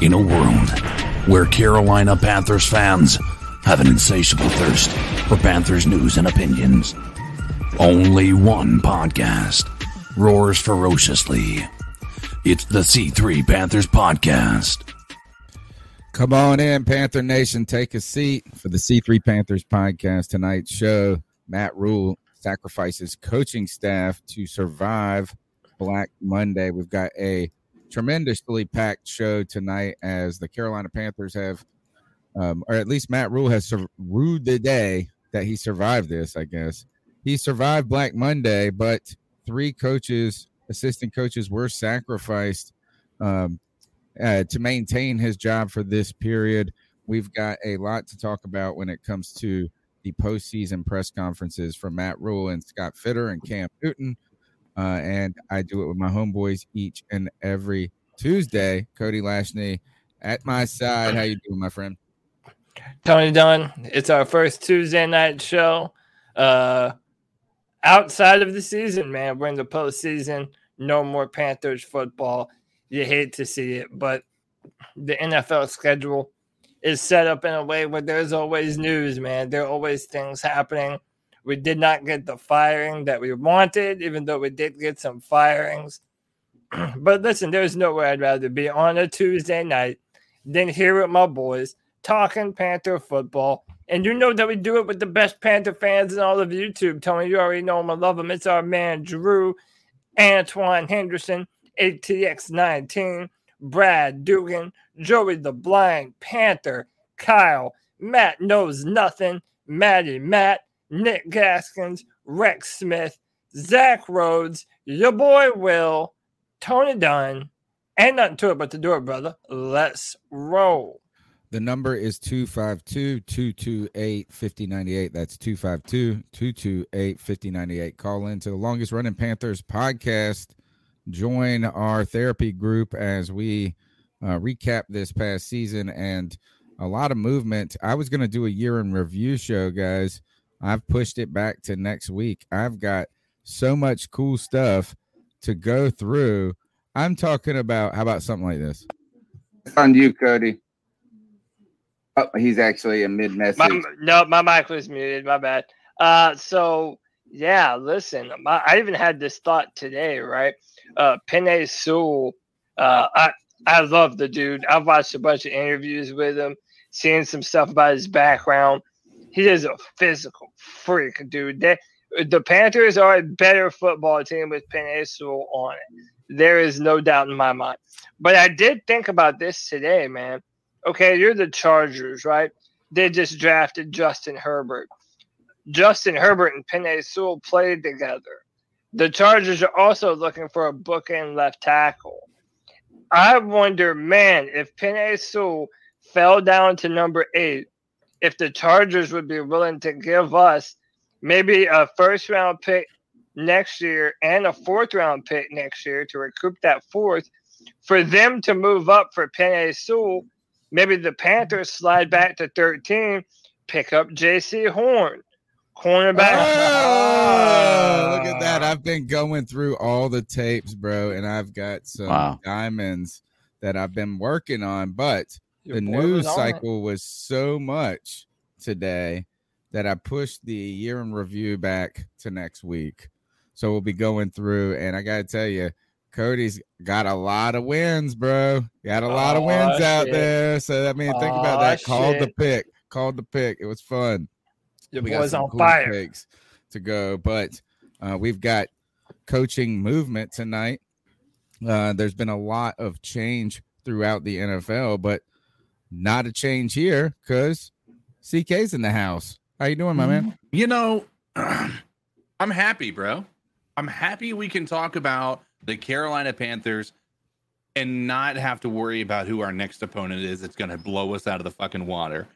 In a world where Carolina Panthers fans have an insatiable thirst for Panthers news and opinions, only one podcast roars ferociously. It's the C3 Panthers Podcast. Come on in, Panther Nation. Take a seat for the C3 Panthers Podcast. Tonight's show, Matt Rhule sacrifices coaching staff to survive Black Monday. We've got a tremendously packed show tonight as the Carolina Panthers have, um, or at least Matt Rhule has sur- ruled the day that he survived this, I guess. He survived Black Monday, but three coaches, assistant coaches, were sacrificed um, uh, to maintain his job for this period. We've got a lot to talk about when it comes to the postseason press conferences from Matt Rhule and Scott Fitter and Cam Newton. Uh, and I do it with my homeboys each and every Tuesday. Cody Lashney at my side. How you doing, my friend? Tony Dunn. It's our first Tuesday night show. Uh, outside of the season, man, we're in the postseason. No more Panthers football. You hate to see it, but the NFL schedule is set up in a way where there's always news, man. There are always things happening. We did not get the firing that we wanted, even though we did get some firings. but listen, there's nowhere I'd rather be on a Tuesday night than here with my boys talking Panther football. And you know that we do it with the best Panther fans in all of YouTube. Tony, you already know him. I love him. It's our man, Drew, Antoine Henderson, ATX19, Brad Dugan, Joey the Blind, Panther, Kyle, Matt Knows Nothing, Maddie Matt, Nick Gaskins, Rex Smith, Zach Rhodes, your boy Will, Tony Dunn, and nothing to it but to do it, brother. Let's roll. The number is 252 228 5098. That's 252 228 5098. Call into the longest running Panthers podcast. Join our therapy group as we uh, recap this past season and a lot of movement. I was going to do a year in review show, guys. I've pushed it back to next week. I've got so much cool stuff to go through. I'm talking about, how about something like this? It's on you, Cody. Oh, he's actually a mid message. My, no, my mic was muted. My bad. Uh, so yeah, listen, my, I even had this thought today, right? Uh, Penei Sewell, uh, I I love the dude. I've watched a bunch of interviews with him, seeing some stuff about his background. He is a physical freak, dude. They, the Panthers are a better football team with Penei Sewell on it. There is no doubt in my mind. But I did think about this today, man okay, you're the Chargers, right? They just drafted Justin Herbert. Justin Herbert and Penei Sewell played together. The Chargers are also looking for a bookend left tackle. I wonder, man, if Penei Sewell fell down to number eight, if the Chargers would be willing to give us maybe a first round pick next year and a fourth round pick next year to recoup that fourth for them to move up for Penei Sewell Maybe the Panthers slide back to 13, pick up Jaycee Horn, cornerback. Oh, ah. look at that. I've been going through all the tapes, bro, and I've got some wow. diamonds that I've been working on. But Your the news cycle was so much today that I pushed the year in review back to next week. So we'll be going through, and I got to tell you, Cody's got a lot of wins, bro. Got a lot of wins shit. out there. So I mean, think oh, about that. Called the pick. Called the pick. It was fun. Your we boys on cool fire. Picks to go, but uh, we've got coaching movement tonight. Uh, there's been a lot of change throughout the NFL, but not a change here because CK's in the house. How you doing, my man? You know, I'm happy, bro. I'm happy we can talk about the Carolina Panthers and not have to worry about who our next opponent is. It's going to blow us out of the fucking water.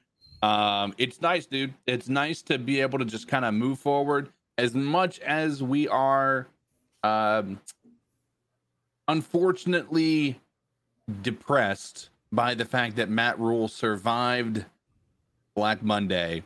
Um, it's nice, dude. It's nice to be able to just kind of move forward as much as we are, um, unfortunately, depressed by the fact that Matt Rhule survived Black Monday.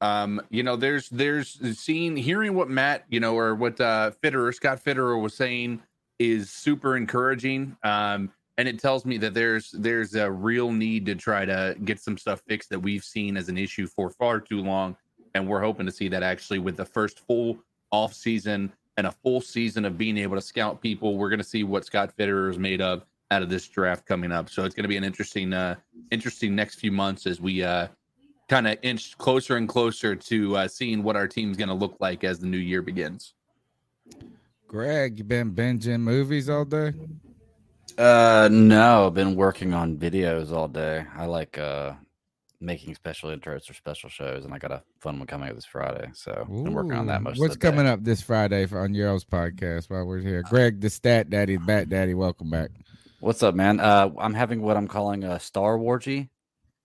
Um, you know, there's there's seeing hearing what Matt, you know, or what uh Fitterer, Scott Fitterer was saying is super encouraging. Um, and it tells me that there's there's a real need to try to get some stuff fixed that we've seen as an issue for far too long. And we're hoping to see that actually with the first full off season and a full season of being able to scout people, we're to see what Scott Fitterer is made of out of this draft coming up. So it's going to be an interesting, uh, interesting next few months as we uh, kind of inch closer and closer to uh, seeing what our team's going to look like as the new year begins. Greg, you been binging movies all day? Uh, no, I've been working on videos all day. I like uh making special intros for special shows, and I got a fun one coming up this Friday. So I've been working on that Ooh, most. What's of the day. coming up this Friday for, on Yarrow's podcast while we're here? Greg, the Stat Daddy, Bat Daddy, welcome back. What's up, man? Uh, I'm having what I'm calling a Star Wargy.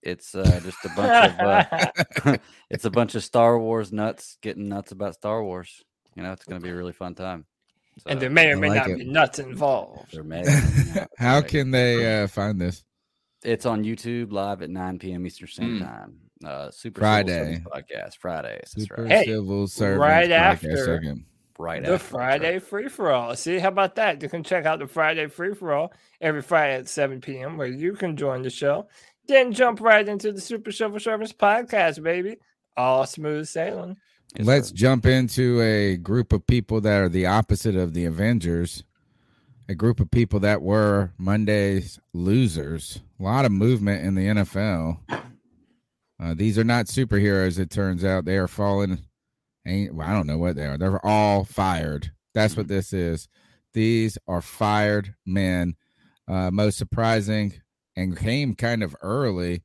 It's uh just a bunch of uh, it's a bunch of Star Wars nuts getting nuts about Star Wars. You know, it's gonna be a really fun time. So, and there may or may like not it. be nuts involved. there may or may not, How right. can they uh, find this? It's on YouTube live at 9 p.m. Eastern Standard Mm. Time. Uh, Super Friday. Civil Service podcast Fridays. That's Super right. Hey, Civil Service right after- Second. Right the after, Friday free for all. See, how about that? You can check out the Friday free for all every Friday at 7 p.m. where you can join the show. Then jump right into the Super Shovel Service podcast, baby. All smooth sailing. Let's jump into a group of people that are the opposite of the Avengers. A group of people that were Monday's losers. A lot of movement in the NFL. Uh, these are not superheroes, it turns out. They are fallen. Ain't, well, I don't know what they are. They're all fired. That's what this is. These are fired men. Uh, most surprising and came kind of early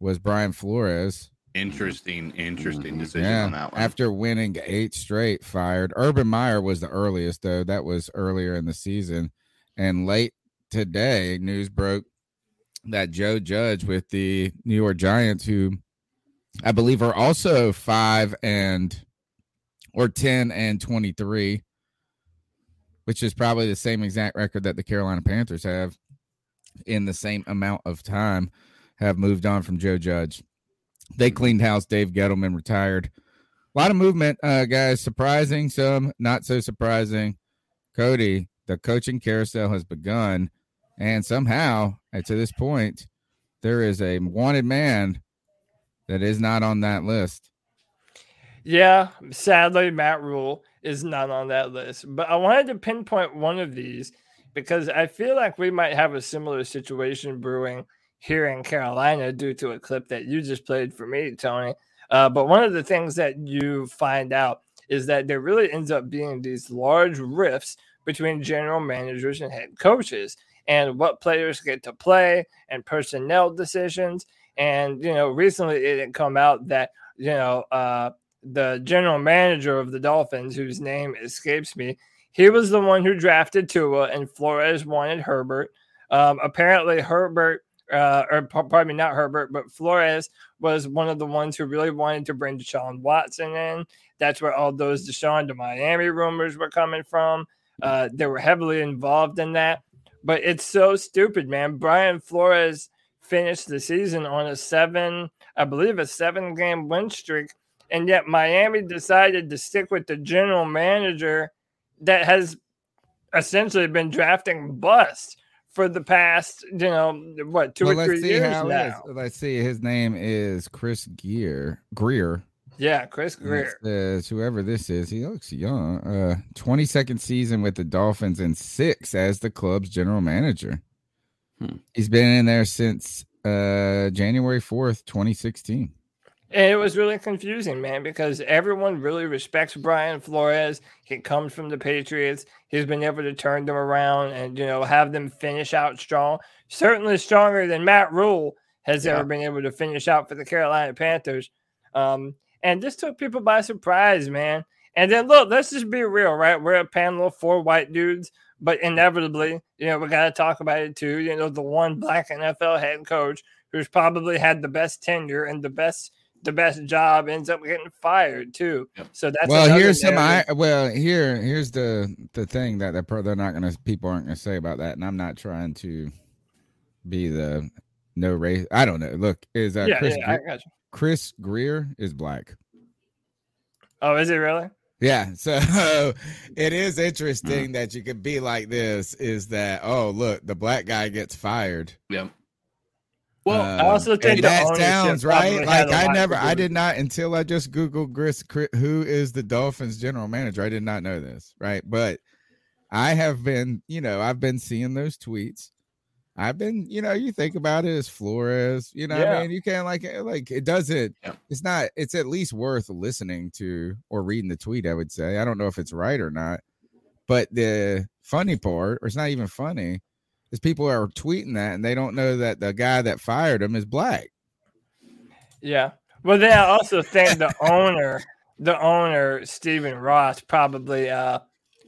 was Brian Flores. Interesting, interesting Mhm. decision Yeah, on that one. after winning eight straight, fired. Urban Meyer was the earliest, though. That was earlier in the season. And late today, news broke that Joe Judge with the New York Giants, who I believe are also five and or 10 and 23, which is probably the same exact record that the Carolina Panthers have in the same amount of time, have moved on from Joe Judge. They cleaned house. Dave Gettleman retired. A lot of movement, uh, guys. Surprising, some not so surprising. Cody, the coaching carousel has begun, and somehow, to this point, there is a wanted man that is not on that list. Yeah, sadly, Matt Rhule is not on that list. But I wanted to pinpoint one of these because I feel like we might have a similar situation brewing here in Carolina due to a clip that you just played for me, Tony. Uh, but one of the things that you find out is that there really ends up being these large rifts between general managers and head coaches and what players get to play and personnel decisions. And, you know, recently it had come out that, you know, uh, the general manager of the Dolphins, whose name escapes me, he was the one who drafted Tua, and Flores wanted Herbert. Um, apparently, Herbert, uh, or p- me, not Herbert, but Flores was one of the ones who really wanted to bring Deshaun Watson in. That's where all those Deshaun to Miami rumors were coming from. Uh, they were heavily involved in that. But it's so stupid, man. Brian Flores finished the season on a seven, I believe, a seven game win streak. And yet Miami decided to stick with the general manager that has essentially been drafting bust for the past, you know, what, two Well, or three years how now. is. Let's see. His name is Chris Gear Grier. Yeah, Chris Grier. says whoever this is, he looks young. Uh, 22nd season with the Dolphins and six as the club's general manager. Hmm. He's been in there since uh January 4th, 2016. And it was really confusing, man, because everyone really respects Brian Flores. He comes from the Patriots. He's been able to turn them around and, you know, have them finish out strong. Certainly stronger than Matt Rhule has Yeah. ever been able to finish out for the Carolina Panthers. Um, and this took people by surprise, man. And then look, let's just be real, right? We're a panel of four white dudes, but inevitably, you know, we got to talk about it too. You know, the one black NFL head coach who's probably had the best tenure and the best the best job ends up getting fired too. Yep. So that's well, another here's some. I well here here's the the thing that they're, they're not gonna people aren't gonna say about that, and I'm not trying to be the no race. I don't know. Look, is uh, yeah, Chris yeah, Gre- Chris Grier is black. Oh, is it really? Yeah, so it is interesting that you could be like this. Is that oh look, the black guy gets fired. Yep. Well, I um, also think that sounds right. Like I never, I did not until I just googled Chris, Chris, who is the Dolphins general manager. I did not know this, right? But I have been, you know, I've been seeing those tweets. I've been, you know, you think about it as Flores, you know, what I mean, you can't like, like it doesn't. Yeah. It's not. It's at least worth listening to or reading the tweet. I would say. I don't know if it's right or not, but the funny part, or it's not even funny, is people are tweeting that and they don't know that the guy that fired him is black. Yeah. Well, then I also think the owner, the owner Stephen Ross, probably, uh,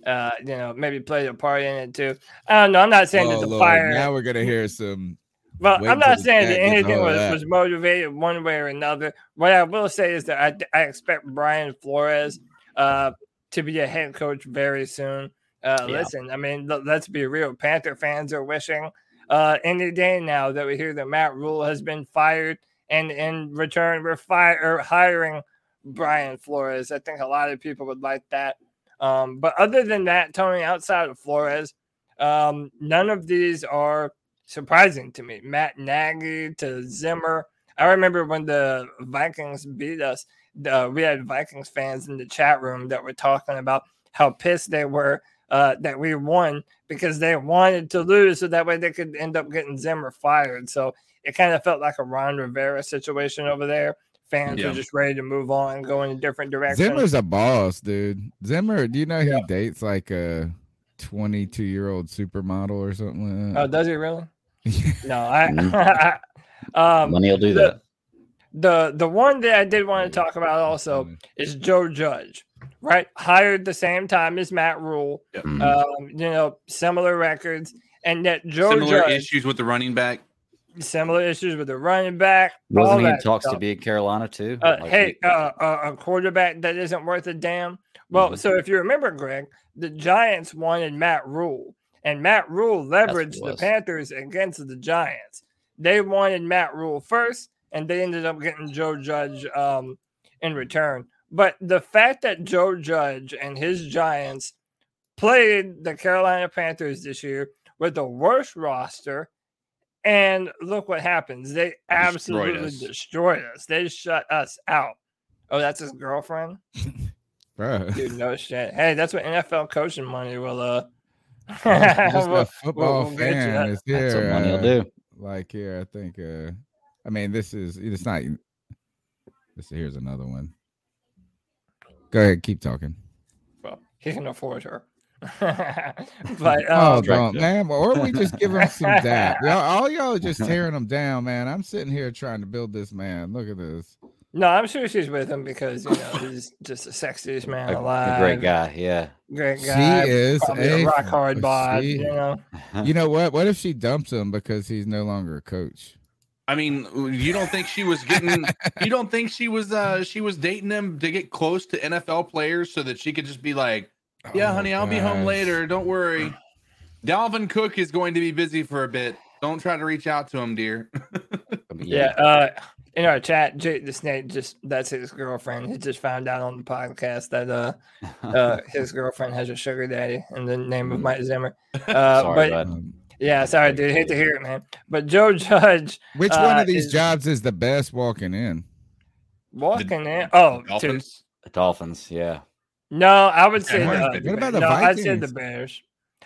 uh, you know, maybe played a part in it too. I don't know. I'm not saying Oh, that the Lord, fire. Now we're gonna hear some. Well, I'm not saying that anything was, that. was motivated one way or another. What I will say is that I, I expect Brian Flores uh, to be a head coach very soon. Uh, Yeah. Listen, I mean, let's be real. Panther fans are wishing uh, any day now that we hear that Matt Rhule has been fired, and in return, we're fire or hiring Brian Flores. I think a lot of people would like that. Um, but other than that, Tony, outside of Flores, um, none of these are surprising to me. Matt Nagy to Zimmer. I remember when the Vikings beat us, uh, we had Vikings fans in the chat room that were talking about how pissed they were uh, that we won because they wanted to lose so that way they could end up getting Zimmer fired. So it kind of felt like a Ron Rivera situation over there. Fans Yeah. were just ready to move on and go in a different direction. Zimmer's a boss, dude. Zimmer, do you know he Yeah. dates like a 22 year old supermodel or something Oh, does he really? No, I. Mhm. um, Money will do the- that. the the one that I did want to talk about also is Joe Judge, right? Hired the same time as Matt Rhule. Yep. Mhm. Um, you know, similar records, and that Joe similar Judge issues with the running back. similar issues with the running back. all Wasn't he in talks stuff. to be in Carolina too? Uh, Like, hey, uh, uh, a quarterback that isn't worth a damn. Well, Mhm. so if you remember, Greg, the Giants wanted Matt Rhule, and Matt Rhule leveraged the. Panthers against the Giants. They wanted Matt Rhule first, and they ended up getting Joe Judge um, in return. But the fact that Joe Judge and his Giants played the Carolina Panthers this year with the worst roster, and look what happens. They absolutely us. destroyed us. They shut us out. Oh, that's his girlfriend? Bro. Dude, no shit. Hey, that's what NFL coaching money will uh Just a football we'll get you fan that. is That's what here. money will uh, do. Like here, I think. uh I mean, this is it's not. This here's another one. Go ahead, keep talking. well, he can afford her. but oh, um, don't, man. Or we just give him some dap. Y'all, all y'all are just tearing him down, man. I'm sitting here trying to build this man. Look at this. no, I'm sure she's with him because you know he's just the sexiest man A, alive. a great guy. Yeah. Great guy. she is a a rock hard bod, she- you know. You know what? What if she dumps him because he's no longer a coach? I mean, you don't think she was getting? you don't think she was? uh She was dating him to get close to NFL players so that she could just be like, "Yeah, Oh, honey, I'll be home later. Don't worry." Dalvin Cook is going to be busy for a bit. Don't try to reach out to him, dear. Yeah. Uh, in our chat, Jake the Snake just that's his girlfriend. He just found out on the podcast that uh, uh his girlfriend has a sugar daddy in the name of Mike Zimmer. Uh, Sorry, but bud. Yeah, sorry, dude. Hate to hear it, man. But Joe Judge which one Uh, of these is- jobs is the best walking in? walking in. Oh, to, Dolphins. The Dolphins. Yeah. no, I would say Yeah, the, what about the no, I'd say the Bears.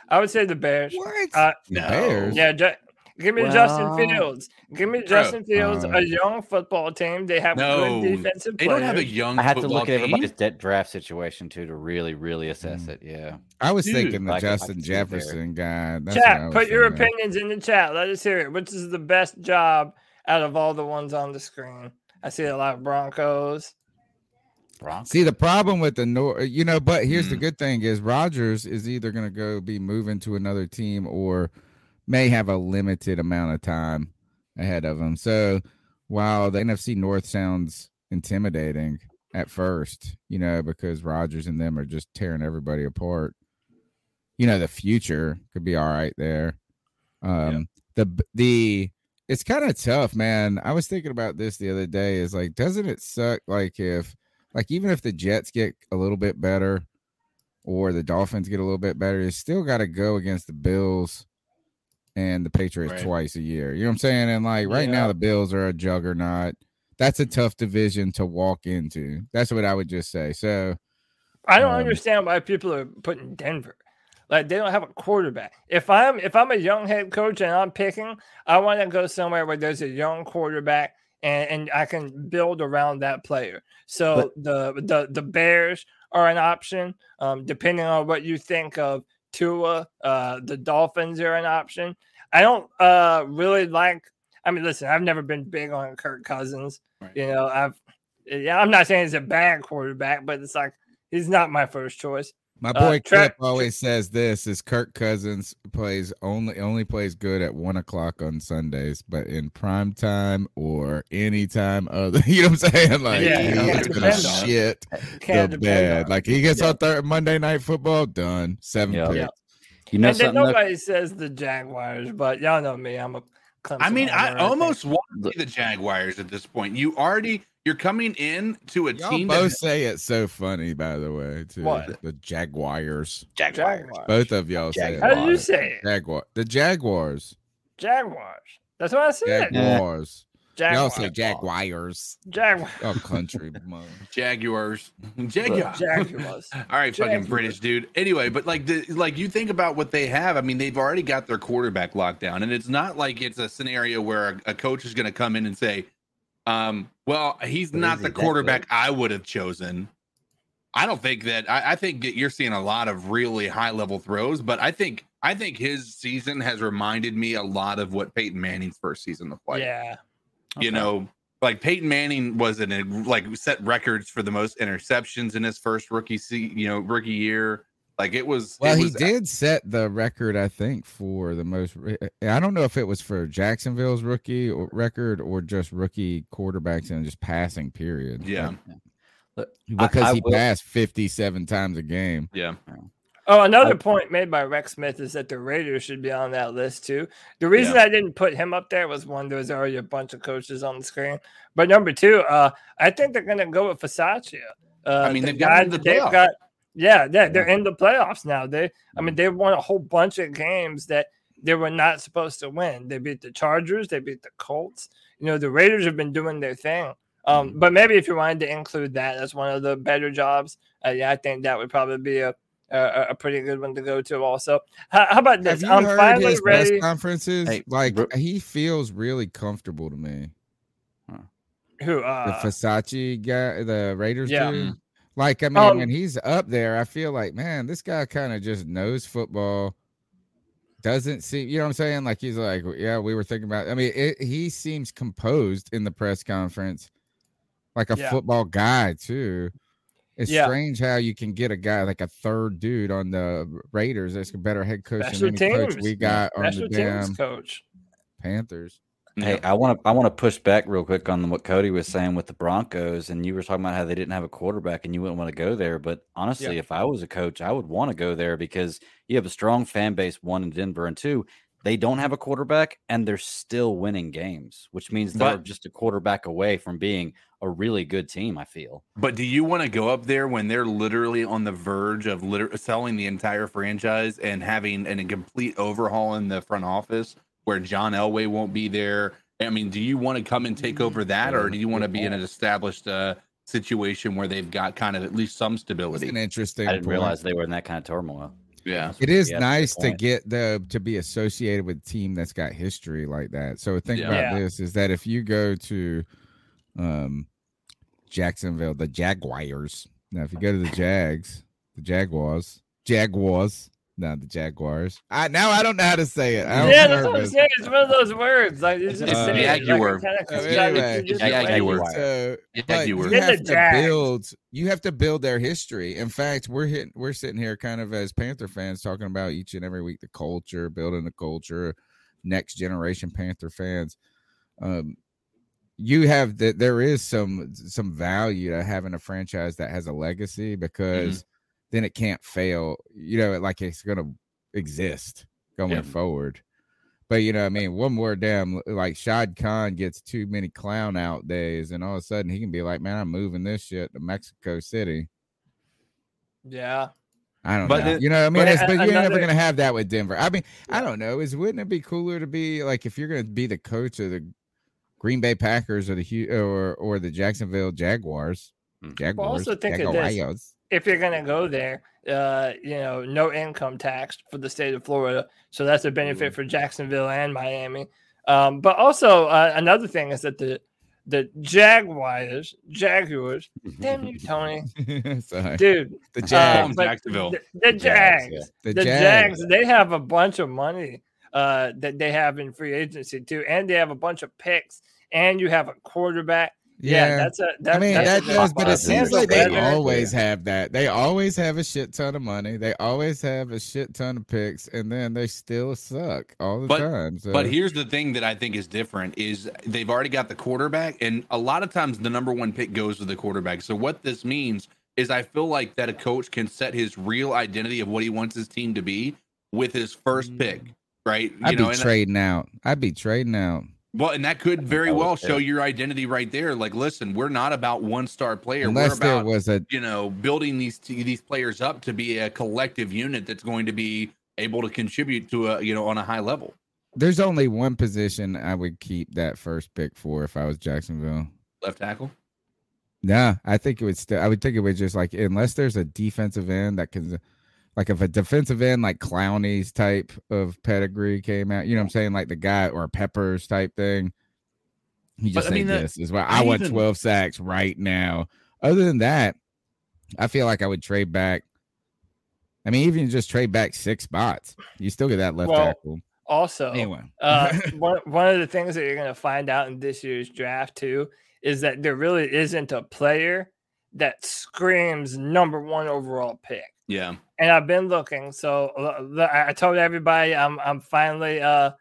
I would say the Bears. What? Uh, No. Bears? Yeah, Ju- give me Justin Fields. Give me Justin Fields, Uh, a young football team. They have No, good defensive They players. don't have a young. I have to football look at team. everybody's debt draft situation too to really, really assess Mm. it. Yeah. I was Dude, thinking the I can- I Justin can see it there. Jefferson guy. That's chat, was put your thinking. opinions in the chat. Let us hear it. Which is the best job out of all the ones on the screen? I see a lot of Broncos. Broncos. See, the problem with the North, you know, but here's the Mm. good thing is Rodgers is either going to go be moving to another team or may have a limited amount of time ahead of them. So while the NFC North sounds intimidating at first, you know, because Rodgers and them are just tearing everybody apart, you know, the future could be all right there. Um, the, the, it's kind of tough, man. I was thinking about this the other day. Is like, doesn't it suck? Like, if like even if the Jets get a little bit better or the Dolphins get a little bit better, you still got to go against the Bills and the Patriots Right. twice a year. You know what I'm saying? And like right now, the Bills are a juggernaut. That's a tough division to walk into. That's what I would just say. So I don't Um, understand why people are putting Denver. Like they don't have a quarterback. If I'm if I'm a young head coach and I'm picking, I want to go somewhere where there's a young quarterback and, and I can build around that player. So the the the Bears are an option. Um, depending on what you think of Tua, uh, the Dolphins are an option. I don't uh really like. I mean, listen, I've never been big on Kirk Cousins. Right. You know, I've yeah, I'm not saying he's a bad quarterback, but it's like he's not my first choice. My Uh, boy Tra- Clip always says this: is Kirk Cousins plays only only plays good at one o'clock on Sundays, but in prime time or any time other. You know what I'm saying? Like Yeah, he's you can't gonna depend on it. shit Can't the depend bed. Like he gets Yeah. on third Monday night football, done seven Yeah. picks. Yeah. You know and then something? though? nobody says the Jaguars, but y'all know me. I'm a Clemson I mean, I owner, think. almost want to be the Jaguars at this point. You already you're coming in to a Y'all team both that say it so funny, by the way. Too What? the Jaguars. Jaguars. Both of y'all say It. How it. did you say it? Jaguar. The Jaguars. Jaguars. That's what I said. Jaguars. Y'all Jaguars. say Jaguars. Jaguars. Oh, country. mother. Jaguars. Jaguars. Jaguars. All right, fucking British dude. Anyway, but like the like you think about what they have. I mean, they've already got their quarterback locked down, and it's not like it's a scenario where a, a coach is going to come in and say, um, "Well, he's But not is the quarterback? I would have chosen." I don't think that. I, I think that you're seeing a lot of really high level throws, but I think I think his season has reminded me a lot of what Peyton Manning's first season looked like Yeah. You know like Peyton Manning was in a like set records for the most interceptions in his first rookie se- you know rookie year like it was Well, it he was- did set the record, I think, for the most. Eh, eh, eh, I don't know if it was for Jacksonville's rookie or record or just rookie quarterbacks and just passing period. yeah Look, I- because I he will- passed fifty-seven times a game. yeah Oh, another I- point made by Rex Smith is that the Raiders should be on that list too. The reason I didn't put him up there was one, there was already a bunch of coaches on the screen. But number two, uh, I think they're gonna go with Fasaccia. Uh, I mean, the they've got the they've got yeah, they're, they're in the playoffs now. They I mean they won a whole bunch of games that they were not supposed to win. They beat the Chargers, they beat the Colts. You know, the Raiders have been doing their thing. Um, but maybe if you wanted to include that as one of the better jobs, uh, yeah, I think that would probably be a a, a pretty good one to go to. Also, how, how about Have this? you I'm heard finally his press ready. conferences? Hey, like bro- he feels really comfortable to me. Who? The Uh, Versace guy, the Raiders Yeah. dude. Like I mean, Um, when he's up there, I feel like man, this guy kind of just knows football. Doesn't seem, you know what I'm saying? Like he's like, yeah, we were thinking about. I mean, it, he seems composed in the press conference, like a Yeah. football guy too. It's Yeah. strange how you can get a guy like a third dude on the Raiders that's a better head coach Special than any coach we got on special the damn coach. Panthers. Hey, I want to I want to push back real quick on what Cody was saying with the Broncos, and you were talking about how they didn't have a quarterback, and you wouldn't want to go there. But honestly, if I was a coach, I would want to go there because you have a strong fan base. One in Denver, and two, they don't have a quarterback, and they're still winning games, which means they're But- just a quarterback away from being a really good team. I feel. but do you want to go up there when they're literally on the verge of liter- selling the entire franchise and having an, a complete overhaul in the front office where John Elway won't be there? I mean, do you want to come and take over that, or do you want to be in an established uh, situation where they've got kind of at least some It's stability? an interesting. I didn't point. realize they were in that kind of turmoil. Yeah. It is Yeah, that's a good nice to get the to be associated with a team that's got history like that. So think Yeah. about Yeah. this: is that if you go to um Jacksonville, the Jaguars. Now, if you go to the Jags, the Jaguars, Jaguars, not the Jaguars. I now I don't know how to say it. I Yeah, was that's what I'm saying. It's one of those words. Like it's just Uh, saying, Jaguar. Like, it kinda- Uh, it's gotta be anyway, Jaguar. So, but you you were. Have to build. You have to build their history. In fact, we're hitting, we're sitting here kind of as Panther fans talking about each and every week the culture, building the culture, next generation Panther fans. Um, you have that. There is some some value to having a franchise that has a legacy mm-hmm. because then it can't fail. You know, like it's going to exist going Yeah. forward. But you know, what I mean, one more damn like Shad Khan gets too many clown out days, and all of a sudden he can be like, "Man, I'm moving this shit to Mexico City." Yeah. I don't But know. then- you know, what I mean, but it's, but you're never gonna have that with Denver. I mean, I don't know. Is wouldn't it be cooler to be like if you're gonna be the coach of the Green Bay Packers or the or or the Jacksonville Jaguars? Hmm. Jaguars. also think of this. If you're gonna go there, uh, you know, no income tax for the state of Florida, so that's a benefit Mm. for Jacksonville and Miami. Um, but also uh, another thing is that the the Jaguars, Jaguars, damn you, Tony, dude, The uh, Jags. but Jacksonville. the, the Jags, Jags, the, the Jags. Jags, they have a bunch of money uh, that they have in free agency too, and they have a bunch of picks, and you have a quarterback. Yeah, that's a. That, I mean that's that does, but it seems like they better- always have that. They always have a shit ton of money. They always have a shit ton of picks, and then they still suck all the But- time. So. But here's the thing that I think is different is they've already got the quarterback, and a lot of times the number one pick goes to the quarterback. So what this means is I feel like that a coach can set his real identity of what he wants his team to be with his first mm. pick, right? You I'd know, be and trading out. I'd be trading out. Well, and that could very well show your identity right there. Like, listen, we're not about one star player. Unless we're there about was a you know building these these players up to be a collective unit that's going to be able to contribute to a you know on a high level. there's only one position I would keep that first pick for if I was Jacksonville. Left tackle. Nah, I think it would still. I would think it would just like unless there's a defensive end that can, like if a defensive end like Clowney's type of pedigree came out, you know what I'm saying, like the guy or Peppers type thing. You But, just I mean, this is what I I want even- 12 sacks right now. Other than that, I feel like I would trade back. I mean, even just trade back six spots, you still get that left Well, tackle. Also, Anyway, uh, one one of the things that you're going to find out in this year's draft too is that there really isn't a player that screams number one overall pick. Yeah. And I've been looking, so uh, I told everybody I'm I'm finally uh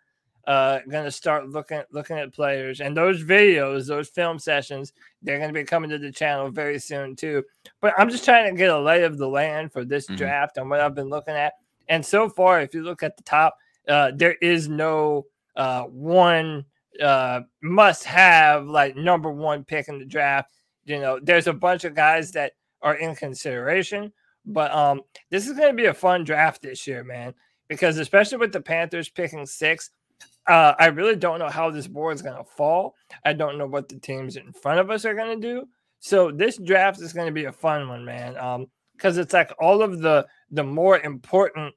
uh going to start looking looking at players and those videos, those film sessions, they're going to be coming to the channel very soon too. But I'm just trying to get a lay of the land for this Mhm. draft and what I've been looking at. And so far, if you look at the top, uh, there is no uh, one uh, must have like number one pick in the draft. You know, there's a bunch of guys that are in consideration, but um, this is going to be a fun draft this year, man. Because especially with the Panthers picking six, uh, I really don't know how this board is going to fall. I don't know what the teams in front of us are going to do. So this draft is going to be a fun one, man. Um, because it's like all of the the more important,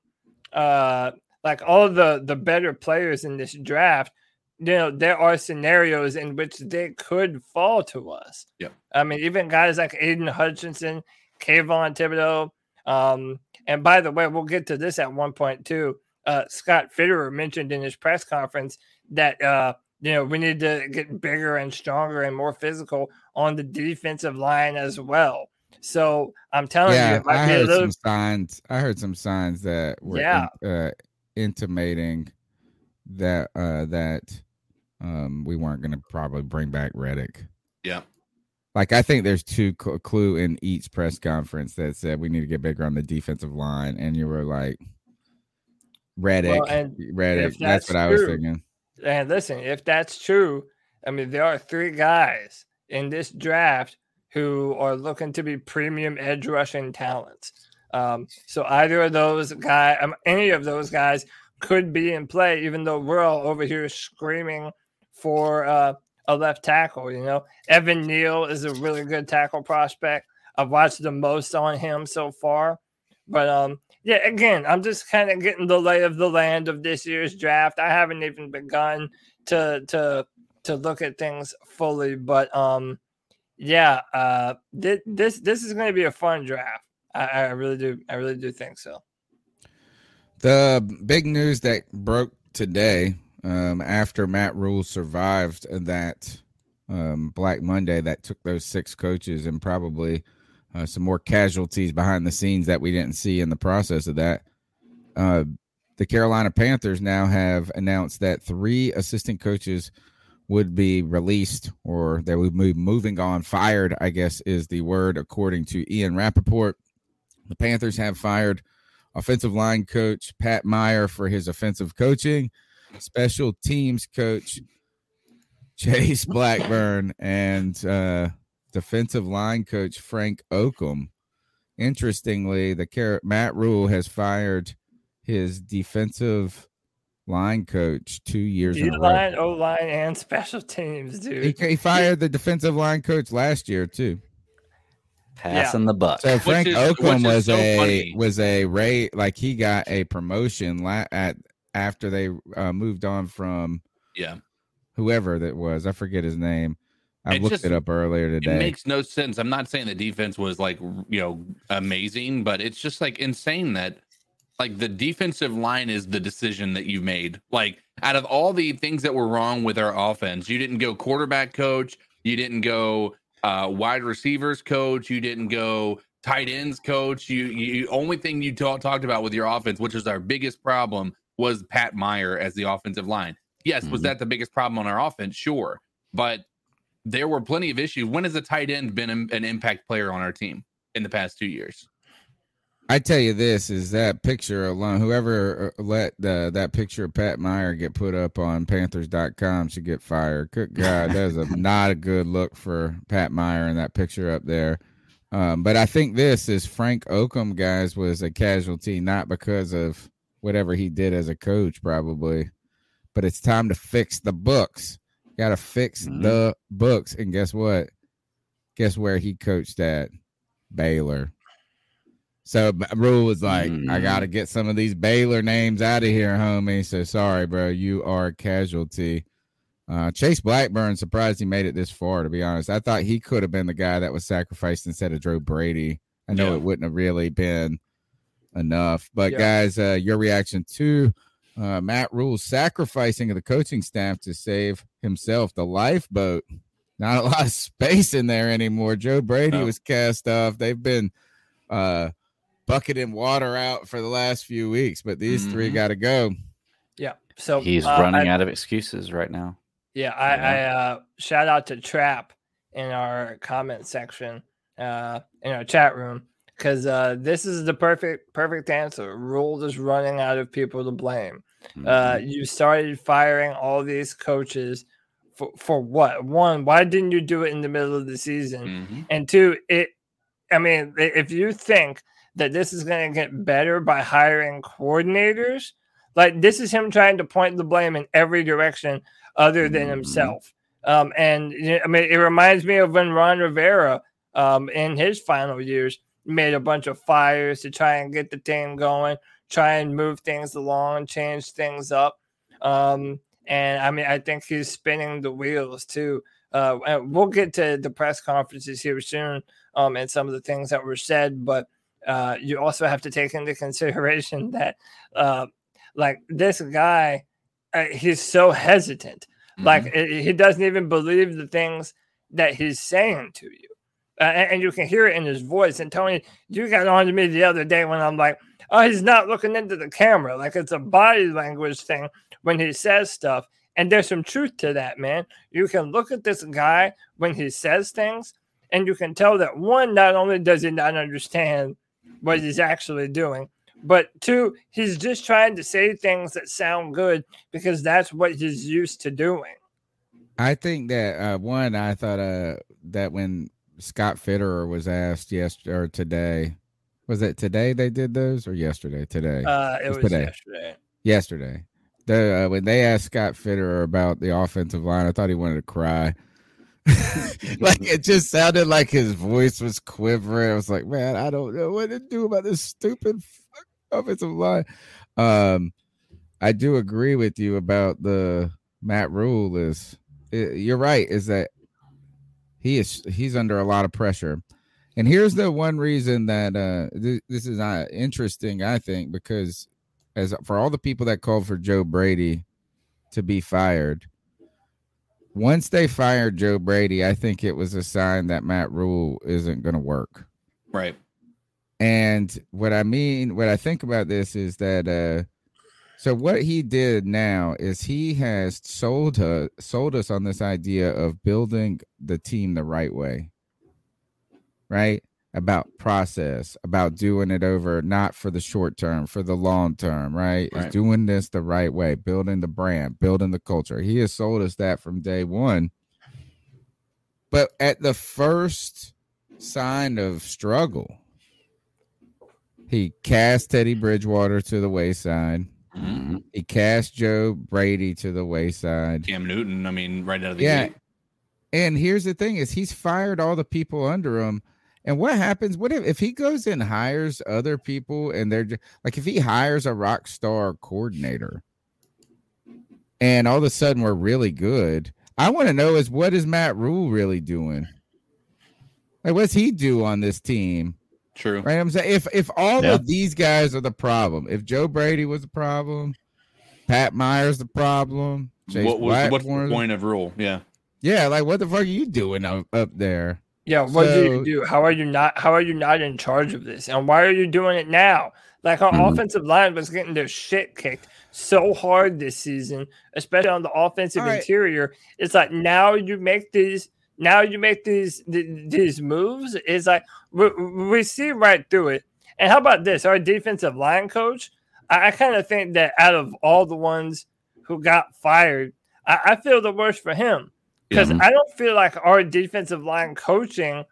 uh, like all of the the better players in this draft. You know, there are scenarios in which they could fall to us. Yeah, I mean, even guys like Aidan Hutchinson, Kayvon Thibodeaux. Um, and by the way, we'll get to this at one point too. Uh, Scott Fitterer mentioned in his press conference that uh, you know we need to get bigger and stronger and more physical on the defensive line as well. So I'm telling you, yeah, it might I be a heard little some signs. I heard some signs that were Yeah. in- uh, intimating that uh, that um, we weren't going to probably bring back Reddick. Yeah. Like I think there's two cl- clue in each press conference that said we need to get bigger on the defensive line, and you were like, Reddick, and Reddick. That's, that's what I was thinking. And listen, if that's true, I mean, there are three guys in this draft who are looking to be premium edge rushing talents. Um, so either of those guys, um, any of those guys could be in play, even though we're all over here screaming for uh, a left tackle. You know, Evan Neal is a really good tackle prospect. I've watched the most on him so far. But um, yeah, again, I'm just kind of getting the lay of the land of this year's draft. I haven't even begun to to to look at things fully, but um, yeah, uh, thi- this this is going to be a fun draft. I, I really do, I really do think so. The big news that broke today um, after Matt Rhule survived that um, Black Monday that took those six coaches and probably uh, some more casualties behind the scenes that we didn't see in the process of that. Uh, the Carolina Panthers now have announced that three assistant coaches would be released or they would be moving on. Fired, I guess, is the word according to Ian Rapoport. The Panthers have fired offensive line coach Pat Meyer for his offensive coaching, special teams coach Chase Blackburn, and uh, defensive line coach Frank Okam. Interestingly, the Car- Matt Rhule has fired his defensive line coach two years in a line, O line, and special teams, dude. He, he fired the defensive line coach last year too. Passing the buck. So Frank is- Oakland was so a funny. was a rate like he got a promotion la- at after they uh, moved on from Yeah. whoever that was. I forget his name. I It looked just- it up earlier It today. makes no sense. I'm not saying the defense was like, you know, amazing, but it's just like insane that like the defensive line is the decision that you made. Like out of all the things that were wrong with our offense, you didn't go quarterback coach, you didn't go uh wide receivers coach, you didn't go tight ends coach. You you only thing you ta- talked about with your offense, which is our biggest problem, was Pat Meyer as the offensive line. Yes, was Mhm. that the biggest problem on our offense? Sure. But there were plenty of issues. When has a tight end been an impact player on our team in the past two years? I tell you this is that picture alone. Whoever uh, let the, that picture of Pat Meyer get put up on Panthers.com should get fired. Good God, that's a not a good look for Pat Meyer in that picture up there. Um, but I think this is Frank Okam, guys, was a casualty not because of whatever he did as a coach, probably, but it's time to fix the books. Got to fix Mhm. the books. And guess what? Guess where he coached at? Baylor. So Rhule was like, I Mm. got to get some of these Baylor names out of here, homie. So sorry, bro. You are a casualty. Uh, Chase Blackburn surprised he made it this far, to be honest. I thought he could have been the guy that was sacrificed instead of Joe Brady. I know Yeah. it wouldn't have really been enough. But Yeah. guys, uh, your reaction to uh, Matt Rhule's sacrificing of the coaching staff to save himself the lifeboat. Not a lot of space in there anymore. Joe Brady No. was cast off. They've been uh, bucketing water out for the last few weeks, but these three Mhm. got to go. Yeah. So He's uh, running I- out of excuses right now. Yeah, I, Yeah. I uh, shout out to Trap in our comment section uh, in our chat room because uh, this is the perfect perfect answer. Rhule is running out of people to blame. Uh, Mhm. you started firing all these coaches for for what? One, why didn't you do it in the middle of the season? Mhm. And two, it. I mean, if you think that this is going to get better by hiring coordinators, like this is him trying to point the blame in every direction other than Mhm. himself. Um, and I mean, it reminds me of when Ron Rivera, um, in his final years, made a bunch of fires to try and get the team going, try and move things along, change things up. Um, and I mean, I think he's spinning the wheels too. Uh, and we'll get to the press conferences here soon, um, and some of the things that were said, but uh, you also have to take into consideration that, uh, like this guy, uh, he's so hesitant. Like Mm-hmm. i- he doesn't even believe the things that he's saying to you, uh, and, you can hear it in his voice. And Tony, you got on to me the other day when I'm like, "Oh, he's not looking into the camera." Like it's a body language thing when he says stuff. And there's some truth to that, man. You can look at this guy when he says things, and you can tell that one, not only does he not understand what he's actually doing, but two, he's just trying to say things that sound good because that's what he's used to doing. I think that uh, one, I thought uh, that when Scott Fitterer was asked yesterday or today, was it today they did those or yesterday? Today, Uh, it It's was today. yesterday. yesterday. The uh, when they asked Scott Fitterer about the offensive line, I thought he wanted to cry. like it just sounded like his voice was quivering. I was like, man, I don't know what to do about this stupid offensive line. Um, I do agree with you about the Matt Rhule. Is i- you're right? Is that he is he's under a lot of pressure. And here's the one reason that uh, th- this is not interesting, I think, because as for all the people that called for Joe Brady to be fired. Once they fired Joe Brady, I think it was a sign that Matt Rhule isn't going to work. Right. And what I mean, what I think about this is that uh so what he did now is he has sold uh, sold us on this idea of building the team the right way. Right? About process, about doing it over not for the short term, for the long term, right? Right. Is doing this the right way, building the brand, building the culture. He has sold us that from day one. But at the first sign of struggle, he cast Teddy Bridgewater to the wayside. Mhm. He cast Joe Brady to the wayside. Cam Newton. I mean, right out of the Yeah. gate. And here's the thing is he's fired all the people under him. And what happens? What if, if he goes and hires other people and they're ju- like if he hires a rock star coordinator and all of a sudden we're really good? I want to know is what is Matt Rhule really doing? Like what's he do on this team? True. Right. I'm saying if if all Yeah. of these guys are the problem, if Joe Brady was the problem, Pat Meyer's the problem, Chase What was what's the point of Rhule? Yeah. Yeah, like what the fuck are you doing up, up there? Yeah, what do you do? How are you not? How are you not in charge of this? And why are you doing it now? Like our Mhm. offensive line was getting their shit kicked so hard this season, especially on the offensive All right. interior. It's like now you make these. Now you make these these moves. It's like we, we see right through it. And how about this? Our defensive line coach. I, I kind of think that out of all the ones who got fired, I, I feel the worst for him because Mhm. I don't feel like our defensive line coaching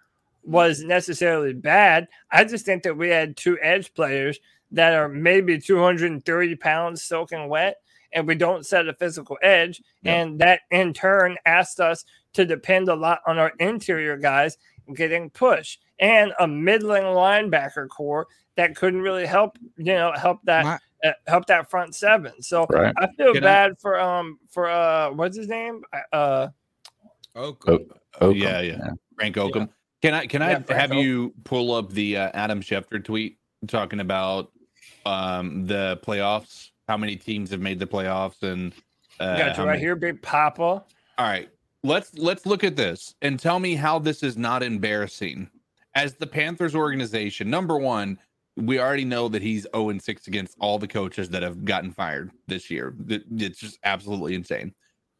was necessarily bad. I just think that we had two edge players that are maybe 230 pounds soaking wet, and we don't set a physical edge. Yeah. And that in turn asked us to depend a lot on our interior guys getting pushed and a middling linebacker core that couldn't really help, you know, help that My- uh, help that front seven. So Right. I feel Can I- bad for um for uh what's his name? Uh Oh, Okam. Yeah, yeah. Frank Okam. Can I can I Frank have Okam. you pull up the uh, Adam Schefter tweet talking about um the playoffs? How many teams have made the playoffs and uh, got you right many- here, Big Papa. All right. Let's let's look at this and tell me how this is not embarrassing. As the Panthers organization, number one, we already know that he's 0 and 6 against all the coaches that have gotten fired this year. It's just absolutely insane.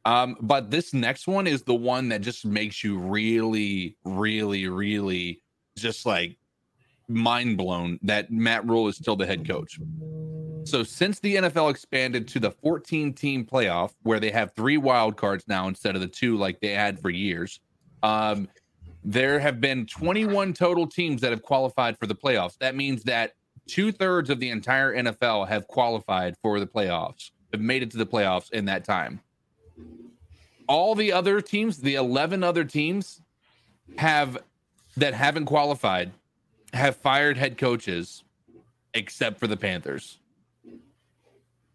Um, but this next one is the one that just makes you really, really, really just like mind blown that Matt Rhule is still the head coach. So since the NFL expanded to the 14 team playoff where they have three wild cards now instead of the two like they had for years, um, there have been 21 total teams that have qualified for the playoffs. That means that two thirds of the entire NFL have qualified for the playoffs, have made it to the playoffs in that time. All the other teams, the 11 other teams, have that haven't qualified, have fired head coaches, except for the Panthers.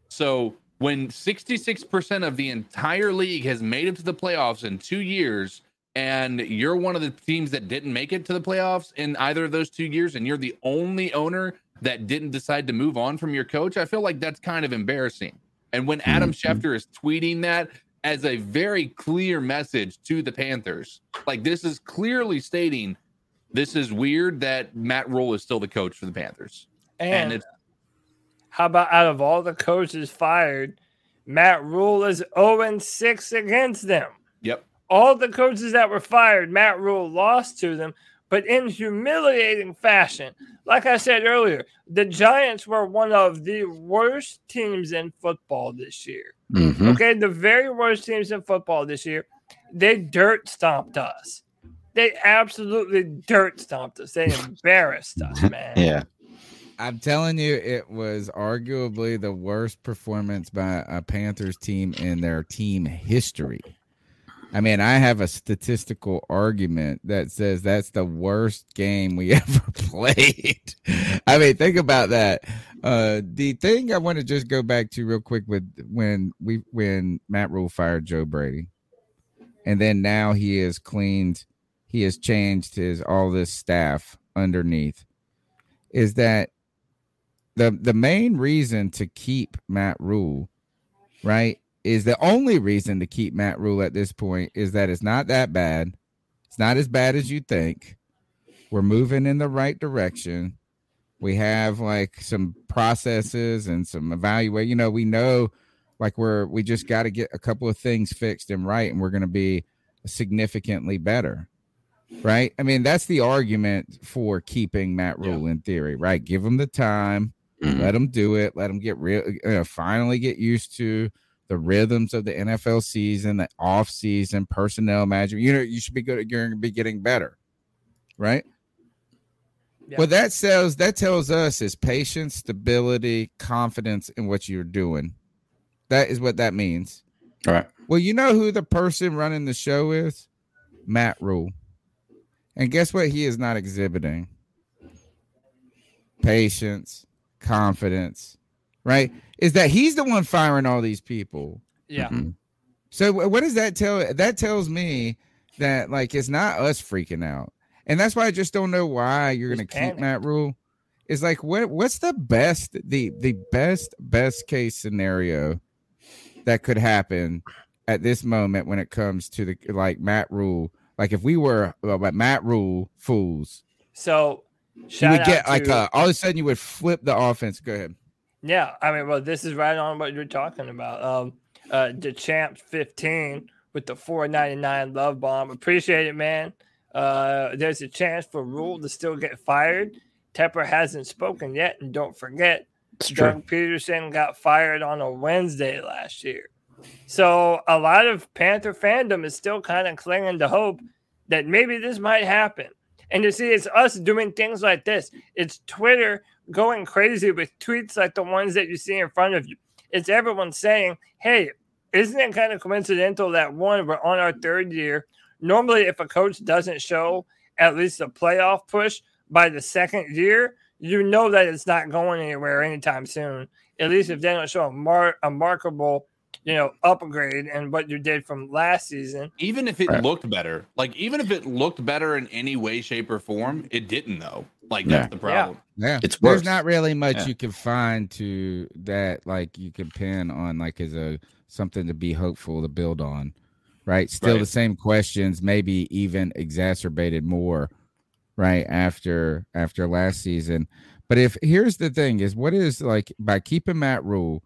So when 66% of the entire league has made it to the playoffs in two years, and you're one of the teams that didn't make it to the playoffs in either of those two years, and you're the only owner that didn't decide to move on from your coach, I feel like that's kind of embarrassing. And when Adam Mhm. Schefter is tweeting that as a very clear message to the Panthers, like this is clearly stating this is weird that Matt Rhule is still the coach for the Panthers. And, And, it's how about out of all the coaches fired, Matt Rhule is 0 and 6 against them. yep. All the coaches that were fired, Matt Rhule lost to them, but in humiliating fashion. Like I said earlier, the Giants were one of the worst teams in football this year. Mhm. Okay, the very worst teams in football this year. They dirt stomped us. They absolutely dirt stomped us. They embarrassed us, man. Yeah. I'm telling you, it was arguably the worst performance by a Panthers team in their team history. I mean, I have a statistical argument that says that's the worst game we ever played. I mean, think about that. Uh, the thing I want to just go back to real quick with when we when Matt Rhule fired Joe Brady, and then now he has cleaned, he has changed his all this staff underneath. Is that the the main reason to keep Matt Rhule, right, is the only reason to keep Matt Rhule at this point is that it's not that bad. It's not as bad as you think. We're moving in the right direction. We have like some processes and some evaluate. You know, we know like we're we just got to get a couple of things fixed and right, and we're going to be significantly better. Right? I mean, that's the argument for keeping Matt Rhule in theory, right? Give him the time, Mhm. let him do it, let him get real, uh, finally get used to the rhythms of the NFL season, the off season personnel management. You know, you should be good. You're going to be getting better, right? Yeah. What that says that tells us is patience, stability, confidence in what you're doing. That is what that means. All right. Well, you know who the person running the show is? Matt Rhule. And guess what he is not exhibiting? Patience, confidence, right? Is that he's the one firing all these people. Yeah. Mhm. So what does that tell? That tells me that like it's not us freaking out, and that's why I just don't know why you're gonna keep panic. Matt Rhule. It's like what what's the best the the best best case scenario that could happen at this moment when it comes to the like Matt Rhule. Like if we were uh, like Matt Rhule fools, So you would out get like to- uh, all of a sudden you would flip the offense. Go ahead. Yeah, I mean, well, this is right on what you're talking about. Um, uh, the champs 15 with the 499 love bomb. Appreciate it, man. Uh, there's a chance for Rhule to still get fired. Tepper hasn't spoken yet, and don't forget, It's true. Peterson got fired on a Wednesday last year. So a lot of Panther fandom is still kind of clinging to hope that maybe this might happen. And you see, it's us doing things like this. It's Twitter going crazy with tweets like the ones that you see in front of you. It's everyone saying, hey, isn't it kind of coincidental that one, we're on our third year? Normally, if a coach doesn't show at least a playoff push by the second year, you know that it's not going anywhere anytime soon. At least if they don't show a, mar- a markable, you know, upgrade and what you did from last season. Even if it Right. looked better, like even if it looked better in any way, shape, or form, it didn't though. Like Yeah. that's the problem. Yeah, It's there's not really much Yeah. you can find to that like you can pin on like as a something to be hopeful to build on, right? Still the same questions, maybe even exacerbated more, right after after last season. But if here's the thing is what is like by keeping that Rhule,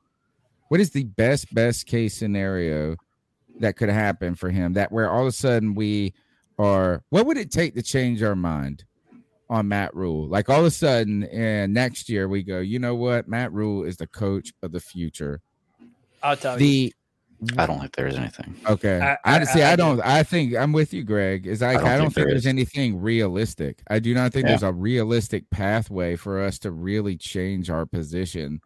what is the best best case scenario that could happen for him that where all of a sudden we are what would it take to change our mind on Matt Rhule? Like all of a sudden and next year we go, you know what? Matt Rhule is the coach of the future. I'll tell you. I don't think there's anything. okay. I- I, I- see. I I, do. don't I think I'm with you, Greg. Is like don't I don't, think think, there's is. anything realistic. I do not think Yeah. there's a realistic pathway for us to really change our position.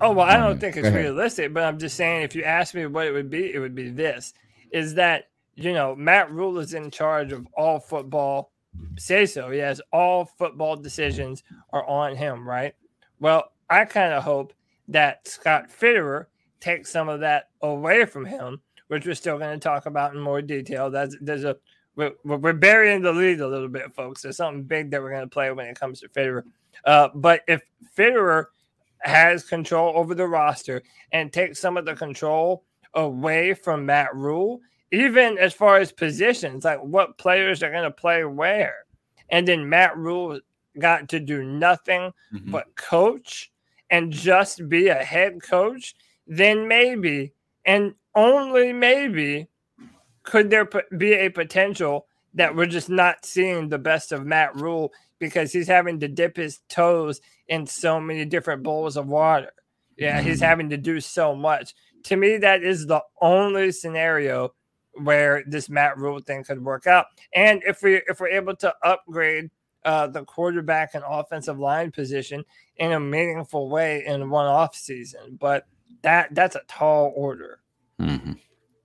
Oh well, I don't it. think it's realistic, but I'm just saying if you ask me what it would be, it would be this: is that you know Matt Rhule is in charge of all football. Say so, yes. All football decisions are on him, right? Well, I kind of hope that Scott Fitterer takes some of that away from him, which we're still going to talk about in more detail. That's there's a we're, we're burying the lead a little bit, folks. There's something big that we're going to play when it comes to Fitterer. Uh, but if Fitterer has control over the roster and takes some of the control away from Matt Rhule, even as far as positions, like what players are going to play where. And then Matt Rhule got to do nothing Mhm. but coach and just be a head coach, then maybe and only maybe could there be a potential that we're just not seeing the best of Matt Rhule because he's having to dip his toes in so many different bowls of water. Yeah, he's having to do so much. To me, that is the only scenario where this Matt Rhule thing could work out. And if we if we're able to upgrade uh, the quarterback and offensive line position in a meaningful way in one off season, but that that's a tall order. Mhm.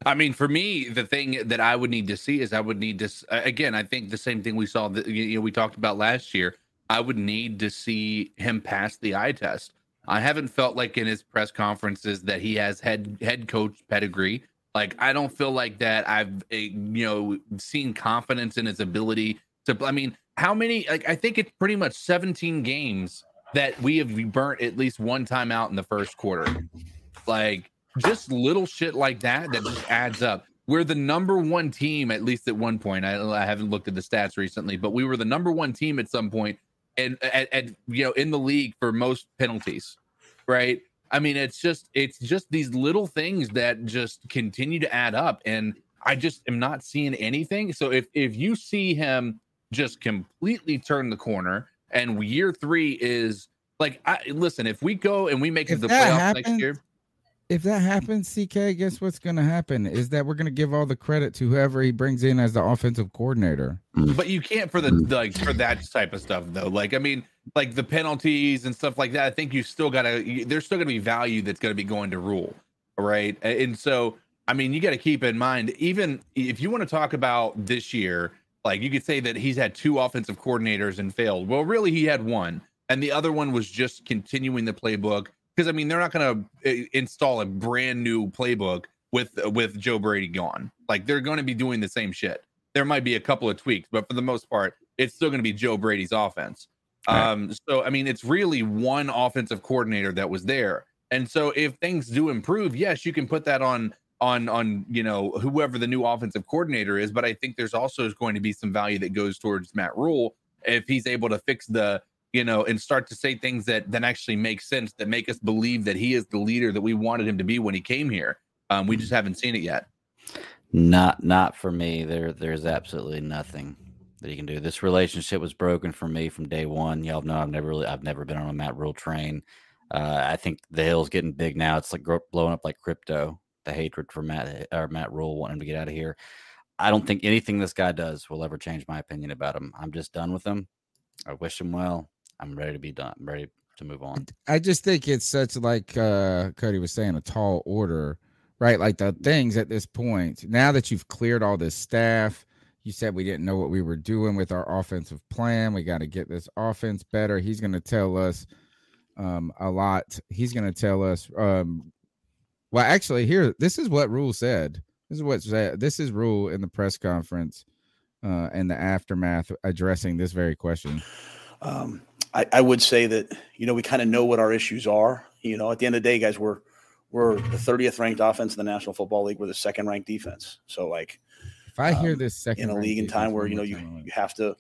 I mean, for me, the thing that I would need to see is I would need to again. I think the same thing we saw that you know we talked about last year. I would need to see him pass the eye test. I haven't felt like in his press conferences that he has head head coach pedigree. Like I don't feel like that. I've uh, you know seen confidence in his ability to. I mean, how many? Like I think it's pretty much 17 games that we have burnt at least one time out in the first quarter. Like just little shit like that that just adds up. We're the number one team, at least at one point. I, I haven't looked at the stats recently, but we were the number one team at some point, and at, at you know in the league for most penalties, right? I mean, it's just it's just these little things that just continue to add up, and I just am not seeing anything. So if if you see him just completely turn the corner, and year three is like, I listen, if we go and we make If the playoffs happens, next year, If that happens, CK, guess what's going to happen is that we're going to give all the credit to whoever he brings in as the offensive coordinator. Mm. but you can't for the mm. like for that type of stuff though. Like, I mean, like the penalties and stuff like that. I think you still gotta. There's still gonna be value that's gonna be going to Rhule, right? And so, I mean, you got to keep in mind, even if you want to talk about this year, like you could say that he's had two offensive coordinators and failed. Well, really, he had one, and the other one was just continuing the playbook. Because I mean, they're not going to install a brand new playbook with with Joe Brady gone. Like they're going to be doing the same shit. There might be a couple of tweaks, but for the most part, it's still going to be Joe Brady's offense. Right. Um, so I mean, it's really one offensive coordinator that was there. And so if things do improve, yes, you can put that on on on you know whoever the new offensive coordinator is. But I think there's also going to be some value that goes towards Matt Rhule if he's able to fix the you know and start to say things that that actually make sense that make us believe that he is the leader that we wanted him to be when he came here. Um, we just haven't seen it yet. Not not for me. There there's absolutely nothing that he can do. This relationship was broken for me from day one. Y'all know I've never really I've never been on a Matt Rhule train. Uh, I think the hill's getting big now. It's like blowing up like crypto. The hatred for Matt or Matt Rhule wanting him to get out of here. I don't think anything this guy does will ever change my opinion about him. I'm just done with him. I wish him well. I'm ready to be done. I'm ready to move on. I just think it's such like uh Cody was saying, a tall order, right? Like the things at this point, now that you've cleared all this staff, you said we didn't know what we were doing with our offensive plan. We got to get this offense better. He's going to tell us um a lot. He's going to tell us um well actually here this is what Rhule said. This is what said this is Rhule in the press conference uh in the aftermath addressing this very question. Um, I, I would say that you know we kind of know what our issues are. You know, at the end of the day, guys, we're we're the 30th ranked offense in the National Football League. We're the second ranked defense. So like If I hear Um, this second in a league in time where you know you, time, I'm like, you have to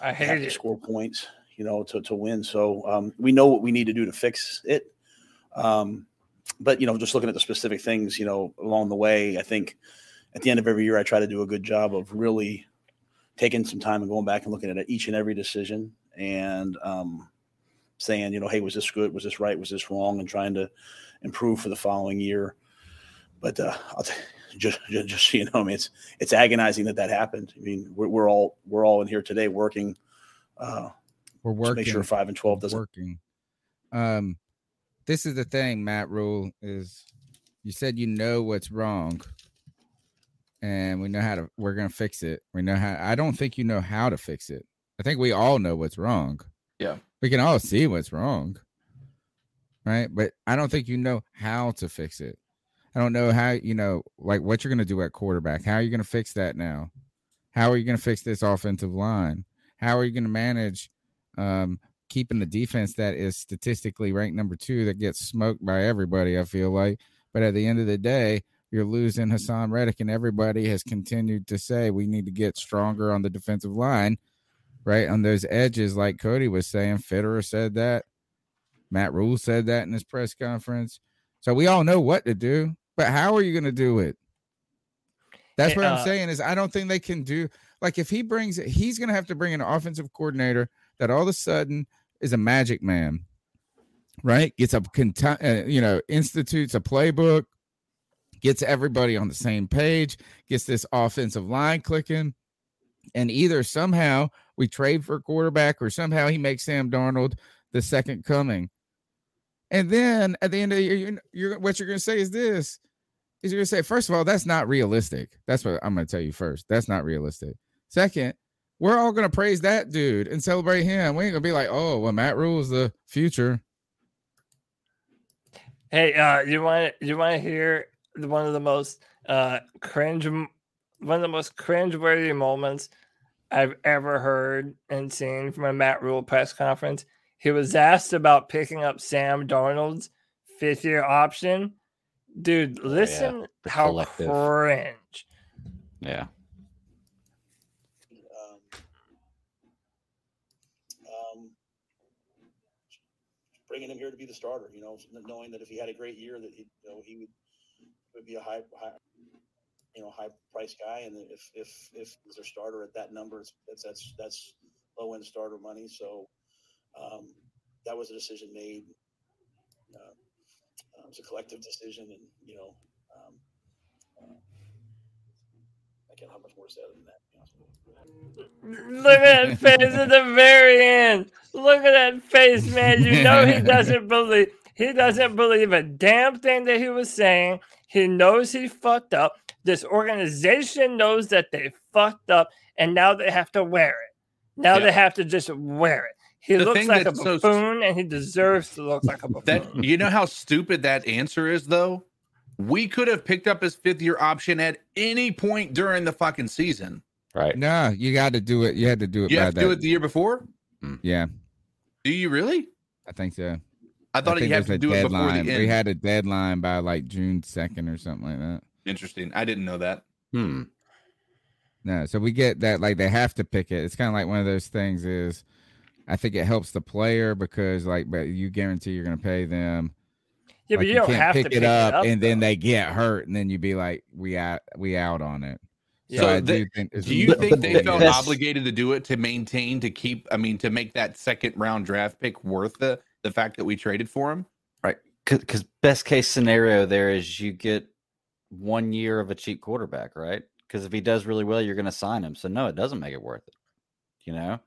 I you hate to score points, you know, to to win. So um, we know what we need to do to fix it. Um, but you know, just looking at the specific things, you know, along the way, I think at the end of every year, I try to do a good job of really taking some time and going back and looking at each and every decision and um, saying, you know, hey, was this good? Was this right? Was this wrong? And trying to improve for the following year. But uh, I'll t- just, just, just so you know, I mean, it's it's agonizing that that happened. I mean, we're, we're all we're all in here today working uh, we're to working make sure five and twelve doesn't. working. Um, this is the thing, Matt Rhule is you said you know what's wrong, and we know how to. We're gonna fix it. We know how. I don't think you know how to fix it. I think we all know what's wrong. Yeah. we can all see what's wrong, right? But I don't think you know how to fix it. I don't know how you know, like what you're gonna do at quarterback. How are you gonna fix that now? How are you gonna fix this offensive line? How are you gonna manage? Um, keeping the defense that is statistically ranked number two that gets smoked by everybody. I feel like, but at the end of the day, you're losing Haason Reddick, and everybody has continued to say we need to get stronger on the defensive line, right on those edges, like Cody was saying. Fitterer said that. Matt Rhule said that in his press conference. So we all know what to do, but how are you going to do it? That's what uh, I'm saying is I don't think they can do like if he brings he's going to have to bring an offensive coordinator that all of a sudden is a magic man, right? Gets a uh, you know institutes a playbook, gets everybody on the same page, gets this offensive line clicking, and either somehow we trade for a quarterback or somehow he makes Sam Darnold the second coming. And then at the end of the year, you're, you're what you're going to say is this: is you're going to say, first of all, that's not realistic. That's what I'm going to tell you first. That's not realistic. Second, we're all going to praise that dude and celebrate him. We ain't going to be like, oh, well, Matt Rhule's the future. Hey, uh, you want you want to hear one of the most uh cringe, one of the most cringe-worthy moments I've ever heard and seen from a Matt Rhule press conference? he was asked about picking up Sam Darnold's fifth year option. Dude, Oh, yeah. listen how collective. cringe. Yeah. um, um, bringing him here to be the starter. You know, knowing that if he had a great year, that he, you know, he would would be a high, high you know, high price guy. And if if if he's their starter at that number, it's, that's that's that's low end starter money. So um, that was a decision made. Uh, it was a collective decision, and you know. Um, uh, I can't have much more to say than that. to be honest with you. Look at that face at the very end. Look at that face, man. You know he doesn't believe he doesn't believe a damn thing that he was saying. He knows he fucked up. This organization knows that they fucked up, and now they have to wear it. Now Yeah. they have to just wear it. He The looks like a that's so- buffoon, and he deserves to look like a buffoon. That you know how stupid that answer is, though. We could have picked up his fifth year option at any point during the fucking season. Right. No, you got to do it. You had to do it. You by have to that. do it the year before. Mm. Yeah, Do you really? I think so. I thought think you have there's to a do it before deadline. the end. We had a deadline by like June second or something like that. Interesting. I didn't know that. Hmm. No, so we get that like they have to pick it. It's kind of like one of those things is I think it helps the player because like but you guarantee you're going to pay them. yeah, Like, but you, don't can't have pick to it pick up, and then they get hurt and then you be like we out we out on it. So, So I they- do think Do you think they felt best- obligated to do it to maintain to keep? I mean, to make that second round draft pick worth the the fact that we traded for him? Right. Because best case scenario there is you get one year of a cheap quarterback, right? Because if he does really well, you're going to sign him. So no, it doesn't make it worth it. You know,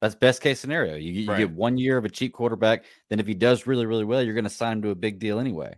that's best case scenario. You, you Right. get one year of a cheap quarterback. Then if he does really really well, you're going to sign him to a big deal anyway.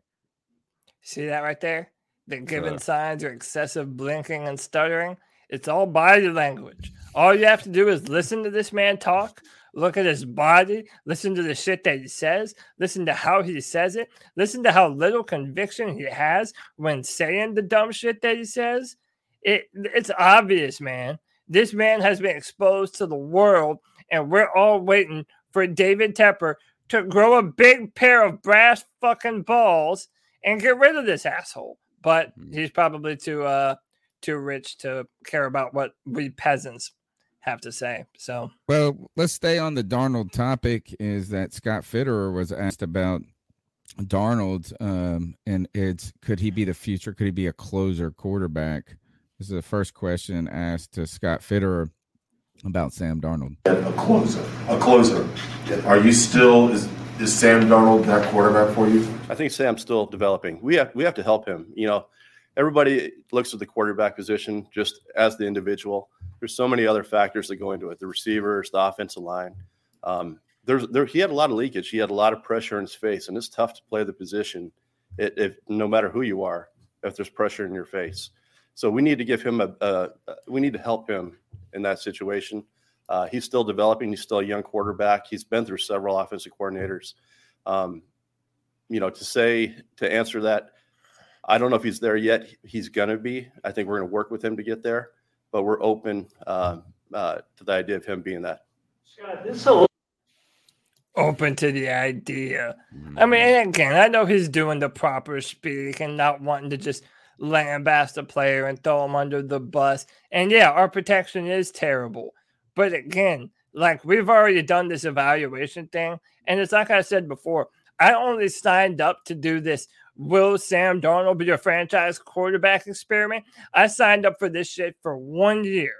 See that right there? The given Uh. signs are excessive blinking and stuttering. It's all body language. All you have to do is listen to this man talk, look at his body, listen to the shit that he says, listen to how he says it, listen to how little conviction he has when saying the dumb shit that he says. It it's obvious, man. This man has been exposed to the world, and we're all waiting for David Tepper to grow a big pair of brass fucking balls and get rid of this asshole. But Mm. he's probably too uh too rich to care about what we peasants have to say. So Well, let's stay on the Darnold topic. Is that Scott Fitterer was asked about Darnold, um, and it's could he be the future? Could he be a closer quarterback? This is the first question asked to Scott Fitterer about Sam Darnold. a closer. A closer. Are you still is is Sam Darnold that quarterback for you? I think Sam's still developing. We have we have to help him. You know, everybody looks at the quarterback position just as the individual. There's so many other factors that go into it: the receivers, the offensive line. Um, there's there he had a lot of leakage. He had a lot of pressure in his face, and it's tough to play the position. It, if no matter who you are, if there's pressure in your face, so we need to give him a, a we need to help him in that situation. Uh, he's still developing. He's still a young quarterback. He's been through several offensive coordinators. Um, you know, to say to answer that, I don't know if he's there yet. He's gonna be. I think we're gonna work with him to get there, but we're open uh, uh, to the idea of him being that. Scott, this whole- open to the idea. I mean, again, I know he's doing the proper speak and not wanting to just lambast a player and throw him under the bus. And yeah, our protection is terrible. But again, like we've already done this evaluation thing. And it's like I said before, I only signed up to do this. Will Sam Darnold be your franchise quarterback experiment? I signed up for this shit for one year.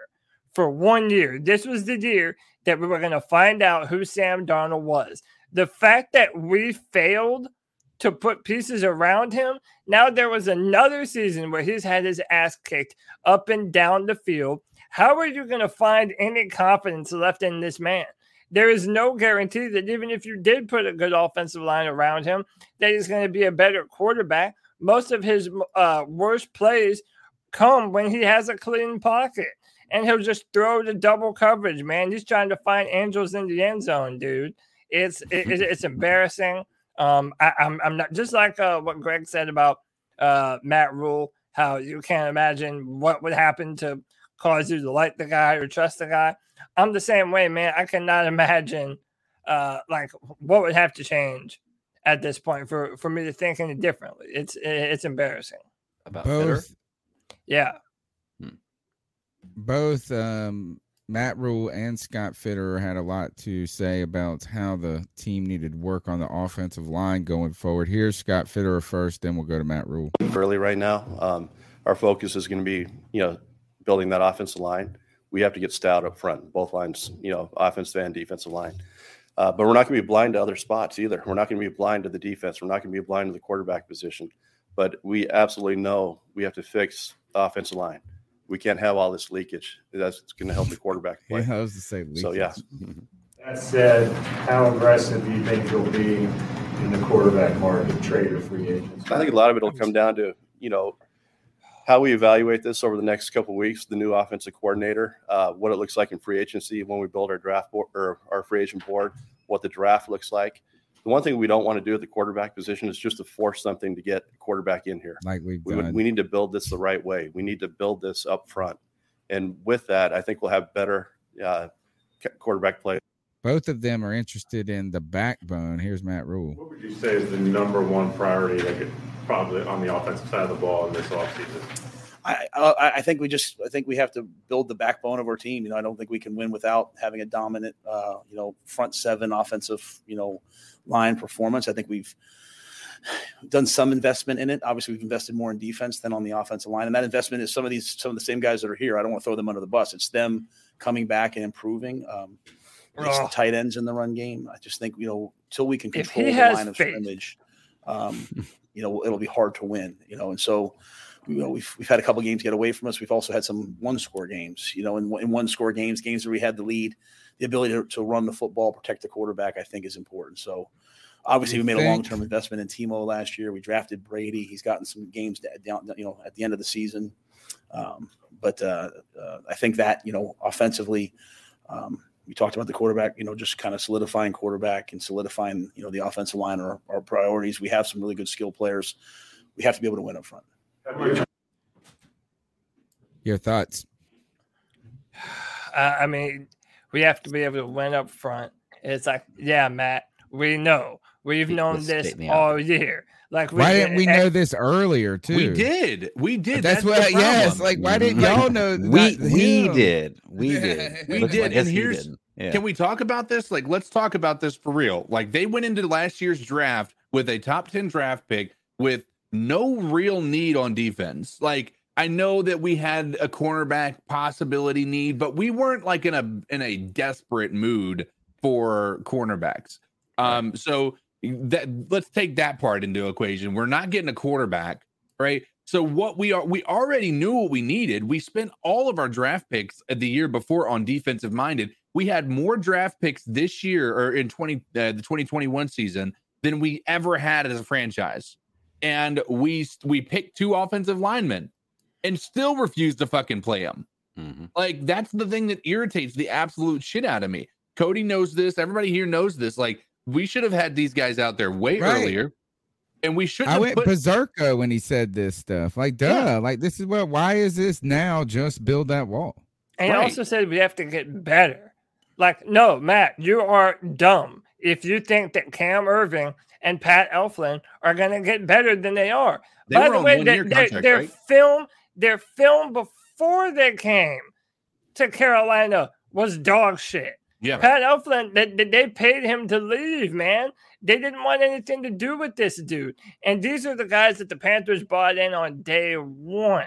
For one year. This was the year that we were going to find out who Sam Darnold was. The fact that we failed to put pieces around him, now there was another season where he's had his ass kicked up and down the field. How are you going to find any confidence left in this man? There is no guarantee that even if you did put a good offensive line around him, that he's going to be a better quarterback. Most of his uh, worst plays come when he has a clean pocket and he'll just throw the double coverage, man. He's trying to find angels in the end zone, dude. It's it, it- it's embarrassing. Um, I, I'm I'm not just like uh, what Greg said about uh, Matt Rhule, how you can't imagine what would happen to cause you to like the guy or trust the guy. I'm the same way, man. I cannot imagine Uh, like what would have to change at this point for for me to think any differently? It's it's embarrassing. About Fitter? Both Yeah. both um, Matt Rhule and Scott Fitter had a lot to say about how the team needed work on the offensive line going forward. Here's Scott Fitter first, then we'll go to Matt Rhule. early right now. Um, our focus is going to be, you know, building that offensive line. We have to get stout up front, both lines, you know, offensive and defensive line. Uh, but we're not going to be blind to other spots either. We're not going to be blind to the defense. We're not going to be blind to the quarterback position. But we absolutely know we have to fix the offensive line. We can't have all this leakage. That's going to help the quarterback He play. loves to say So yeah, That said, how aggressive do you think you'll be in the quarterback market, trade or free agents? I think a lot of it will come down to you know how we evaluate this over the next couple of weeks. The new offensive coordinator, uh, what it looks like in free agency when we build our draft board or our free agent board, what the draft looks like. The one thing we don't want to do at the quarterback position is just to force something to get a quarterback in here. Like we've We, done. would, we need to build this the right way. We need to build this up front, and with that, I think we'll have better uh, quarterback play. Both of them are interested in the backbone. Here's Matt Rhule. What would you say is the number one priority that could probably on the offensive side of the ball in this offseason? I, I I think we just I think we have to build the backbone of our team. You know, I don't think we can win without having a dominant, uh, you know, front seven offensive, you know, line performance. I think we've done some investment in it. Obviously, we've invested more in defense than on the offensive line, and that investment is some of these some of the same guys that are here. I don't want to throw them under the bus. It's them coming back and improving. Um, it's the tight ends in the run game. I just think you know till we can control the has line of faith. scrimmage, um, you know, it'll be hard to win. You know, and so you know we've we've had a couple games get away from us. We've also had some one score games. You know, in in one score games, games where we had the lead, the ability to, to run the football, protect the quarterback, I think is important. So. Obviously, we made a long-term investment in Timo last year. We drafted Brady. He's gotten some games down, you know, at the end of the season. Um, but uh, uh, I think that you know, offensively, um, we talked about the quarterback. You know, just kind of solidifying quarterback and solidifying you know the offensive line are our priorities. We have some really good skill players. We have to be able to win up front. Your thoughts? Uh, I mean, we have to be able to win up front. It's like, yeah, Matt, we know. We've Keep known this this statement all year. Like, Why didn't we know this earlier too? We did. We did. That's, the what. Yes. problem. Like, why didn't y'all know? We not we him? did. We did. We did, like and here's- didn't. Yeah. Can we talk about this? Like, let's talk about this for real. Like, they went into last year's draft with a top 10 draft pick with no real need on defense. Like, I know that we had a cornerback possibility need, but we weren't like in a in a desperate mood for cornerbacks. Um, so that let's take that part into equation. We're not getting a quarterback, right? So what we are we already knew what we needed. We spent all of our draft picks the year before on defensive minded. We had more draft picks this year or in 20 uh, the 2021 season than we ever had as a franchise. And we we picked two offensive linemen and still refused to fucking play them. Mhm. Like that's the thing that irritates the absolute shit out of me. Cody knows this. Everybody here knows this. Like we should have had these guys out there way Right. earlier, and we shouldn't I have went put. berserker when he said this stuff. Like, duh. Yeah. Like, this is what. Why is this now? Just build that wall. And he Right. also said we have to get better. Like, no, Matt, you are dumb if you think that Cam Erving and Pat Elflein are going to get better than they are. They By the way, one their, their, their right? film, their film before they came to Carolina was dog shit. Yeah, Pat Elflein, they, they- they paid him to leave, man. They didn't want anything to do with this dude. And these are the guys that the Panthers bought in on day one.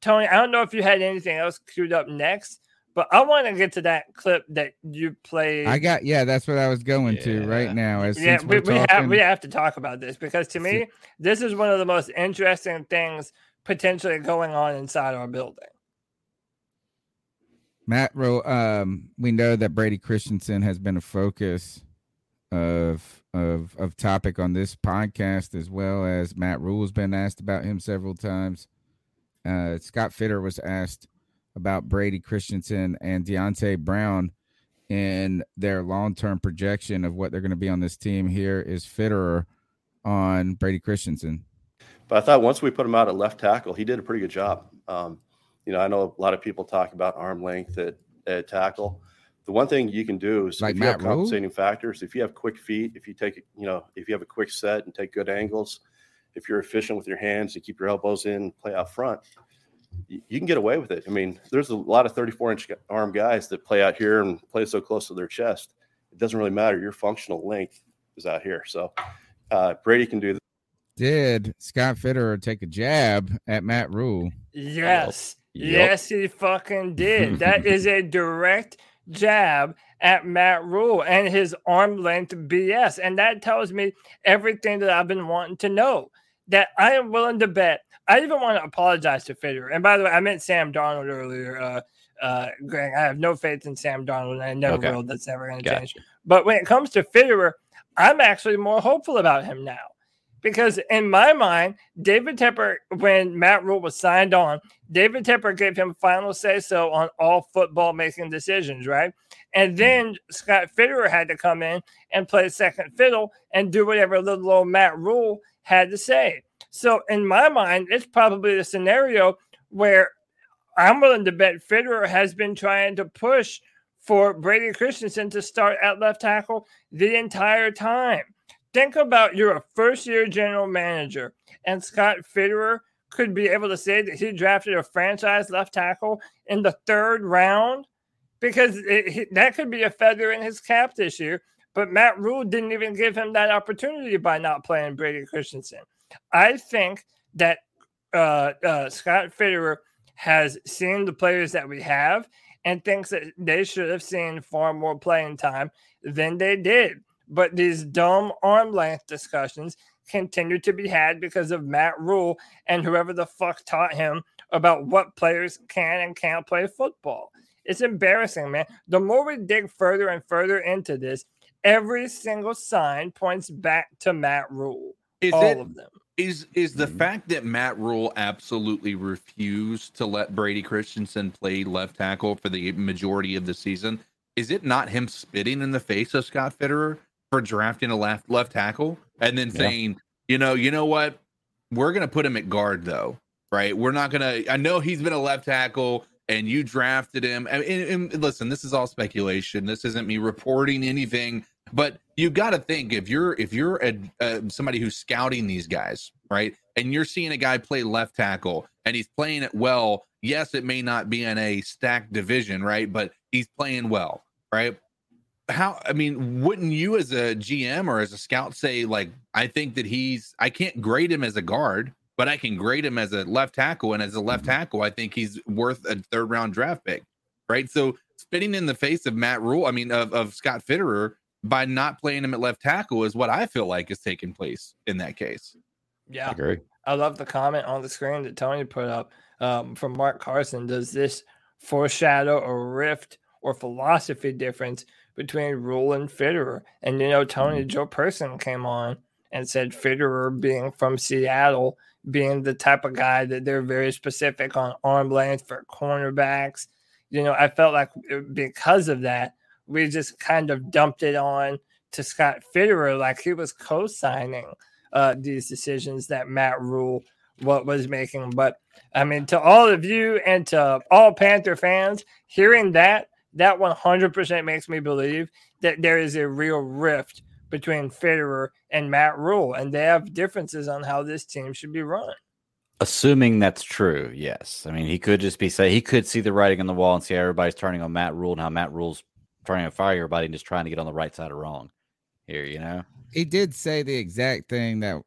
Tony, I don't know if you had anything else queued up next, but I want to get to that clip that you played. I got. Yeah, that's what I was going to right now. As yeah, we, we're we have we have to talk about this because to me, this is one of the most interesting things potentially going on inside our building. Matt Rhule, um, we know that Brady Christensen has been a focus of of of topic on this podcast, as well as Matt Rhule's been asked about him several times. Uh, Scott Fitter was asked about Brady Christensen and Deonte Brown and their long term projection of what they're going to be on this team. Here is Fitterer on Brady Christensen. But I thought once we put him out at left tackle, he did a pretty good job. Um, you know, I know a lot of people talk about arm length at, at tackle. the one thing you can do is Like if you have Matt Rhule? compensating factors, if you have quick feet, if you take you know, if you have a quick set and take good angles, if you're efficient with your hands, and keep your elbows in, play out front, you, you can get away with it. I mean, there's a lot of 34 inch arm guys that play out here and play so close to their chest. It doesn't really matter. Your functional length is out here. So uh, Brady can do that. Did Scott Fitterer take a jab at Matt Rhule? Yes. Yep. Yes, he fucking did. that is a direct jab at Matt Rhule and his arm length BS. And that tells me everything that I've been wanting to know. That I am willing to bet. I even want to apologize to Fitterer. And by the way, I meant Sam Darnold earlier. Uh, uh, Greg, I have no faith in Sam Darnold, and I never Okay. will. That's never going to change. But when it comes to Fitterer, I'm actually more hopeful about him now because in my mind, David Tepper, when Matt Rhule was signed on, David Tepper gave him final say so on all football making decisions, right? And mm-hmm. then Scott Fitterer had to come in and play second fiddle and do whatever little old Matt Rhule had to say. So in my mind, it's probably the scenario where I'm willing to bet Fitterer has been trying to push for Brady Christensen to start at left tackle the entire time. Think about you're a first year general manager, and Scott Fitterer could be able to say that he drafted a franchise left tackle in the third round because it, that could be a feather in his cap this year. But Matt Rhule didn't even give him that opportunity by not playing Brady Christensen. I think that uh, uh, Scott Fitterer has seen the players that we have and thinks that they should have seen far more playing time than they did. But these dumb arm length discussions continue to be had because of Matt Rhule and whoever the fuck taught him about what players can and can't play football. It's embarrassing, man. The more we dig further and further into this, every single sign points back to Matt Rhule. Is All it- of them. Is is the Mm-hmm. fact that Matt Rhule absolutely refused to let Brady Christensen play left tackle for the majority of the season? Is it not him spitting in the face of Scott Fitterer for drafting a left left tackle and then Yeah. saying, you know, you know what, we're gonna put him at guard though, right? We're not gonna. I know he's been a left tackle and you drafted him. And, and- and listen, this is all speculation. This isn't me reporting anything but you got to think if you're if you're a, uh, somebody who's scouting these guys right and you're seeing a guy play left tackle and he's playing it well yes it may not be in a stacked division right but he's playing well right how i mean wouldn't you as a gm or as a scout say like i think that he's i can't grade him as a guard but i can grade him as a left tackle and as a left tackle i think he's worth a third round draft pick right so spitting in the face of matt rhule i mean of, of scott fitterer by not playing him at left tackle is what I feel like is taking place in that case. Yeah. agree. I love the comment on the screen that Tony put up um, from Mark Carson. Does this foreshadow a rift or philosophy difference between Rhule and Fitterer? And you know, Tony Joe Person came on and said Fitterer being from Seattle, being the type of guy that they're very specific on arm length for cornerbacks. You know, I felt like because of that, we just kind of dumped it on to Scott Fitterer like he was co-signing uh, these decisions that Matt Rhule what was making. But I mean, to all of you and to all Panther fans, hearing that that 100% makes me believe that there is a real rift between Fitterer and Matt Rhule, and they have differences on how this team should be run. Assuming that's true, yes. I mean, he could just be say he could see the writing on the wall and see how everybody's turning on Matt Rhule and how Matt Rhule's trying to fire everybody and just trying to get on the right side of wrong here, you know? He did say the exact thing that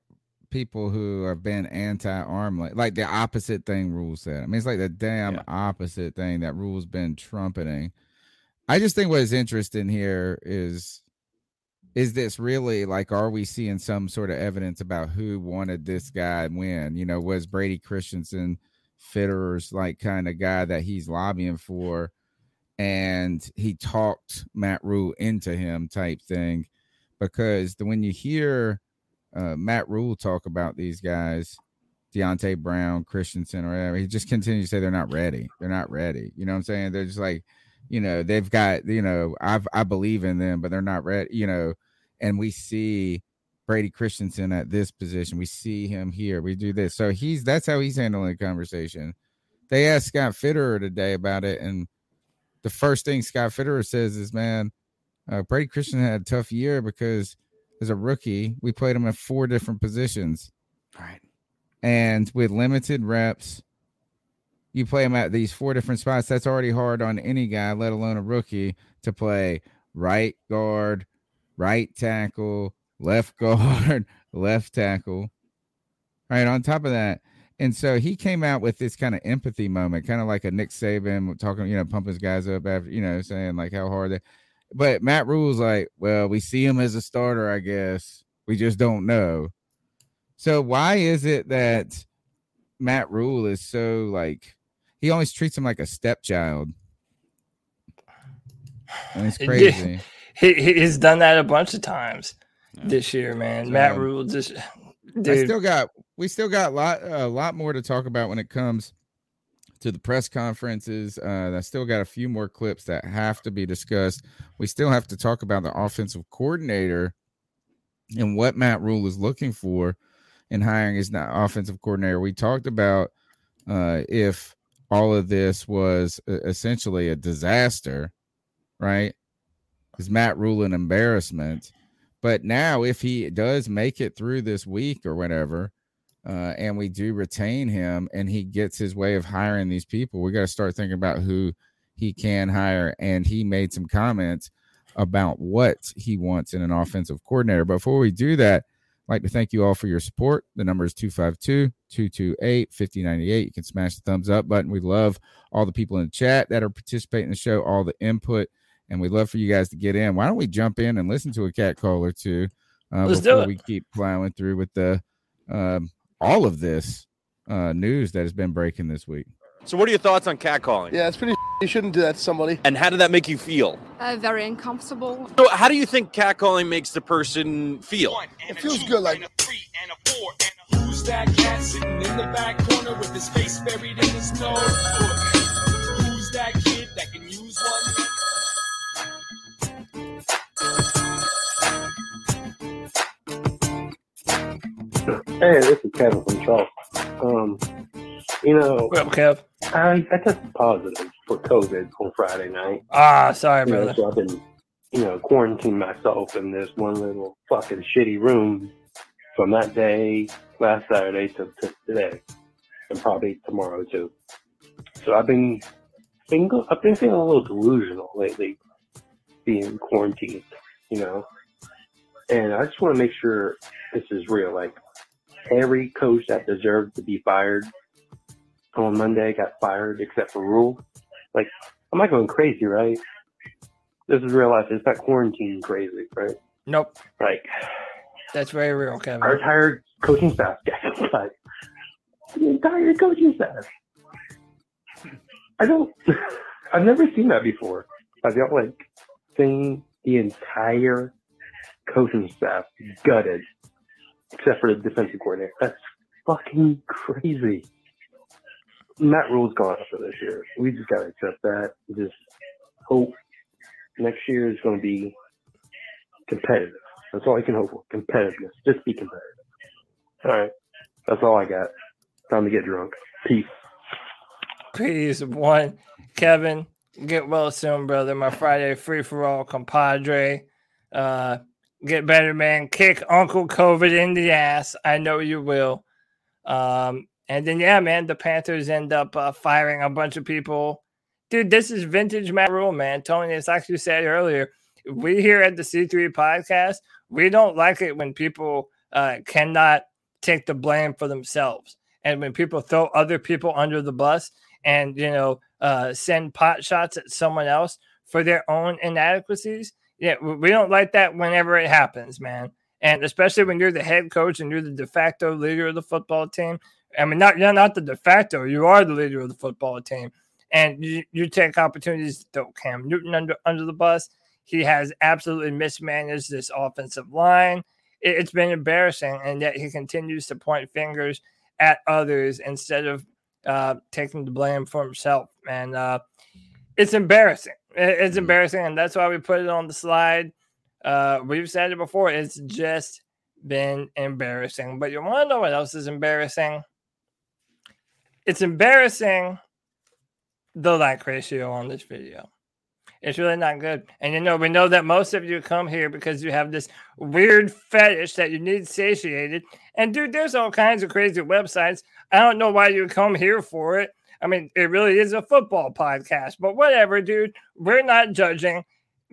people who have been anti-arm length, like the opposite thing Rhule said. I mean, it's like the damn opposite thing that Rhule's been trumpeting. I just think what is interesting here is is this really like are we seeing some sort of evidence about who wanted this guy and when? You know, was Brady Christensen Fitterer's like kind of guy that he's lobbying for and he talked Matt Rhule into him type thing because the, when you hear uh, Matt Rhule talk about these guys, Deonte Brown, Christensen, or whatever, he just continues to say they're not ready. They're not ready. You know what I'm saying? They're just like, you know, they've got, you know, I've I believe in them, but they're not ready. You know, and we see Brady Christensen at this position. We see him here. We do this. So he's that's how he's handling the conversation. They asked Scott Fitterer today about it, and the first thing Scott Fitterer says is, "Man, uh, Brady Christian had a tough year because as a rookie, we played him in four different positions, right? And with limited reps, you play him at these four different spots. That's already hard on any guy, let alone a rookie, to play right guard, right tackle, left guard, left tackle. Right on top of that, and so he came out with this kind of empathy moment, kind of like a Nick Saban talking, you know, pumping his guys up after, you know, saying like how hard they. But Matt Rhule's like, well, we see him as a starter, I guess. We just don't know. So why is it that Matt Rhule is so like he always treats him like a stepchild? And it's crazy. He, he's done that a bunch of times yeah. this year, man. So, Matt Rhule just dude. I still got we still got a lot a lot more to talk about when it comes to the press conferences. Uh, I still got a few more clips that have to be discussed. We still have to talk about the offensive coordinator and what Matt Rhule is looking for in hiring his offensive coordinator. We talked about uh, if all of this was essentially a disaster, right? Is Matt Rhule an embarrassment? But now, if he does make it through this week or whatever, uh, and we do retain him and he gets his way of hiring these people, we got to start thinking about who he can hire. And he made some comments about what he wants in an offensive coordinator. Before we do that, like to thank you all for your support. The number is 252 228 5098. You can smash the thumbs up button. We love all the people in the chat that are participating in the show, all the input, and we'd love for you guys to get in. Why don't we jump in and listen to a cat call or two uh, before we keep plowing through with the um, all of this uh, news that has been breaking this week. So, what are your thoughts on catcalling? Yeah, it's pretty. You shouldn't do that to somebody. And how did that make you feel? Uh, very uncomfortable. So, how do you think catcalling makes the person feel? It feels good, like. Who's that cat sitting in the back corner with his face buried in his nose? Who's that kid that can use one? Hey, this is Kevin from Charles. Um, you know, what up, Kev? I, I tested positive for COVID on Friday night. Ah, sorry, you brother. Know, so I've been, you know, quarantining myself in this one little fucking shitty room from that day, last Saturday to, to today, and probably tomorrow too. So I've been, been I've been feeling a little delusional lately, being quarantined, you know. And I just want to make sure this is real. Like every coach that deserved to be fired on Monday got fired except for Rhule. Like, I'm not going crazy, right? This is real life. It's not quarantine crazy, right? Nope. Like, that's very real, Kevin. Our entire coaching staff got fired. The entire coaching staff. I don't. I've never seen that before. I felt like seeing the entire coaching staff gutted, except for the defensive coordinator. That's fucking crazy. Matt Rhule's gone after this year. We just gotta accept that. Just hope next year is going to be competitive. That's all I can hope for. Competitiveness. Just be competitive. All right. That's all I got. Time to get drunk. Peace. Peace. One, Kevin. Get well soon, brother. My Friday free for all compadre. Uh, get better, man. Kick Uncle COVID in the ass. I know you will. Um, and then, yeah, man, the Panthers end up uh, firing a bunch of people. Dude, this is vintage Matt Rhule, man. Tony, it's like you said earlier. We here at the C3 podcast, we don't like it when people uh, cannot take the blame for themselves. And when people throw other people under the bus and, you know, uh, send pot shots at someone else for their own inadequacies. Yeah, we don't like that whenever it happens, man. And especially when you're the head coach and you're the de facto leader of the football team, I mean, not you're not the de facto. You are the leader of the football team, and you, you take opportunities to throw Cam Newton under under the bus. He has absolutely mismanaged this offensive line. It, it's been embarrassing, and yet he continues to point fingers at others instead of uh, taking the blame for himself. And uh, it's embarrassing. It, it's mm-hmm. embarrassing, and that's why we put it on the slide. Uh, we've said it before. It's just been embarrassing. But you want to know what else is embarrassing? It's embarrassing the like ratio on this video. It's really not good. And you know, we know that most of you come here because you have this weird fetish that you need satiated. And dude, there's all kinds of crazy websites. I don't know why you come here for it. I mean, it really is a football podcast, but whatever, dude. We're not judging.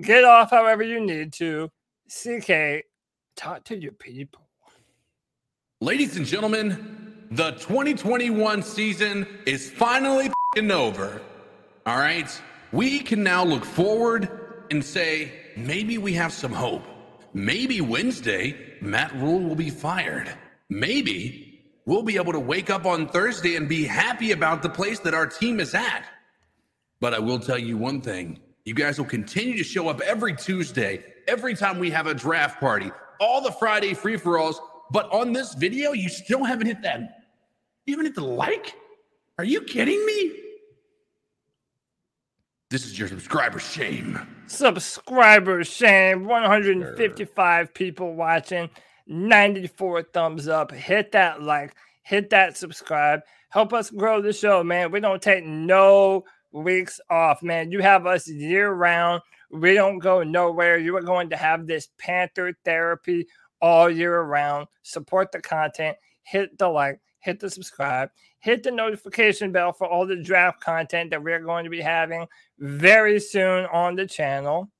Get off however you need to. CK, talk to your people. Ladies and gentlemen, the 2021 season is finally over. All right? We can now look forward and say, maybe we have some hope. Maybe Wednesday, Matt Rhule will be fired. Maybe we'll be able to wake up on Thursday and be happy about the place that our team is at. But I will tell you one thing you guys will continue to show up every Tuesday, every time we have a draft party, all the Friday free for alls. But on this video, you still haven't hit that. You haven't hit the like? Are you kidding me? This is your subscriber shame. Subscriber shame. 155 people watching. 94 thumbs up. Hit that like. Hit that subscribe. Help us grow the show, man. We don't take no weeks off, man. You have us year round. We don't go nowhere. You are going to have this Panther therapy all year round. Support the content. Hit the like. Hit the subscribe. Hit the notification bell for all the draft content that we're going to be having very soon on the channel.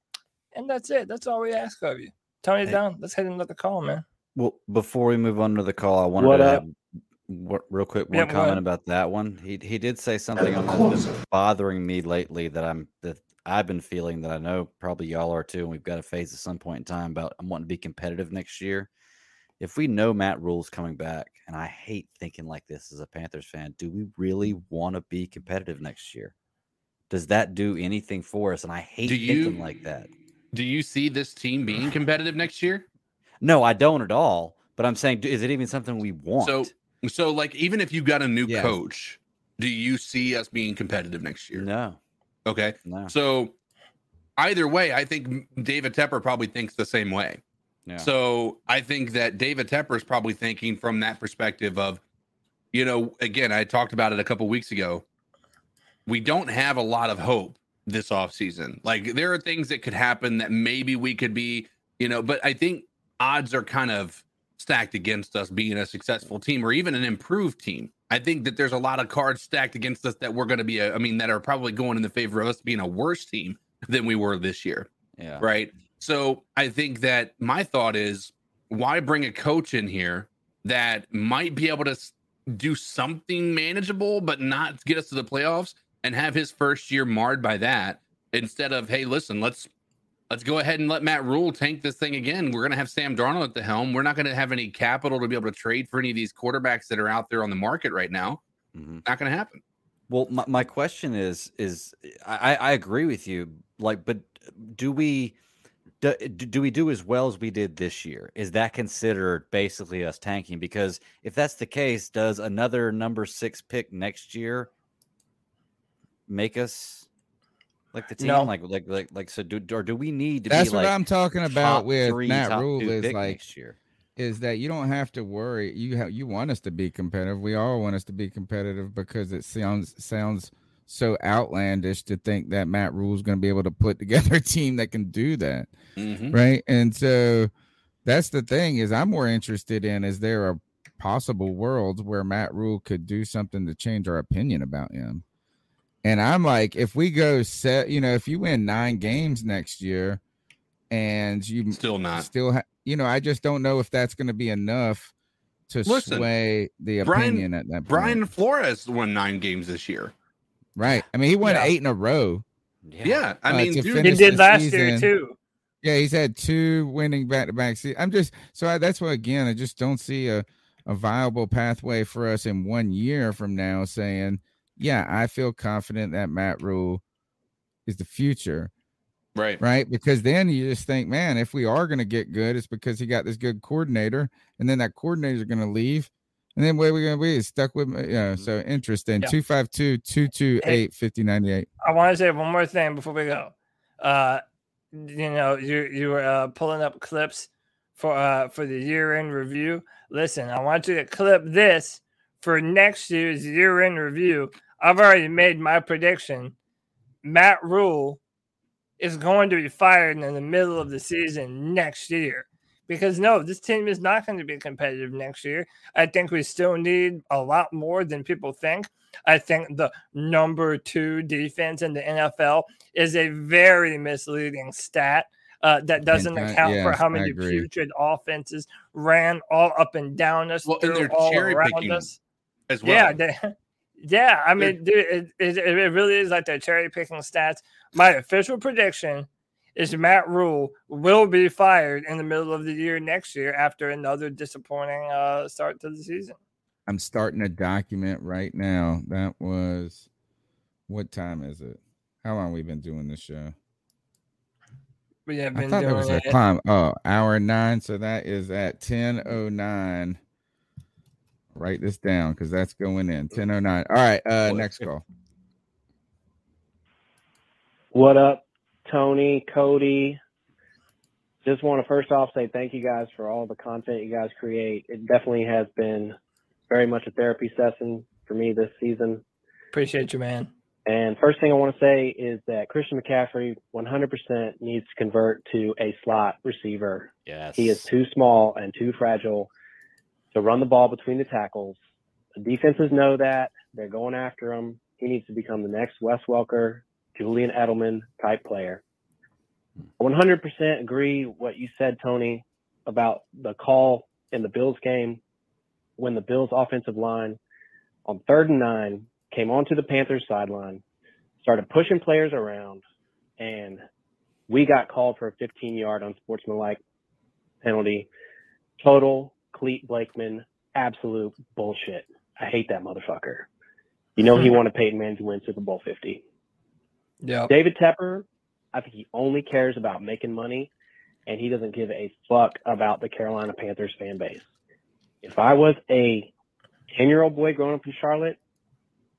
And that's it. That's all we ask of you. Tony Hey. down. Let's hit another call, man. Well, before we move on to the call, I wanted What to up? have real quick one go comment ahead. about that one. He he did say something on that that's been bothering me lately that I'm that I've been feeling that I know probably y'all are too, and we've got to face at some point in time about I'm wanting to be competitive next year. If we know Matt Rhule's coming back, and I hate thinking like this as a Panthers fan, do we really mm. want to be competitive next year? Does that do anything for us? And I hate Do you- thinking like that. Do you see this team being competitive next year? No, I don't at all. But I'm saying, is it even something we want? So, so like, even if you got a new Yes. coach, do you see us being competitive next year? No. Okay. No. So, either way, I think David Tepper probably thinks the same way. Yeah. So, I think that David Tepper is probably thinking from that perspective of, you know, again, I talked about it a couple weeks ago. We don't have a lot of hope this offseason. Like, there are things that could happen that maybe we could be, you know, but I think odds are kind of stacked against us being a successful team or even an improved team. I think that there's a lot of cards stacked against us that we're going to be, a, I mean, that are probably going in the favor of us being a worse team than we were this year. Yeah. Right. So I think that my thought is why bring a coach in here that might be able to do something manageable, but not get us to the playoffs and have his first year marred by that instead of, hey, listen, let's let's go ahead and let Matt Rhule tank this thing again. We're going to have Sam Darnold at the helm. We're not going to have any capital to be able to trade for any of these quarterbacks that are out there on the market right now. Mm-hmm. Not going to happen. Well, my, my question is is I, I agree with you. Like, but do we do, do we do as well as we did this year? Is that considered basically us tanking? Because if that's the case, does another number six pick next year make us like the team? No. Like like like like so do or do we need to That's what like I'm talking about with three, Matt Rhule is like next year? is that you don't have to worry. You have you want us to be competitive. We all want us to be competitive because it sounds sounds so outlandish to think that Matt Rhule is going to be able to put together a team that can do that, Mhm. right? And so that's the thing is I'm more interested in is there a possible world where Matt Rhule could do something to change our opinion about him? And I'm like, if we go set, you know, if you win nine games next year, and you still not still, ha- you know, I just don't know if that's going to be enough to Listen, sway the Brian- opinion at that point. Brian Flores won nine games this year. Right? I mean, he won Yeah. eight in a row. Yeah. I uh, mean, to dude, He did the last year, too. Yeah, he's had two winning back-to-back seasons. I'm just so I, that's why again I just don't see a a viable pathway for us in one year from now saying, yeah, I feel confident that Matt Rhule is the future. Right. Right. Because then you just think, man, if we are going to get good, it's because he got this good coordinator, and then that coordinator is going to leave. And then where are we going to be? Stuck with, yeah. So interesting. Yeah. 252 228 5098. I want to say one more thing before we go. Uh, you know, you you were uh, pulling up clips for uh for the year end review. Listen, I want you to clip this for next year's year end review. I've already made my prediction. Matt Rhule is going to be fired in the middle of the season next year. Because no, this team is not going to be competitive next year. I think we still need a lot more than people think. I think the number two defense in the NFL is a very misleading stat uh, that doesn't Anti- account for yes, how many putrid offenses ran all up and down us, Well, and they're all cherry around picking us. as well. Yeah, they, yeah. I mean, dude, it, it, it really is like they're cherry picking stats. My official prediction is Matt Rhule will be fired in the middle of the year next year after another disappointing uh, start to the season. I'm starting a document right now. That was what time is it? How long we been doing this show? We have been I been thought doing there was a time. Oh, hour nine. So that is at ten oh nine. Write this down because that's going in ten oh nine. All right. Uh, next call. What up, Tony, Cody? Just want to first off say thank you guys for all the content you guys create. It definitely has been very much a therapy session for me this season. Appreciate you, man. And first thing I want to say is that Christian McCaffrey 100% needs to convert to a slot receiver. Yes. He is too small and too fragile to run the ball between the tackles. The defenses know that. They're going after him. He needs to become the next Wes Welker, Julian Edelman type player. Hmm. 100% agree what you said, Tony, about the call in the Bills game when the Bills offensive line on third and nine came onto the Panthers sideline, started pushing players around, and we got called for a 15 yard unsportsmanlike penalty. Total Clete Blakeman, absolute bullshit. I hate that motherfucker. You know he wanted Peyton Manning to win Super Bowl 50. Yeah. David Tepper, I think he only cares about making money and he doesn't give a fuck about the Carolina Panthers fan base. If I was a 10 year old boy growing up in Charlotte,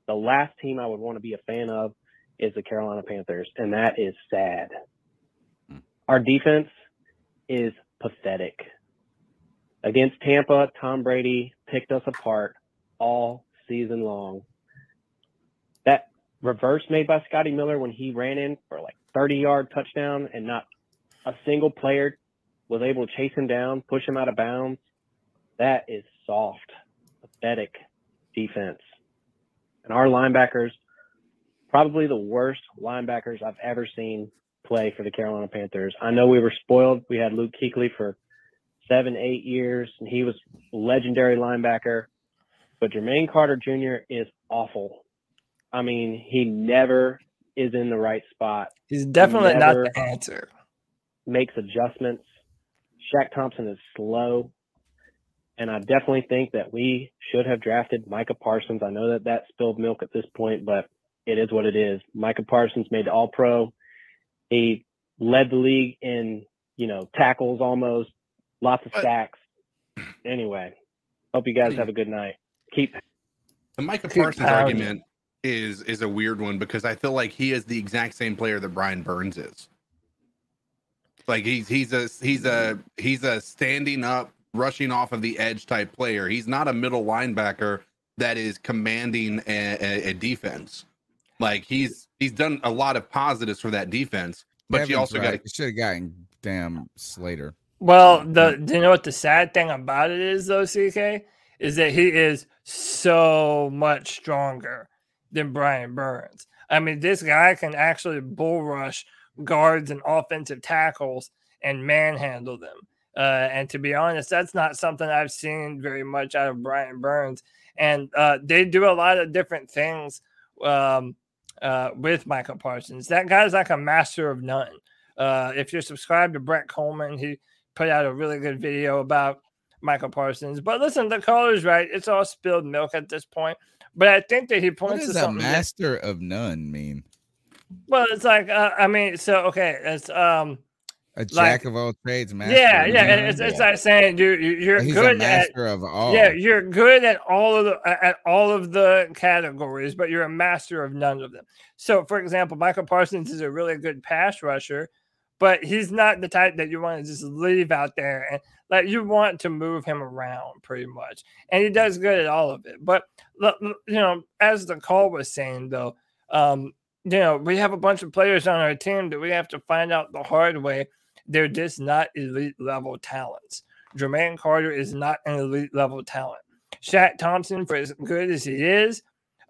the last team I would want to be a fan of is the Carolina Panthers, and that is sad. Hmm. Our defense is pathetic. Against Tampa, Tom Brady picked us apart all season long. Reverse made by Scotty Miller when he ran in for like 30 yard touchdown and not a single player was able to chase him down, push him out of bounds. That is soft, pathetic defense. And our linebackers, probably the worst linebackers I've ever seen play for the Carolina Panthers. I know we were spoiled. We had Luke Kuechly for seven, eight years, and he was legendary linebacker. But Jermaine Carter Jr. is awful. I mean, he never is in the right spot. He's definitely not the answer. Makes adjustments. Shaq Thompson is slow. And I definitely think that we should have drafted Micah Parsons. I know that that spilled milk at this point, but it is what it is. Micah Parsons made the All Pro. He led the league in, you know, tackles almost, lots of sacks. Anyway, hope you guys have a good night. Keep The Micah Parsons argument is is a weird one because I feel like he is the exact same player that Brian Burns is. Like he's he's a he's a he's a standing up, rushing off of the edge type player. He's not a middle linebacker that is commanding a, a, a defense. Like he's he's done a lot of positives for that defense, but you also got you should have gotten damn Slater. Well, the do you know what the sad thing about it is though, CK, is that he is so much stronger than Brian Burns. I mean, this guy can actually bull rush guards and offensive tackles and manhandle them. Uh, and to be honest, that's not something I've seen very much out of Brian Burns. And uh, they do a lot of different things um, uh, with Micah Parsons. That guy's like a master of none. Uh, if you're subscribed to Brett Kollmann, he put out a really good video about Micah Parsons. But listen, the caller's right. It's all spilled milk at this point. But I think that he What points does to a something. that- master of none mean? well, it's like uh, I mean, so okay, it's um, A like- jack of all trades, master. yeah, yeah. It's, it's like saying you you- you're He's a good master at of all. Yeah, you're good at all of the at all of the categories, but you're a master of none of them. So, for example, Micah Parsons is a really good pass rusher, but he's not the type that you want to just leave out there and like you want to move him around pretty much, and he does good at all of it. But you know, as the call was saying though, um, you know, we have a bunch of players on our team that we have to find out the hard way. They're just not elite level talents. Jermaine Carter is not an elite level talent. Shaq Thompson, for as good as he is,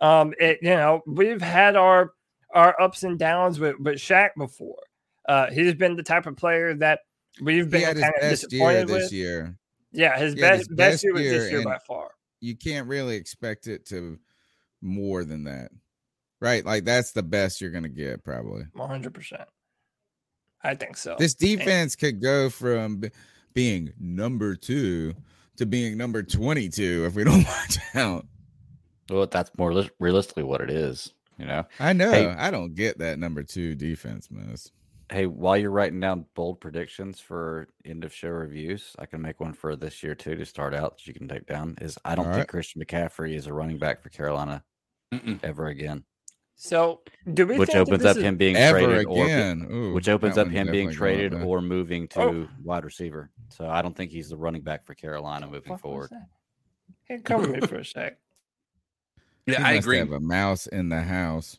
um, it you know we've had our our ups and downs with with Shaq before. Uh, he's been the type of player that we've He been had his kind of best year disappointed this with. year. Yeah, his He had best best year was this year by far. You can't really expect it to more than that, right? Like that's the best you're gonna get probably. One hundred percent. I think so. This And- defense could go from being number two to being number 22 if we don't watch out. Well, that's more lis- realistically what it is. You know. I know. Hey, I don't get that number two defense mess. Hey, while you're writing down bold predictions for end of show reviews, I can make one for this year too to start out that you can take down. Is I don't All think right. Christian McCaffrey is a running back for Carolina ever again. So do we which think opens up him being traded again. or Ooh, which opens up him being traded or moving oh. to Oh. wide receiver. So I don't think he's the running back for Carolina moving Fuck was forward. Hey, cover me for a sec. Yeah, He I must agree. Have a mouse in the house.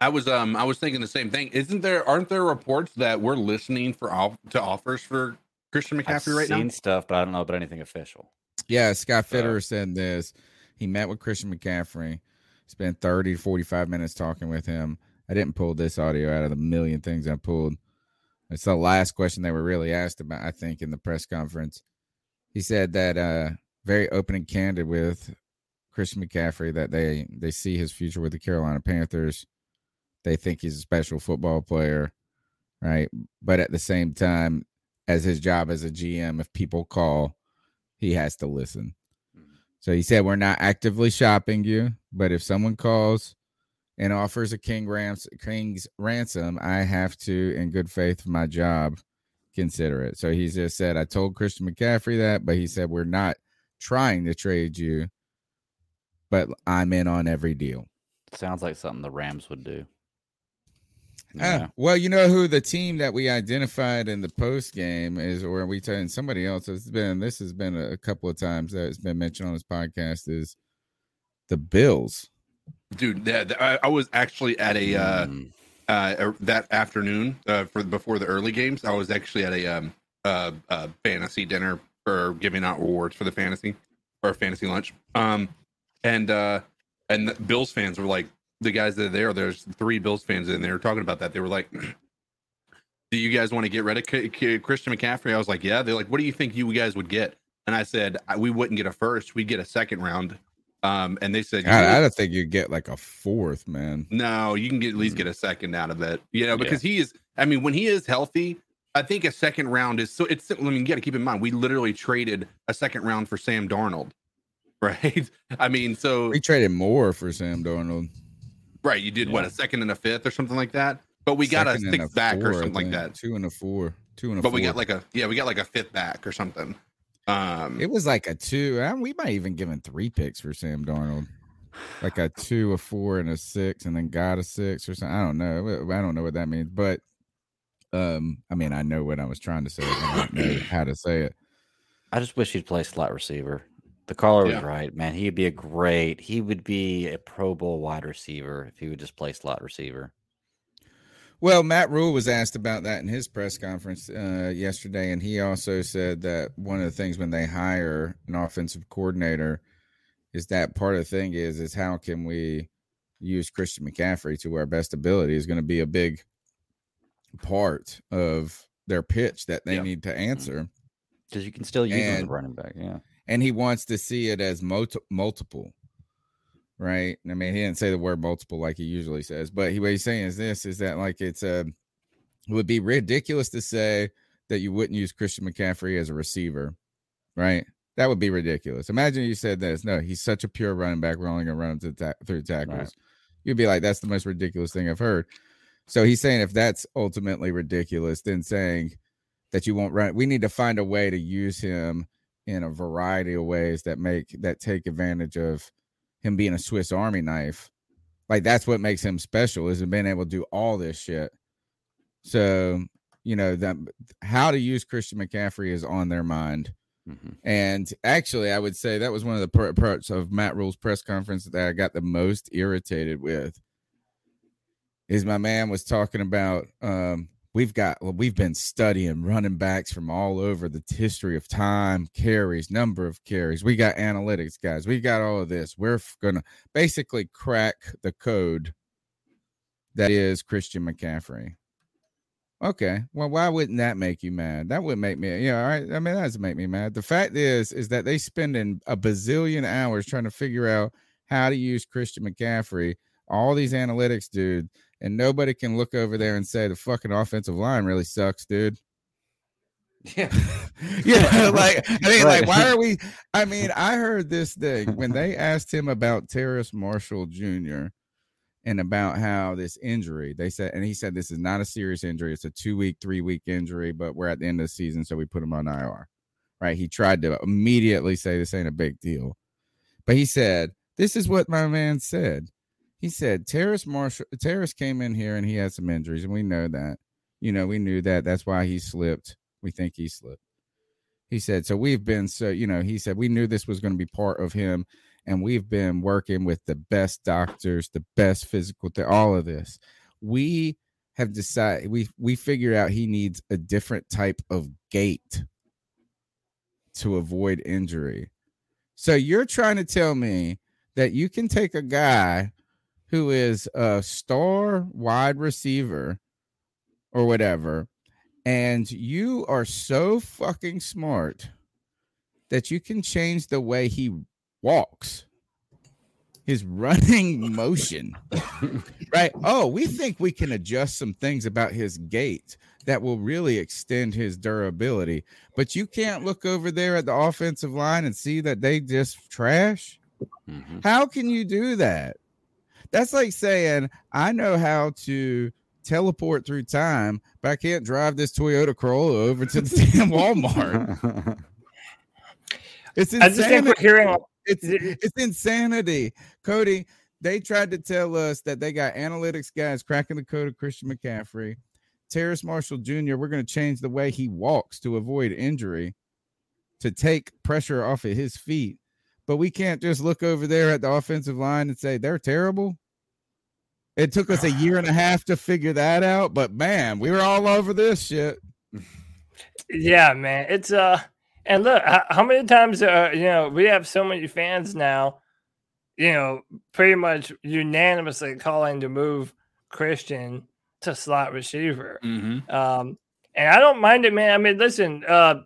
I was um I was thinking the same thing. Isn't there aren't there reports that we're listening for off to offers for Christian I've McCaffrey right seen now? stuff, but I don't know about anything official. Yeah, Scott So- Fitterer said this. He met with Christian McCaffrey, spent 30 to 45 minutes talking with him. I didn't pull this audio out of the million things I pulled. It's the last question they were really asked about, I think, in the press conference. He said that uh very open and candid with Christian McCaffrey that they they see his future with the Carolina Panthers. They think he's a special football player, right? But at the same time, as his job as a GM, if people call, he has to listen. Mm-hmm. So he said, We're not actively shopping you, but if someone calls and offers a king rams, king's ransom, I have to, in good faith for my job, consider it. So he just said, I told Christian McCaffrey that, but he mm-hmm. said, We're not trying to trade you, but I'm in on every deal. Sounds like something the Rams would do. Ah, Yeah. well, you know who the team that we identified in the post game is, or we and somebody else has been. This has been a couple of times that it's been mentioned on this podcast. Is the Bills? Dude, that, that- I, I was actually at a uh, Mm. uh er- that afternoon uh, for before the early games. I was actually at a um uh, uh fantasy dinner for giving out rewards for the fantasy or fantasy lunch. Um, and uh and the Bills fans were like the guys that are there. There's three Bills fans and they were talking about that. They were like. Do you guys want to get rid of K- K- Christian McCaffrey? I was like, yeah. They're like, what do you think you guys would get? And I said, "I- we wouldn't get a first. We'd get a second round. Um, and they said, "You I, I don't think you'd get like a fourth, man. No, you can get at least get a second out of it. You know, because he is. I mean, when he is healthy, I think a second round is so. It's. I mean, you got to keep in mind we literally traded a second round for Sam Darnold, right? I mean, so We traded more for Sam Darnold. Right, you did what a second and a fifth or something like that. But we got a Second and sixth back four, or something like that. Two and a four. Two and a But four. we got like a yeah, we got like a fifth back or something. Um, It was like a two. uh, We might even given three picks for Sam Darnold, like a two, a four, and a six, and then got a six or something. I don't know. I don't know what that means, but um, I mean, I know what I was trying to say. I don't know how to say it. I just wish he'd play slot receiver. The caller Yeah. was right, man. He'd be a great. He would be a Pro Bowl wide receiver if he would just play slot receiver. Well, Matt Rhule was asked about that in his press conference uh, yesterday, and he also said that one of the things when they hire an offensive coordinator is that part of the thing is is how can we use Christian McCaffrey to our best ability is going to be a big part of their pitch that they need to answer because you can still use him as a running back. Yeah, and he wants to see it as multi- multiple right? I mean he didn't say the word multiple like he usually says but he, what he's saying is this is that like it's a it would be ridiculous to say that you wouldn't use christian mccaffrey as a receiver right? That would be ridiculous. Imagine you said this. No he's such a pure running back. We're only going to run him to ta- through tackles. You'd be like that's the most ridiculous thing i've heard. So he's saying if that's ultimately ridiculous then saying that you won't run we need to find a way to use him in a variety of ways that make that take advantage of him being a Swiss Army knife. Like that's what makes him special is being able to do all this shit. So, you know, that how to use Christian McCaffrey is on their mind. And actually, I would say that was one of the par- parts of Matt Rhule's press conference that I got the most irritated with. is my man was talking about um we've got well, we've been studying running backs from all over the history of time, carries, number of carries. We got analytics guys. We got all of this. We're gonna basically crack the code that is Christian McCaffrey. Okay, well, why wouldn't that make you mad? That would make me, yeah, all right. I mean, that doesn't make me mad. The fact is, is that they spending a bazillion hours trying to figure out how to use Christian McCaffrey. All these analytics, dude, and nobody can look over there and say the fucking offensive line really sucks, dude. Yeah. yeah, like I mean, like, why are we? I mean, I heard this thing when they asked him about Terrace Marshall Jr. and about how this injury. They said, and he said this is not a serious injury; it's a two week, three week injury, but we're at the end of the season, so we put him on IR. Right? He tried to immediately say this ain't a big deal, but he said this is what my man said. He said Terrace Marshall, Terrace came in here and he had some injuries, and we know that. You know, we knew that. That's why he slipped. We think he slipped. He said, so we've been so, you know, he said, we knew this was going to be part of him. And we've been working with the best doctors, the best physical, th- all of this. We have decided, we, we figured out he needs a different type of gait to avoid injury. So you're trying to tell me that you can take a guy who is a star wide receiver or whatever, and you are so fucking smart that you can change the way he walks, his running motion, right? Oh, we think we can adjust some things about his gait that will really extend his durability, but you can't look over there at the offensive line and see that they just trash. Mm-hmm. How can you do that? That's like saying, I know how to teleport through time, but I can't drive this Toyota Corolla over to the damn Walmart. It's insanity. hearing It's it's insanity. Cody, they tried to tell us that they got analytics guys cracking the code of Christian McCaffrey. Terrace Marshall Jr., we're going to change the way he walks to avoid injury, to take pressure off of his feet. But we can't just look over there at the offensive line and say they're terrible. It took us a year and a half to figure that out, but man, we were all over this shit. Yeah, man. It's uh, and look, how, how many times uh, you know, we have so many fans now, you know, pretty much unanimously calling to move Christian to slot receiver. Mm-hmm. Um, and I don't mind it, man. I mean, listen, uh,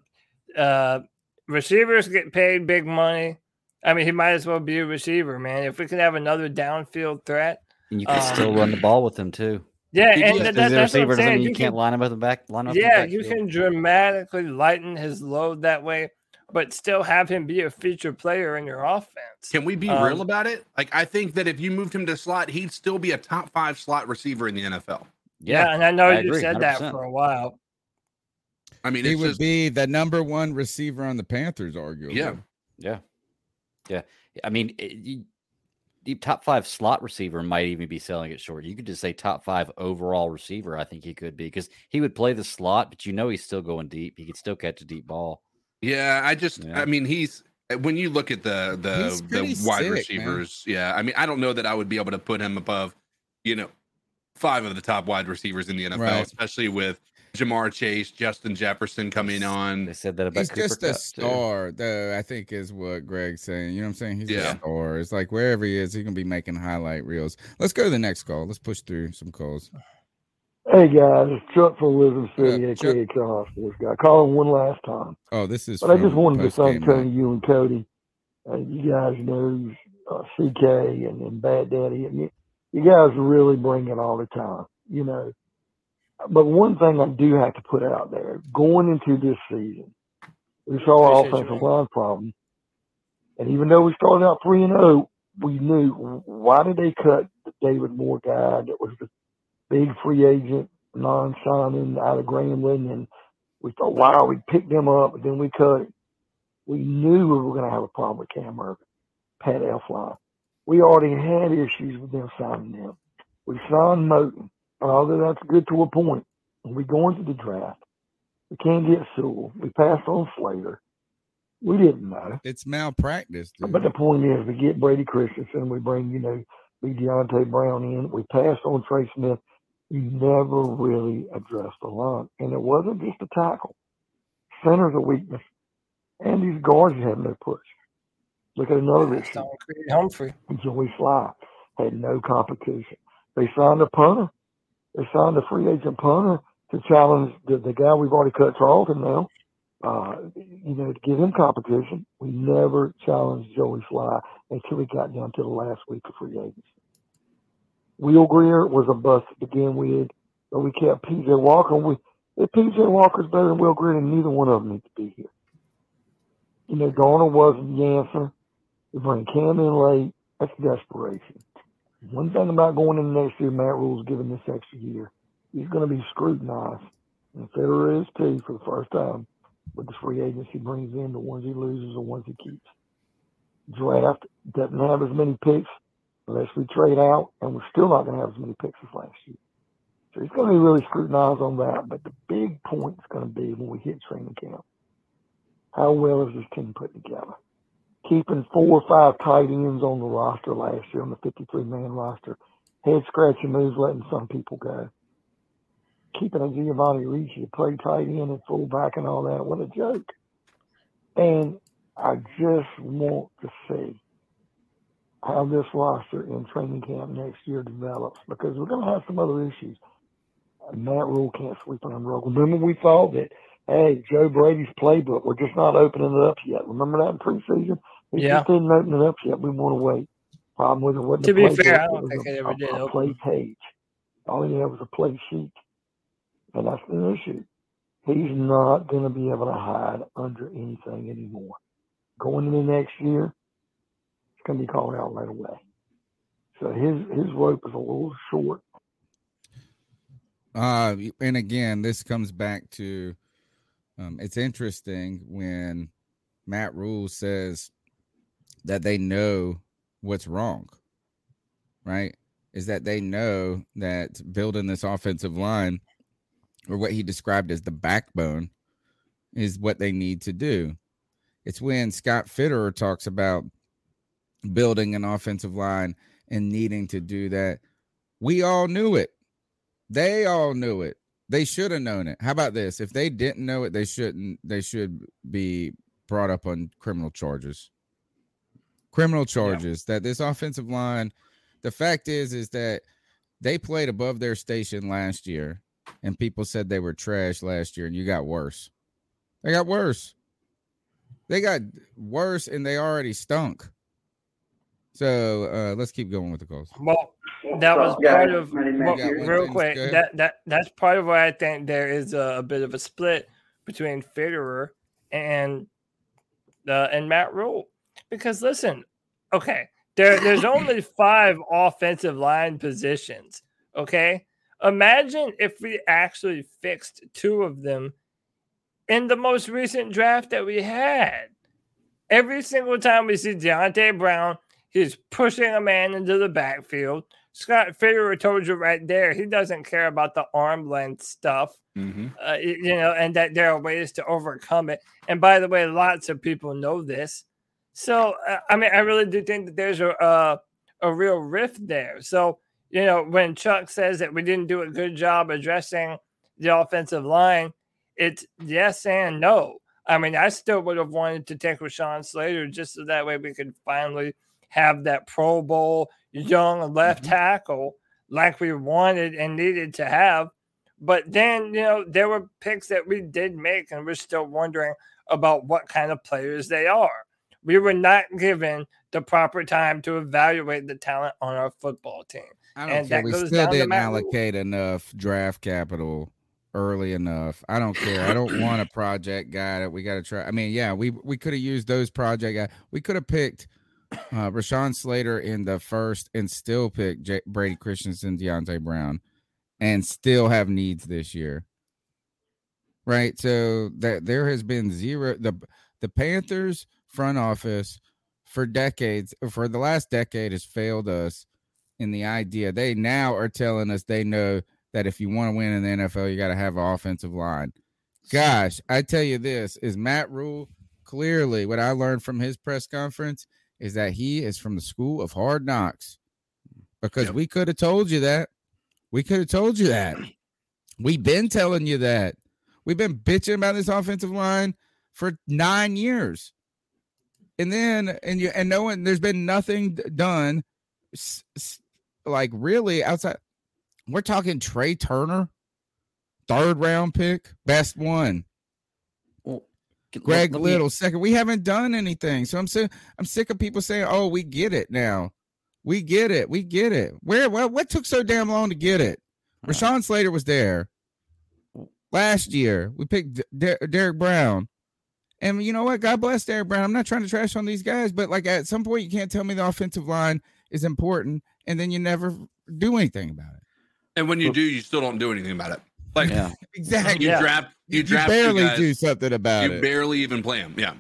uh, receivers get paid big money. I mean, he might as well be a receiver, man. If we can have another downfield threat, And you can still um, run the ball with him too. Yeah, You and that- that- a that's what I'm saying. you You can't can- line him up the back. Line up in the yeah, you backfield. can dramatically lighten his load that way, but still have him be a feature player in your offense. Can we be Um, real about it? Like, I think that if you moved him to slot, he'd still be a top five slot receiver in the NFL. Yeah, and I know I you agree, said that 100%. for a while. I mean, he it's would just, be the number one receiver on the Panthers, arguably. yeah. Yeah, yeah. I mean, eh, it, the top five slot receiver might even be selling it short. You could just say top five overall receiver. I think he could be because he would play the slot, but you know he's still going deep. He could still catch a deep ball. Yeah, I just, Yeah. I mean, he's eh, when you look at the the the wide sick, man. receivers. Yeah, I mean, I don't know that I would be able to put him above, you know, five of the top wide receivers in the NFL, Right. especially with Ja'Marr Chase, Justin Jefferson coming on. They said that about He's Cooper just a Kupp, star, though. I think is what Greg's saying. You know what I'm saying? He's Yeah. a star. It's like wherever he is, he's gonna be making highlight reels. Let's go to the next call. Let's push through some calls. Hey guys, it's Chuck from Elizabeth City, What up, Chuck? aka Charles Sports Guy. Calling one last time. Oh, this is. But I just wanted to thank postgame Tony, you and Cody. Uh, you guys know uh, CK and, and Bad Daddy, and you, you guys really bring it all the time. You know, but one thing I do have to put out there: going into this season, we saw our offensive line problem, and even though we started out three and zero, we knew why did they cut the David Moore guy that was the big free agent, non-signing out of Grambling, and we thought, wow, we picked him up, but then we cut him. We knew we were going to have a problem with Cam Erving, Pat Elflein. We already had issues with them signing him. We signed Moton, although that's good to a point, when we go into the draft, we can't get Sewell. We passed on Slater. We didn't know. It's malpractice, dude. But the point is, we get Brady Christensen, we bring, you know, B. Deonte Brown in. We passed on Trey Smith. You never really addressed the line. And it wasn't just a tackle. Center's a weakness. And these guards had no push. Look at another issue. Creed Humphrey. Joey Slye had no competition. They signed a punter. They signed a free agent punter to challenge the, the guy we've already cut Charlton now. Uh, you know, to give him competition. We never challenged Joey Slye until we got down to the last week of free agency. Will Grier was a bust to begin with, but we kept PJ Walker. We, if PJ Walker's better than Will Grier, then neither one of them need to be here. You know, Garner wasn't the answer. We bring Cam in late. That's desperation. One thing about going into next year, Matt Rhule's given this extra year. He's going to be scrutinized. And Fitterer is too for the first time with the free agents he brings in, the ones he loses, the ones he keeps. Draft doesn't have as many picks unless we trade out, and we're still not going to have as many picks as last year. So he's going to be really scrutinized on that. But the big point is going to be when we hit training camp. How well is this team put together? Keeping four or five tight ends on the roster last year on the 53 man roster, head scratching moves, letting some people go. Keeping a Giovanni Ricci play tight end and fullback and all that. What a joke. And I just want to see how this roster in training camp next year develops because we're going to have some other issues. Matt Rhule can't sweep on rug. Remember, we thought that, hey, Joe Brady's playbook, we're just not opening it up yet. Remember that in preseason? We Yeah. just didn't open it up yet. We want to wait. Problem with it wasn't To a be playbook, fair, I don't think a, it ever a- did a open. play page. All he had was a play sheet. And that's the issue. He's not going to be able to hide under anything anymore. Going into next year, it's going to be called out right away. So his his rope is a little short. Uh, and again, this comes back to um, it's interesting when Matt Rhule says that they know what's wrong, right? Is that they know that building this offensive line or what he described as the backbone is what they need to do. It's when Scott Fitterer talks about building an offensive line and needing to do that. We all knew it. They all knew it. They should have known it. How about this? If they didn't know it, they shouldn't. They should be brought up on criminal charges. Criminal charges that this offensive line. The fact is, is that they played above their station last year, and people said they were trash last year, and you got worse. They got worse. They got worse, and they already stunk. So uh, let's keep going with the calls. Well, that was Yeah, part of well, real quick. That that that's part of why I think there is a, a bit of a split between Fitterer and uh, and Matt Rhule. Because listen, okay, there there's only five offensive line positions. Okay, imagine if we actually fixed two of them in the most recent draft that we had. Every single time we see Deonte Brown, he's pushing a man into the backfield. Scott Fitterer told you right there, he doesn't care about the arm length stuff, Mm-hmm. uh, you know, and that there are ways to overcome it. And by the way, lots of people know this. So, uh, I mean, I really do think that there's a, uh, a real rift there. So, you know, when Chuck says that we didn't do a good job addressing the offensive line, it's yes and no. I mean, I still would have wanted to take Rashawn Slater just so that way we could finally have that Pro Bowl young left tackle like we wanted and needed to have. But then, you know, there were picks that we did make, and we're still wondering about what kind of players they are. We were not given the proper time to evaluate the talent on our football team. I don't and care. that We still didn't Rule. allocate enough draft capital early enough. I don't care. I don't want a project guy that we got to try. I mean, yeah, we we could have used those project guys. We could have picked uh, Rashawn Slater in the first and still pick J- Brady Christensen, Deonte Brown, and still have needs this year. Right. So that there has been zero the the Panthers front office for decades for the last decade has failed us in the idea they now are telling us they know that if you want to win in the NFL, you got to have an offensive line. Gosh, I tell you this is Matt Rhule clearly what I learned from his press conference is that he is from the school of hard knocks because we could have told you that. We could have told you that. We've been telling you that. We've been bitching about this offensive line for nine years. And then, and you, and no one, there's been nothing done, like really outside. We're talking Trai Turner, third round pick, best one. Greg let Little, second. We haven't done anything. So I'm sick, I'm sick of people saying, Oh, we get it now. We get it. We get it. Where what what took so damn long to get it? Rashawn Slater was there last year. We picked Der- Derrick Brown. And you know what? God bless Derrick Brown. I'm not trying to trash on these guys, but like at some point, you can't tell me the offensive line is important, and then you never do anything about it. And when you do, you still don't do anything about it. Like Yeah. Exactly. you Yeah. draft, you, You draft two barely guys, do something about you it. You barely even play them. Yeah.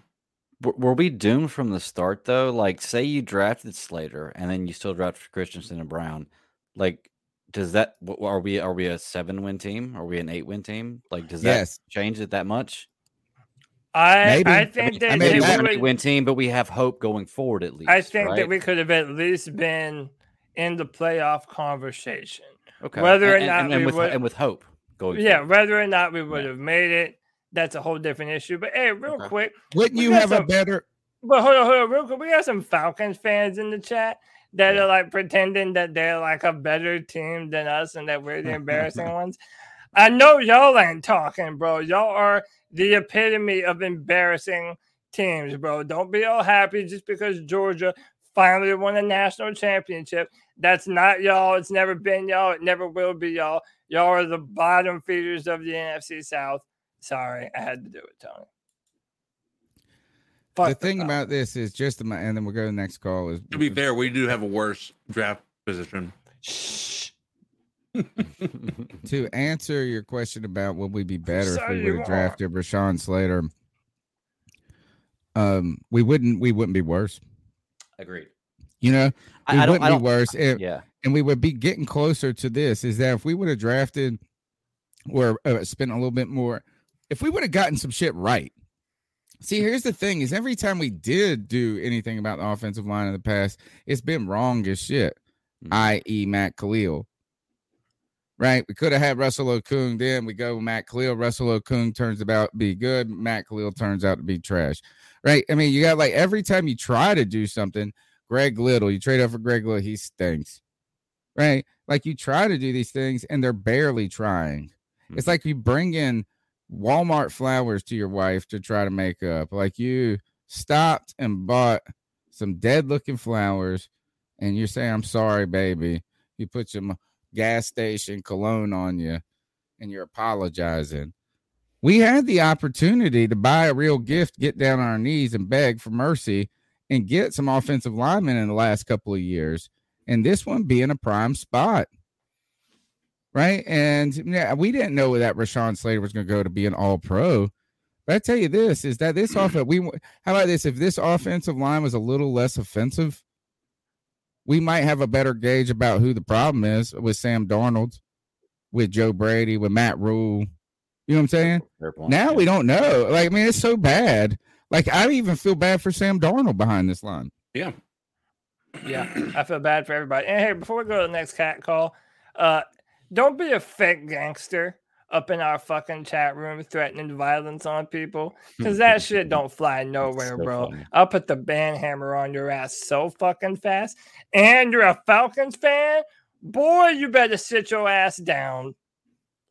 Were we doomed from the start though? Like, say you drafted Slater and then you still drafted Christensen and Brown. Like, does that w- are we are we a seven win team? Are we an eight win team? Like, does that Yes. change it that much? I Maybe. I I think mean- that I mean, they that- we're would- win team, but we have hope going forward at least. I think right? that we could have at least been in the playoff conversation. okay. Whether or not and, and we with would, and with hope going. yeah, forward. whether or not we would have made it, that's a whole different issue. But hey, real Okay. quick, Wouldn't you got have a better But hold on, hold on, real quick. We got some Falcons fans in the chat that are like pretending that they're like a better team than us and that we're the embarrassing ones. I know y'all ain't talking, bro. Y'all are the epitome of embarrassing teams, bro. Don't be all happy just because Georgia finally won a national championship. That's not y'all. It's never been y'all. It never will be y'all. Y'all are the bottom feeders of the NFC South. Sorry, I had to do it, Tony. the Fuck the thing about this is just the and then we'll go to the next call is To be fair, we do have a worse draft position. to answer your question about would we be better if we you would have are. drafted Rashawn Slater. Um, we wouldn't we wouldn't be worse. Agreed. You know, we I don't- wouldn't I be don't- worse. And, yeah. and we would be getting closer to this. Is that if we would have drafted or uh, spent a little bit more, if we would have gotten some shit right. See, here's the thing: is every time we did do anything about the offensive line in the past, it's been wrong as shit. Mm-hmm. I.e., Matt Kalil. Right? We could have had Russell Okung. Then we go Matt Kalil. Russell Okung turns out to be good. Matt Kalil turns out to be trash. Right? I mean, you got like every time you try to do something, Greg Little, you trade up for Greg Little, he stinks. Right? Like you try to do these things and they're barely trying. It's mm-hmm. like you bring in Walmart flowers to your wife to try to make up. Like you stopped and bought some dead looking flowers and you're saying, I'm sorry, baby. You put some gas station cologne on you and you're apologizing. We had the opportunity to buy a real gift, get down on our knees and beg for mercy and get some offensive linemen in the last couple of years. And this one being a prime spot. Right. And yeah, we didn't know that Rashawn Slater was going to go to be an all pro. But I tell you this is that this offense, we how about this? If this offensive line was a little less offensive, we might have a better gauge about who the problem is with Sam Darnold, with Joe Brady, with Matt Rhule. You know what I'm saying? Now yeah. we don't know. Like, I mean, it's so bad. Like, I even feel bad for Sam Darnold behind this line. Yeah. Yeah, I feel bad for everybody. And hey, before we go to the next cat call, uh, don't be a fake gangster up in our fucking chat room threatening violence on people because that shit don't fly nowhere, so bro. funny. I'll put the band hammer on your ass so fucking fast. And you're a Falcons fan, boy. You better sit your ass down.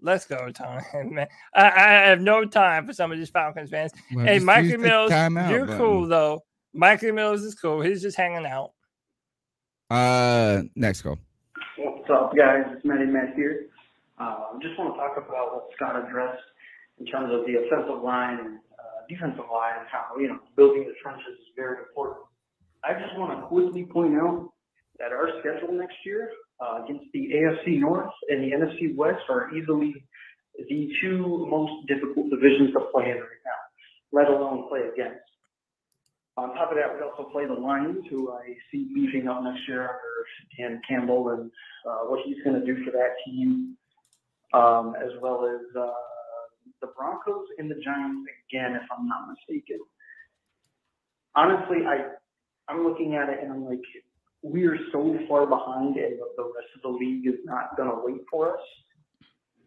Let's go, Tony. Man, I, I have no time for some of these Falcons fans. Well, hey, just Mikey Mills, timeout you're button. cool though. Mikey Mills is cool. He's just hanging out. Uh, next call. What's up, guys? It's Matty Matt here. Uh, just want to talk about what Scott addressed in terms of the offensive line and uh, defensive line and how, you know, building the trenches is very important. I just want to quickly point out that our schedule next year uh, against the AFC North and the NFC West are easily the two most difficult divisions to play in right now, let alone play against. On top of that, we also play the Lions, who I see beefing up next year under Dan Campbell and uh, what he's going to do for that team, um, as well as uh, the Broncos and the Giants again, if I'm not mistaken. Honestly, I I'm looking at it and I'm like, we are so far behind and the rest of the league is not going to wait for us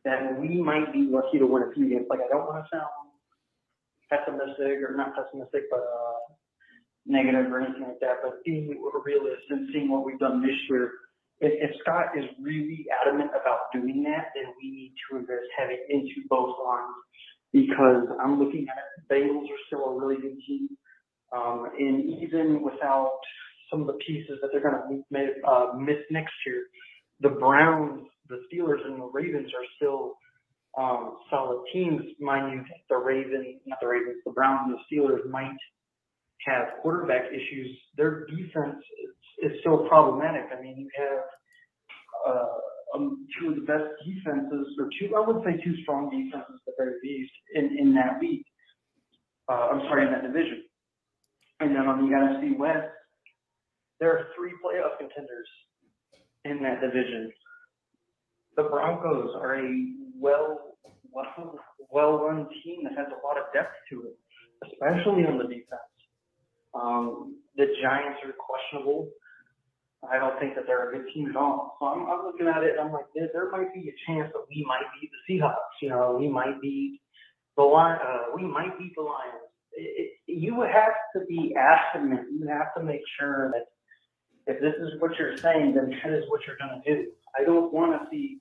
that we might be lucky to win a few games. Like, I don't want to sound pessimistic or not pessimistic, but uh, negative or anything like that. But being realistic and seeing what we've done this year, if, if Scott is really adamant about doing that, then we need to invest heavy into both lines because I'm looking at it. Bengals are still a really good team. Um, and even without some of the pieces that they're going to uh, miss next year, the Browns, the Steelers, and the Ravens are still um, solid teams. Mind you, the Ravens, not the Ravens, the Browns and the Steelers might have quarterback issues. Their defense is, is still problematic. I mean, you have uh, um, two of the best defenses, or two, I would say two strong defenses at the very least in, in that league. Uh, I'm sorry, in that division. And then on the NFC West, there are three playoff contenders in that division. The Broncos are a well, well, well-run team that has a lot of depth to it, especially on the defense. Um, the Giants are questionable. I don't think that they're a good team at all. So I'm, I'm looking at it and I'm like, there, there might be a chance that we might beat the Seahawks. You know, we might beat the Lions. Uh, we might beat the Lions. It, it, you have to be adamant. You have to make sure that if this is what you're saying, then that is what you're going to do. I don't want to see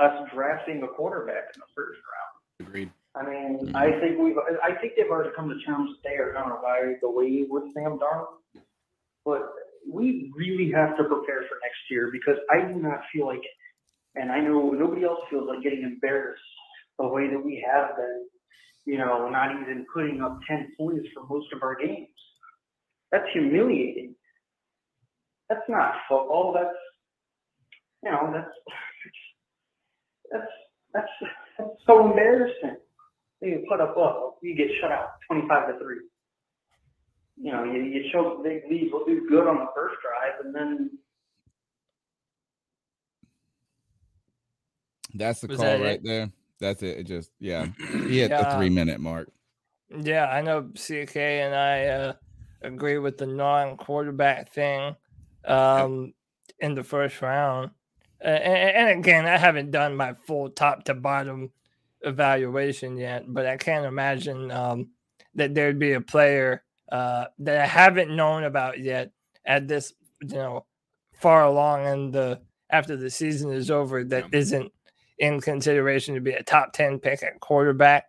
us drafting a quarterback in the first round. Agreed. I mean, I think we've, I think they've already come to terms that they are going to ride the wave with Sam Darnold. But we really have to prepare for next year because I do not feel like, and I know nobody else feels like getting embarrassed the way that we have been, you know, not even putting up 10 points for most of our games. That's humiliating. That's not football. That's, you know, that's, that's, that's, that's so embarrassing. You put up, oh, you get shut out 25 to 3. You know, you, you show the big lead, we'll do good on the first drive, and then That's the Was call that right it? there. That's it. It just yeah. He hit the three minute mark. Yeah, I know CK and I uh, agree with the non-quarterback thing um, in the first round. Uh, and, and again, I haven't done my full top to bottom evaluation yet, but I can't imagine um, that there'd be a player uh, that I haven't known about yet at this, you know, far along in the after the season is over that not in consideration to be a top 10 pick at quarterback.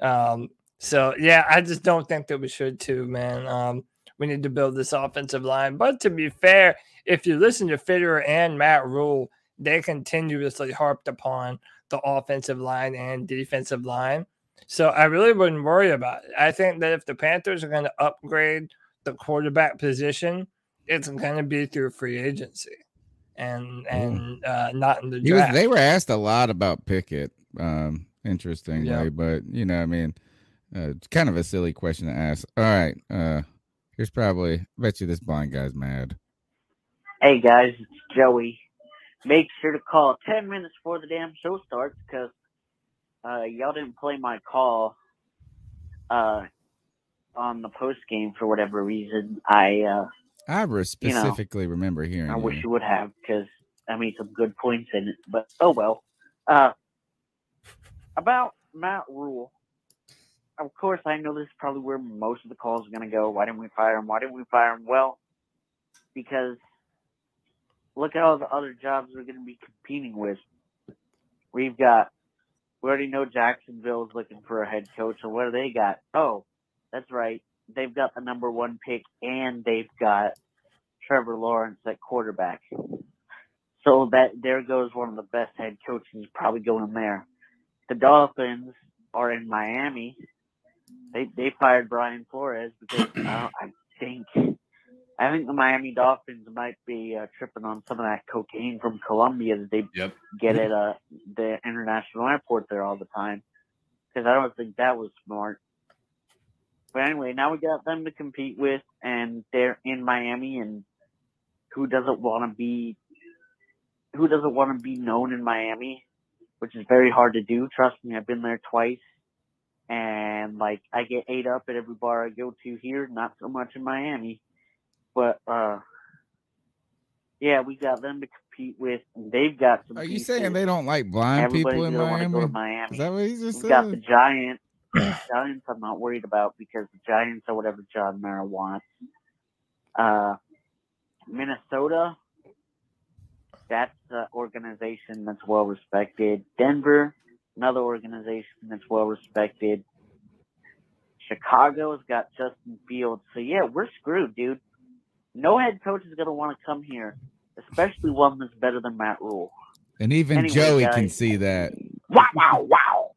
Um, so yeah, I just don't think that we should too, man. Um, we need to build this offensive line. But to be fair, if you listen to Fitterer and Matt Rhule, they continuously harped upon the offensive line and defensive line. So I really wouldn't worry about it. I think that if the Panthers are going to upgrade the quarterback position, it's going to be through free agency and and uh, not in the He was, draft. they were asked a lot about Pickett, um, interestingly, Yeah. but you know, I mean, uh, it's kind of a silly question to ask. All right, uh, here's probably. I bet you this blind guy's mad. Hey guys, it's Joey. Make sure to call 10 minutes before the damn show starts because uh, y'all didn't play my call uh, on the post game for whatever reason. I uh, I re- You know, specifically remember hearing. I wish you. you would have because I made some good points in it. But oh well. Uh, about Matt Rhule. Of course, I know this is probably where most of the calls are going to go. Why didn't we fire him? Why didn't we fire him? Well, because look at all the other jobs we're going to be competing with. We've got, we already know Jacksonville's looking for a head coach. And what do they got? Oh, that's right. They've got the number one pick and they've got Trevor Lawrence at quarterback. So that there goes one of the best head coaches probably going there. The Dolphins are in Miami. They they fired Brian Flores because uh, I think I think the Miami Dolphins might be uh, tripping on some of that cocaine from Colombia that they Yep. get at uh, the international airport there all the time. Because I don't think that was smart. But anyway, now we got them to compete with, and they're in Miami, and who doesn't want to be who doesn't want to be known in Miami, which is very hard to do. Trust me, I've been there twice, and like I get ate up at every bar I go to here. Not so much in Miami, but uh, yeah, we got them to compete with, and they've got some. Are you pieces. saying they don't like blind Everybody's people in Miami? Go to Miami. Is that what he just We've got the? Giants. Giants, I'm not worried about because the Giants are whatever John Mara wants. Uh, Minnesota, that's an organization that's well respected. Denver, another organization that's well respected. Chicago's got Justin Fields. So yeah, we're screwed, dude. No head coach is gonna want to come here, especially one that's better than Matt Rhule. And even Anyway, Joey guys. can see that. Wow, wow, wow.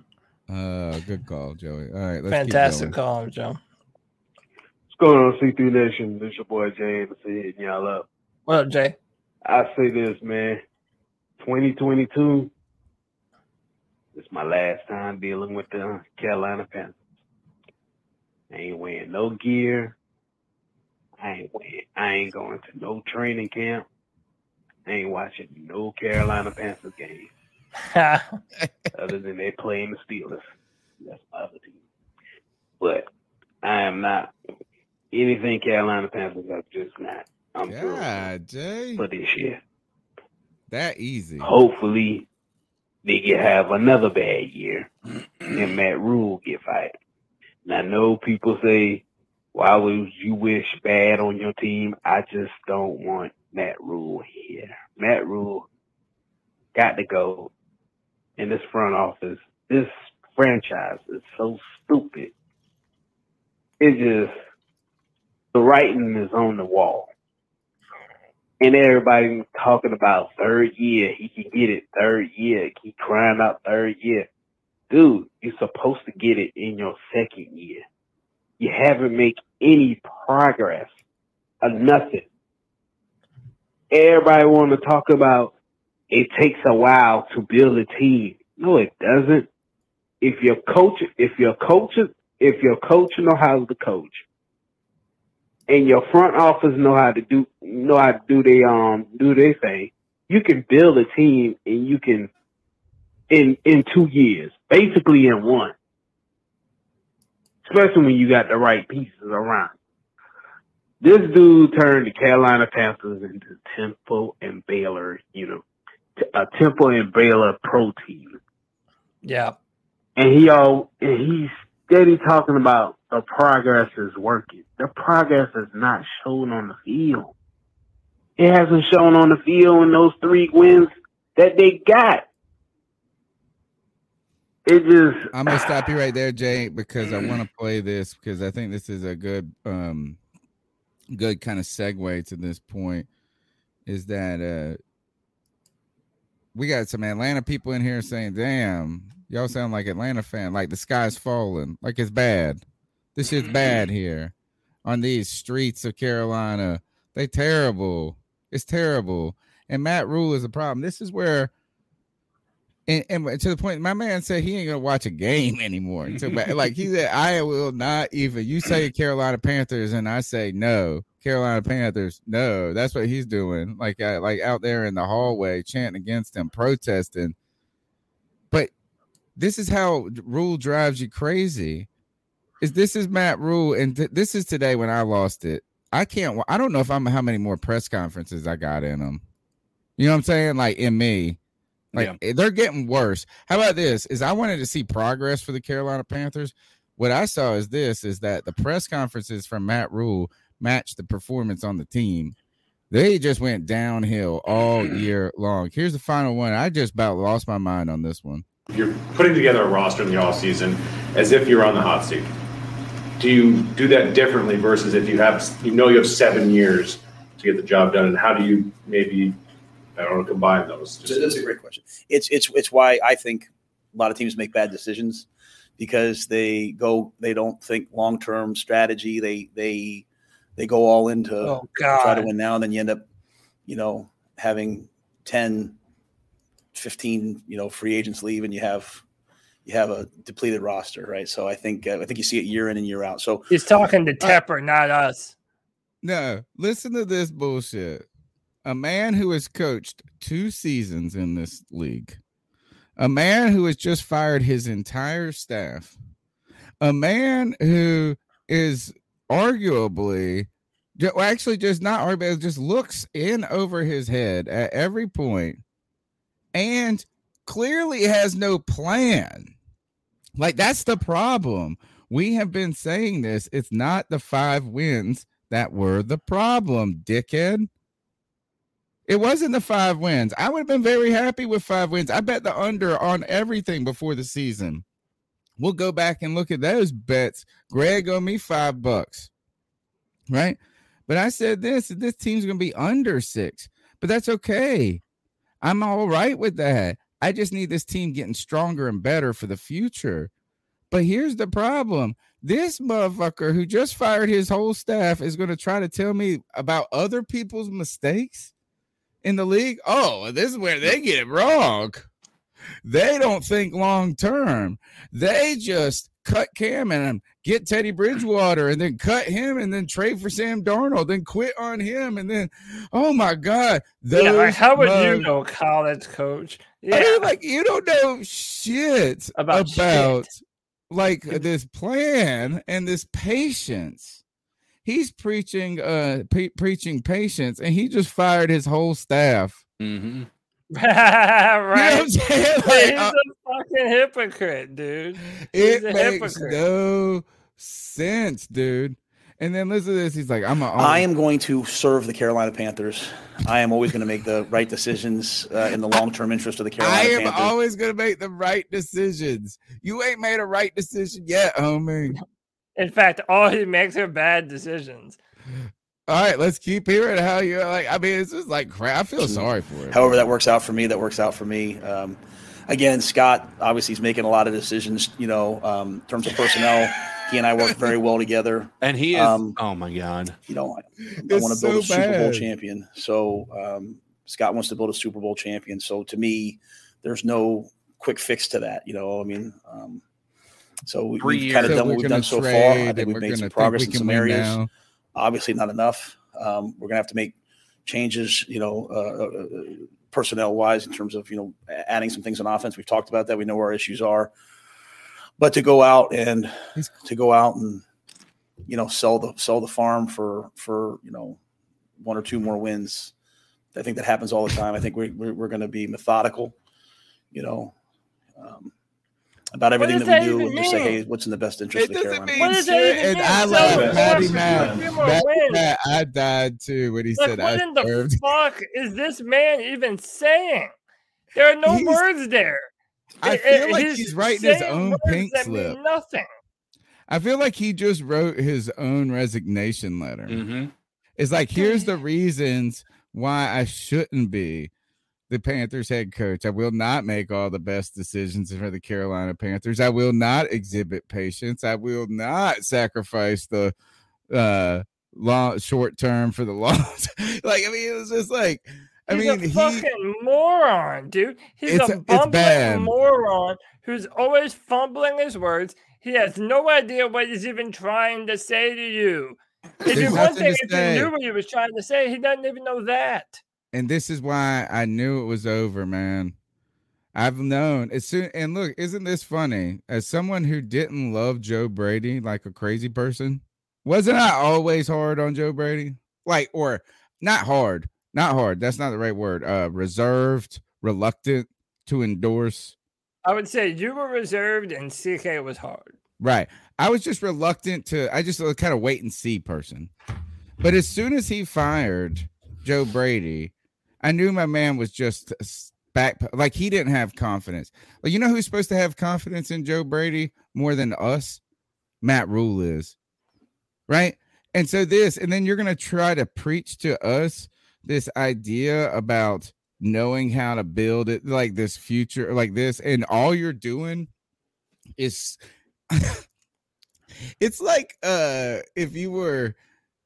Uh, good call, Joey. All right, let's Fantastic Keep going. call, Joe. What's going on, C3 Nation? This your boy James. I see hitting y'all up. What up, Jay? I say this, man. 2022 is my last time dealing with the Carolina Panthers. I ain't wearing no gear. I ain't wearing, I ain't going to no training camp. I ain't watching no Carolina Panthers game. other than they playing the Steelers. That's my other team. But I am not anything Carolina Panthers. I'm just not. I'm Yeah, Jay. for this year. That easy. Hopefully, they can have another bad year and Matt Rhule get fired. And I know people say, "Why would you wish bad on your team?" I just don't want Matt Rhule here. Matt Rhule got to go. In this front office, this franchise is so stupid. It just the writing is on the wall. And everybody talking about third year, he can get it third year. Keep crying out third year. Dude, you're supposed to get it in your second year. You haven't made any progress or nothing. Everybody want to talk about it takes a while to build a team. No, it doesn't. If your coach, if your coach, if your coach know how to coach, and your front office know how to do know how to do they um do their thing, you can build a team and you can in in two years, basically in one. Especially when you got the right pieces around. This dude turned the Carolina Panthers into Temple and Baylor, you know, a Temple and Baylor pro team Yeah. and he all and he's steady talking about the progress is working. The progress is not shown on the field. It hasn't shown on the field in those three wins that they got. It just I'm gonna stop you right there, Jay, because I want to play this because I think this is a good, um, good kind of segue to this point. Is that uh, we got some Atlanta people in here saying, "Damn, y'all sound like Atlanta fan, like the sky's falling, like it's bad. This is bad here on these streets of Carolina. They terrible. It's terrible." And Matt Rhule is a problem. This is where and, and to the point, my man said he ain't gonna watch a game anymore. Like he said, I will not even. You say Carolina Panthers, and I say no. Carolina Panthers, no. That's what he's doing. Like, uh, like out there in the hallway, chanting against them, protesting. But this is how Rhule drives you crazy. Is this is Matt Rhule, and th- this is today when I lost it. I can't. I don't know if I'm how many more press conferences I got in them. You know what I'm saying? Like in me. Like eh, they're getting worse. How about this? Is I wanted to see progress for the Carolina Panthers. What I saw is this: is that the press conferences from Matt Rhule matched the performance on the team. They just went downhill all year long. Here's the final one. I just about lost my mind on this one. You're putting together a roster in the offseason as if you're on the hot seat. Do you do that differently versus if you have you know you have seven years to get the job done, and how do you maybe I don't know combine those? That's a- That's a great question. It's it's it's why I think a lot of teams make bad decisions because they go they don't think long term strategy. They they they go all into Oh, try to win now, and then you end up, you know, having 10, 15, you know, free agents leave, and you have you have a depleted roster, right? So I think uh, I think you see it year in and year out. So He's talking to Tepper, not us. No, listen to this bullshit. A man who has coached two seasons in this league, a man who has just fired his entire staff, a man who is arguably actually just not arguably, just looks in over his head at every point and clearly has no plan. Like that's the problem. We have been saying this. It's not the five wins that were the problem, dickhead. It wasn't the five wins. I would have been very happy with five wins. I bet the under on everything before the season. We'll go back and look at those bets. Greg owed me five bucks, right? But I said this this team's going to be under six, but that's okay. I'm all right with that. I just need this team getting stronger and better for the future. But here's the problem this motherfucker who just fired his whole staff is going to try to tell me about other people's mistakes in the league. Oh, this is where they get it wrong. They don't think long term. They just cut Cam and get Teddy Bridgewater and then cut him and then trade for Sam Darnold, then quit on him and then oh my god, Yeah, like, how would you know, college coach? I Yeah, mean, like you don't know shit About about, shit. like this plan and this patience. He's preaching uh pre- preaching patience and he just fired his whole staff. Mm-hmm. right. I'm saying? He's Like, a uh, fucking hypocrite, dude. It He's a makes hypocrite. no sense, dude. And then listen to this. He's like, I'm a I am going to serve the Carolina Panthers. I am always going to make the right decisions uh, in the long term interest of the Carolina Panthers. I am Panthers. always gonna make the right decisions. You ain't made a right decision yet, homie. In fact, all he makes are bad decisions. All right, let's keep hearing how you're like. I mean, it's just like crap. I feel sorry for it. However, that works out for me. That works out for me. Um, again, Scott obviously he's making a lot of decisions. You know, um, in terms of personnel, he and I work very well together. And he is. Um, oh my god. you know, I, I want to build so a Super Bowl champion. So um, Scott wants to build a Super Bowl champion. So to me, there's no quick fix to that. You know, I mean, um, so we, we've kind of years. done what we're we've done so far. I think we've made some progress in some areas. now. Obviously, not enough. Um, we're gonna have to make changes. You know, uh, uh, personnel wise, in terms of you know adding some things on offense. We've talked about that. We know where our issues are. But to go out and to go out and you know sell the sell the farm for for you know one or two more wins. I think that happens all the time. I think we, we're we're going to be methodical, you know, um, about everything does that we do, and just say, hey, what's in the best interest It of the doesn't Carolina. mean What does that even And mean? I love the Patty farm Matt. two more Patty wins. Matt. I died too when he Like, said what I in the fuck is this man even saying? There are no He's- words there. I It- feel it- like he's writing his own words pink slip. Nothing. I feel like he just wrote his own resignation letter. Mm-hmm. It's like here's the reasons why I shouldn't be the Panthers head coach. I will not make all the best decisions for the Carolina Panthers. I will not exhibit patience. I will not sacrifice the uh long short term for the long. like I mean, it was just like I mean, He's mean, a he fucking moron, dude. He's a bumbling moron who's always fumbling his words. He has no idea what he's even trying to say to you. It'd be one thing if he knew what he was trying to say. He doesn't even know that. And this is why I knew it was over, man. I've known as soon and look, isn't this funny? As someone who didn't love Joe Brady like a crazy person, wasn't I always hard on Joe Brady? Like, or not hard, not hard. That's not the right word. Uh, reserved, reluctant to endorse. I would say you were reserved and CK was hard. Right. I was just reluctant to. I just a kind of wait and see person. But as soon as he fired Joe Brady, I knew my man was just back. Like he didn't have confidence. Like you know who's supposed to have confidence in Joe Brady more than us? Matt Rhule is. Right. And so this, and then you're gonna try to preach to us this idea about knowing how to build it, like this future, like this, and all you're doing is it's like uh if you were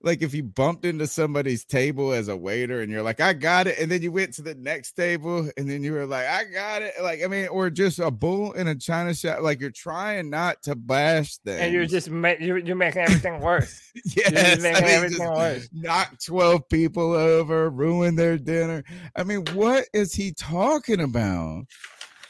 like if you bumped into somebody's table as a waiter and you're like i got it and then you went to the next table and then you were like i got it like i mean or just a bull in a china shop like you're trying not to bash them And you're just ma- you're, you're making everything worse. You're Yes, I making mean, everything worse. knock 12 people over, ruin their dinner. I mean, what is he talking about?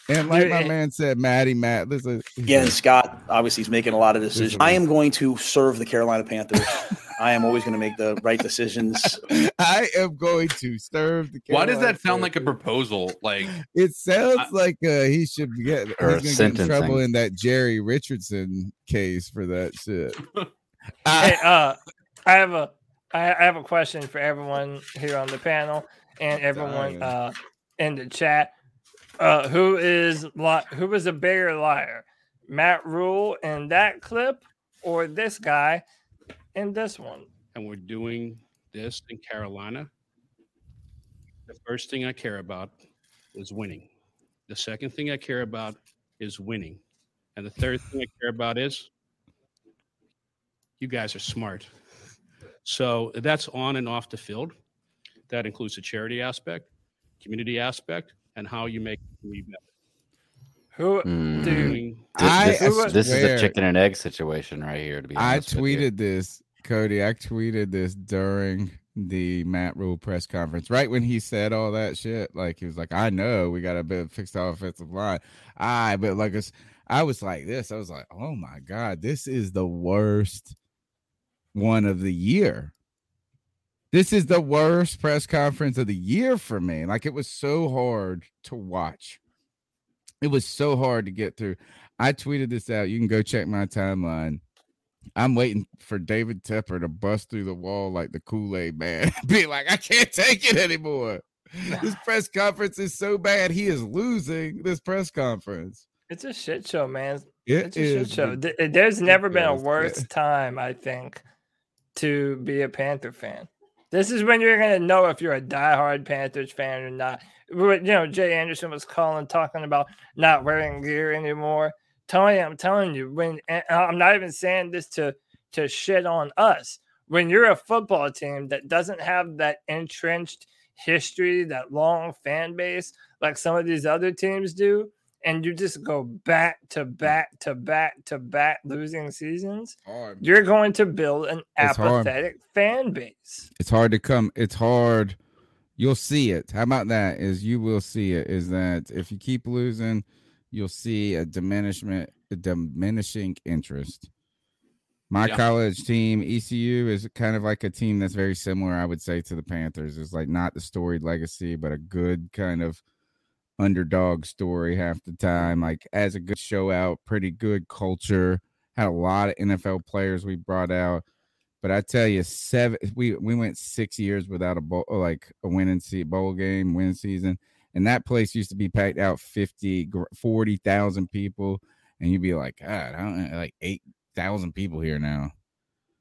And like Dude, my eh man said, Maddie, Matt, listen. Again, Scott obviously he's making a lot of decisions. I am going to serve the Carolina Panthers. I am always going to make the right decisions. I am going to serve the. Why does that sound like a proposal? Like It sounds like uh, he should get Or he's gonna get in trouble in that Jerry Richardson case for that shit. hey, uh, I have a I have a question for everyone here on the panel and everyone uh in the chat. Uh, who is li- who is a bigger liar, Matt Rhule in that clip or this guy in this one? and we're doing this in Carolina, the first thing I care about is winning. The second thing I care about is winning. And the third thing I care about is you guys are smart. So that's on and off the field. That includes the charity aspect, community aspect, and how you make better. Who Mm. Doing- This, this, I this is a chicken and egg situation right here. To be I honest, with you. tweeted this, Cody. I tweeted this during the Matt Rhule press conference, right when he said all that shit. Like he was like, "I know we got a bit fixed the offensive line." I, but like it's, I was like this. I was like, "Oh my god, this is the worst one of the year." This is the worst press conference of the year for me. Like it was so hard to watch. It was so hard to get through. I tweeted this out. You can go check my timeline. I'm waiting for David Tepper to bust through the wall like the Kool-Aid man. Be like, I can't take it anymore. This press conference is so bad. He is losing this press conference. It's a shit show, man. It it's a shit show. Eh, there's never been a worse time, I think, to be a Panther fan. This is when you're gonna know if you're a diehard Panthers fan or not. What- You know, Jay Anderson was calling, talking about not wearing gear anymore. Tony, I'm telling you, when and I'm not even saying this to to shit on us. When you're a football team that doesn't have that entrenched history, that long fan base like some of these other teams do, and you just go back to back to back to back losing seasons, you're going to build an It's hard. apathetic fan base. It's hard to come. It's hard. You'll see it. How about that? Is you will see it. Is that if you keep losing, you'll see a diminishment, a diminishing interest. My Yeah. college team, ECU, is kind of like a team that's very similar, I would say, to the Panthers. It's like not the storied legacy, but a good kind of underdog story half the time. Like as a good show out, pretty good culture. Had a lot of NFL players we brought out. But I tell you, seven we we went six years without a bowl like a winning se- bowl game, win season. And that place used to be packed out 50, gr- 40,000 people. And you'd be like, God, I don't like 8,000 people here now.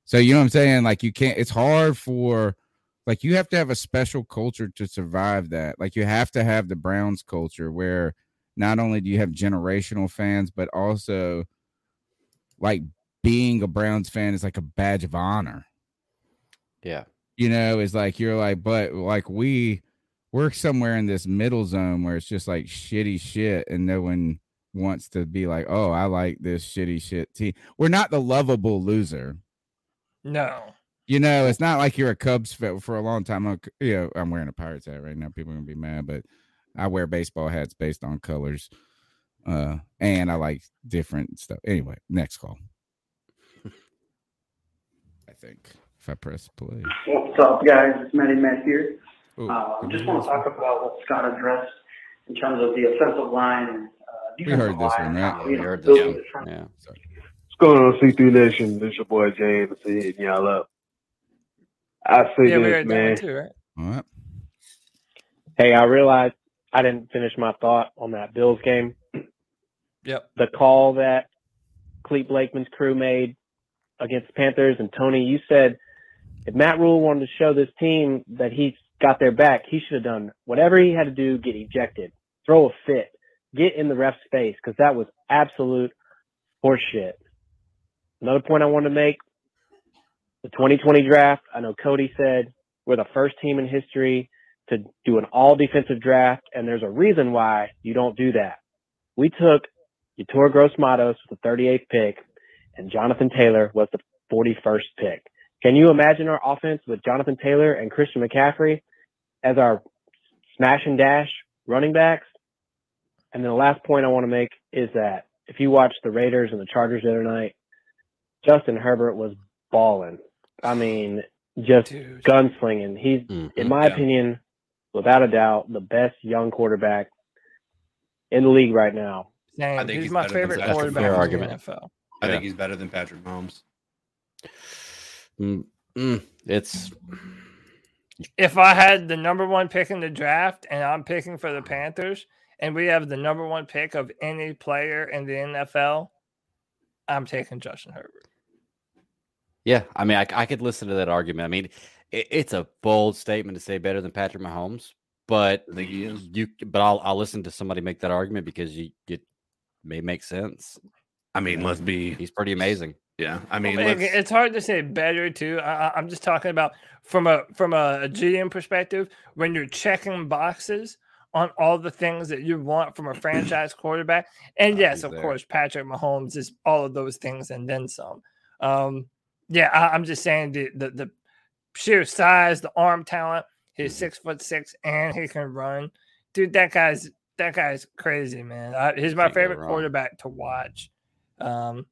So, you know what I'm saying? Like, you can't, it's hard for, like, you have to have a special culture to survive that. Like, you have to have the Browns culture where not only do you have generational fans, but also like being a Browns fan is like a badge of honor Yeah. you know, is like you're like, but like we we're somewhere in this middle zone where it's just like shitty shit, and no one wants to be like, oh, I like this shitty shit team. We're not the lovable loser. No. You know, it's not like you're a Cubs fan for a long time. I'm, you know, I'm wearing a Pirates hat right now. People are gonna be mad, but I wear baseball hats based on colors, uh, and I like different stuff. Anyway, next call. I think if I press play. What's up, guys? It's Matty Matt here. Ooh, Uh, just want to talk about what Scott addressed in terms of the offensive line and uh, We heard this line. one, right? Yeah, you we heard this one. the front- Yeah. What's going on, C3 Nation? This your boy James hitting y'all up. I see Yeah, we this, heard that man. one too, right? All right. Hey, I realized I didn't finish my thought on that Bills game. Yep. The call that Clete Blakeman's crew made against the Panthers, and Tony, you said if Matt Rhule wanted to show this team that he's got their back, he should have done whatever he had to do, get ejected, throw a fit, get in the ref's face, because that was absolute horseshit. Another point I wanted to make the 2020 draft. I know Cody said we're the first team in history to do an all defensive draft, and there's a reason why you don't do that. We took Yetur Gross-Matos with the 38th pick, and Jonathan Taylor was the 41st pick. Can you imagine our offense with Jonathan Taylor and Christian McCaffrey as our smash and dash running backs? And then the last point I want to make is that if you watch the Raiders and the Chargers the other night, Justin Herbert was balling. I mean, just gunslinging. He's, Mm-hmm. in my opinion, without a doubt, the best young quarterback in the league right now. Same. I think he's, he's my favorite quarterback Fair in argument. the NFL. I Yeah. think he's better than Patrick Mahomes. Mm, mm, it's If I had the number one pick in the draft and I'm picking for the Panthers, and we have the number one pick of any player in the NFL, I'm taking Justin Herbert. yeah. I mean, I, I could listen to that argument. I mean, it, it's a bold statement to say better than Patrick Mahomes, but I think he is. you. But I'll I'll listen to somebody make that argument because you it may make sense. I mean, let's be. He's pretty amazing. Yeah, I mean, It- let's, it's hard to say better too. I, I- I'm just talking about from a from a GM perspective when you're checking boxes on all the things that you want from a franchise quarterback. And yes, of there. course, Patrick Mahomes is all of those things and then some. Um, yeah, I, I'm just saying the, the the sheer size, the arm talent. He's six foot six and he can run. Dude, that guy's that guy's crazy, man. I, he's my Can't favorite quarterback to watch. Um,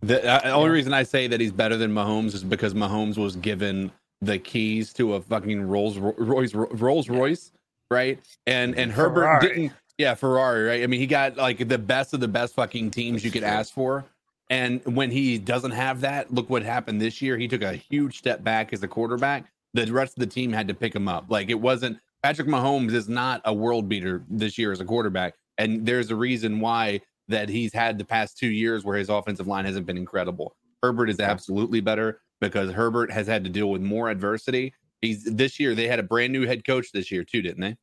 The uh, only reason I say that he's better than Mahomes is because Mahomes was given the keys to a fucking Rolls Ro- Royce, Rolls Royce, right? And and Herbert Ferrari. didn't. Yeah, Ferrari, right? I mean, he got like the best of the best fucking teams you could ask for. And when he doesn't have that, look what happened this year. He took a huge step back as a quarterback. The rest of the team had to pick him up. Like it wasn't Patrick Mahomes is not a world beater this year as a quarterback. And there's a reason why that he's had the past two years where his offensive line hasn't been incredible. Herbert is absolutely better because Herbert has had to deal with more adversity. He's this year they had a brand new head coach this year too, didn't they?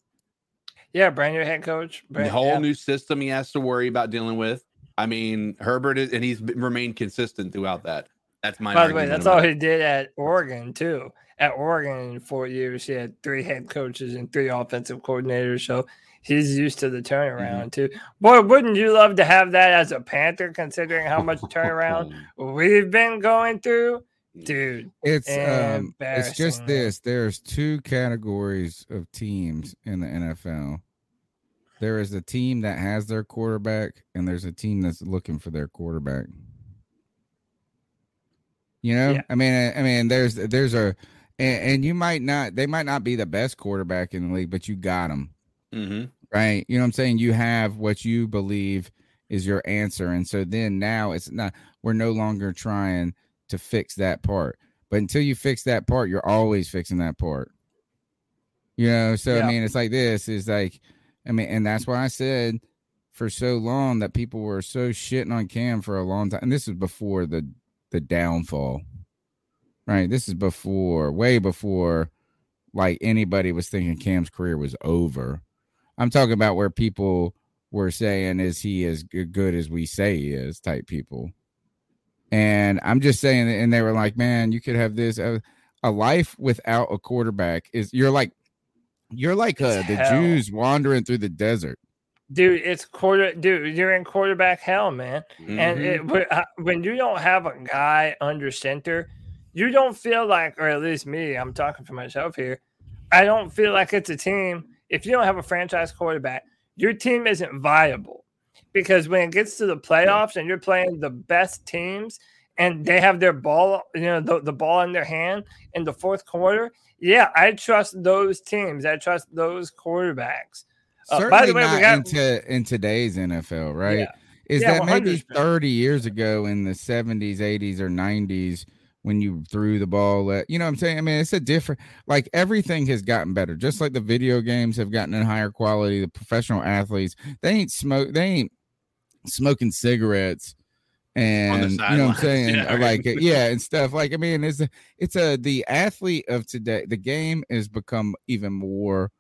yeah, brand new head coach. the whole yeah. new system he has to worry about dealing with. I mean, Herbert is, and he's remained consistent throughout that. That's my. By the way, that's all he did at Oregon too. At Oregon in four years, he had three head coaches and three offensive coordinators. So he's used to the turnaround Mm-hmm. too. Boy, wouldn't you love to have that as a Panther, considering how much turnaround we've been going through, dude? It's um, it's just this. There's two categories of teams in the NFL. There is a team that has their quarterback, and there's a team that's looking for their quarterback. You know, Yeah. I mean, I I mean, there's there's a, and, and you might not, they might not be the best quarterback in the league, but you got them Mm-hmm. Right? You know what I'm saying? You have what you believe is your answer. And so then now it's not, we're no longer trying to fix that part. But until you fix that part, you're always fixing that part. You know, so Yeah. I mean, it's like this is like, I mean, and that's why I said for so long that people were so shitting on Cam for a long time. And this is before the the downfall. Right. This is before, way before like anybody was thinking Cam's career was over. I'm talking about where people were saying, "Is he as good as we say he is?" Type people, and I'm just saying, and they were like, "Man, you could have this uh, a life without a quarterback is you're like you're like uh, the hell. Jews wandering through the desert." dude it's quarter dude you're in quarterback hell man and it, but, uh, when you don't have a guy under center you don't feel like or at least me i'm talking for myself here i don't feel like it's a team if you don't have a franchise quarterback your team isn't viable because when it gets to the playoffs and you're playing the best teams and they have their ball you know the, the ball in their hand in the fourth quarter yeah i trust those teams i trust those quarterbacks uh, Certainly by the way, not we got into in today's NFL, right? Yeah. Is Yeah, that maybe 100%. 30 years ago in the 70s, 80s, or 90s when you threw the ball at, you know what I'm saying? I mean, it's a different, like everything has gotten better. Just like the video games have gotten in higher quality, the professional athletes, they ain't smoke, they ain't smoking cigarettes. And you know what I'm saying? yeah, right. Like, yeah, and stuff. Like, I mean, it's a, it's a, the athlete of today, the game has become even more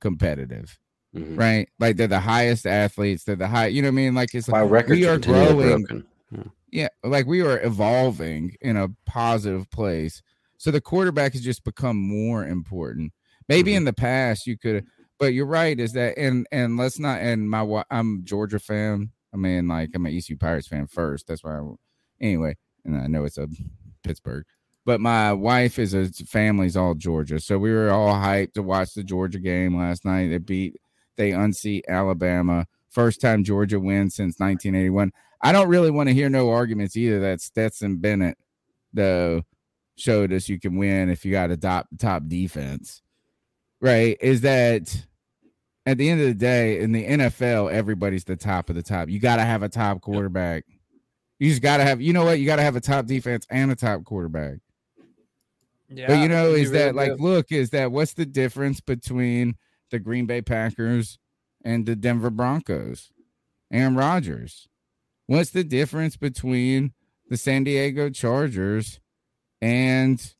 competitive Mm-hmm. right? Like they're the highest athletes. They're the high. You know what I mean? Like it's Why like records we are are growing. broken. Yeah, like we are evolving in a positive place. So the quarterback has just become more important. Maybe Mm-hmm. in the past you could, but you're right. Is that and and let's not. And my I'm Georgia fan. I mean, like I'm an ECU Pirates fan first. That's why. I, anyway, and I know it's a Pittsburgh. But my wife is a family's all Georgia, so we were all hyped to watch the Georgia game last night. They beat, they unseat Alabama. First time Georgia wins since 1981. I don't really want to hear no arguments either that Stetson Bennett, though, showed us you can win if you got a top top defense. Right? Is that at the end of the day in the NFL, everybody's the top of the top. You got to have a top quarterback. You just got to have, you know what? You got to have a top defense and a top quarterback. Yeah, but you know, is that really like, do. look, is that what's the difference between the Green Bay Packers and the Denver Broncos? Aaron Rodgers. What's the difference between the San Diego Chargers and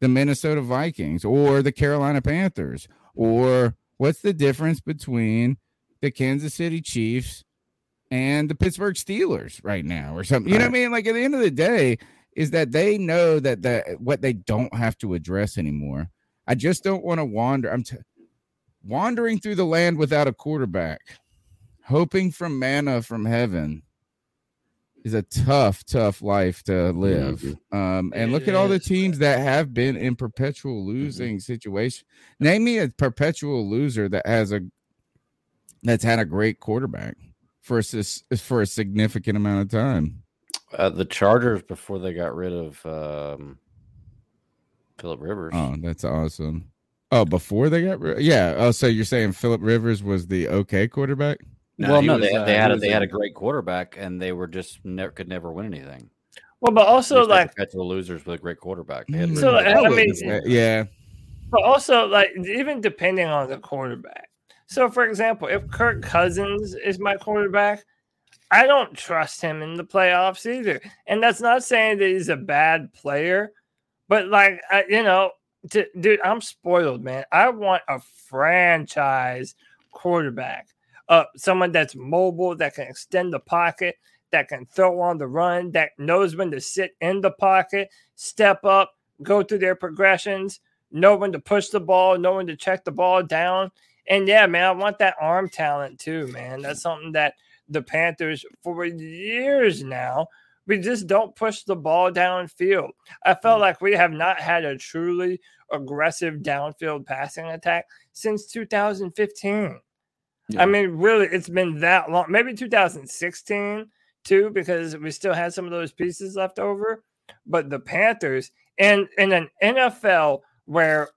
the Minnesota Vikings or the Carolina Panthers? Or what's the difference between the Kansas City Chiefs and the Pittsburgh Steelers right now or something? You know what I mean? Like at the end of the day, is that they know that the what they don't have to address anymore. I just don't want to wander. I'm t- wandering through the land without a quarterback, hoping from manna from heaven is a tough, tough life to live. Um, and look at all the teams that have been in perpetual losing situation. Name me a perpetual loser that has a that's had a great quarterback for a for a significant amount of time. Uh, the Chargers before they got rid of um, Philip Rivers. Oh, that's awesome. Oh, before they got rid, yeah. Oh, so you're saying Philip Rivers was the okay quarterback? Well, no, they, they had a, they had a great quarterback, and they were just never could never win anything. Well, but also like perpetual losers with a great quarterback. They had mm, So, really I mean- yeah. But also, like, even depending on the quarterback. So, for example, if Kirk Cousins is my quarterback, I don't trust him in the playoffs either. And that's not saying that he's a bad player, but like, I, you know, to, dude, I'm spoiled, man. I want a franchise quarterback, uh, someone that's mobile, that can extend the pocket, that can throw on the run, that knows when to sit in the pocket, step up, go through their progressions, know when to push the ball, know when to check the ball down. And yeah, man, I want that arm talent too, man. That's something that the Panthers for years now, we just don't push the ball downfield. I felt like we have not had a truly aggressive downfield passing attack since 2015. I mean, really, it's been that long. Maybe 2016 too, because we still had some of those pieces left over. But the Panthers and in an NFL where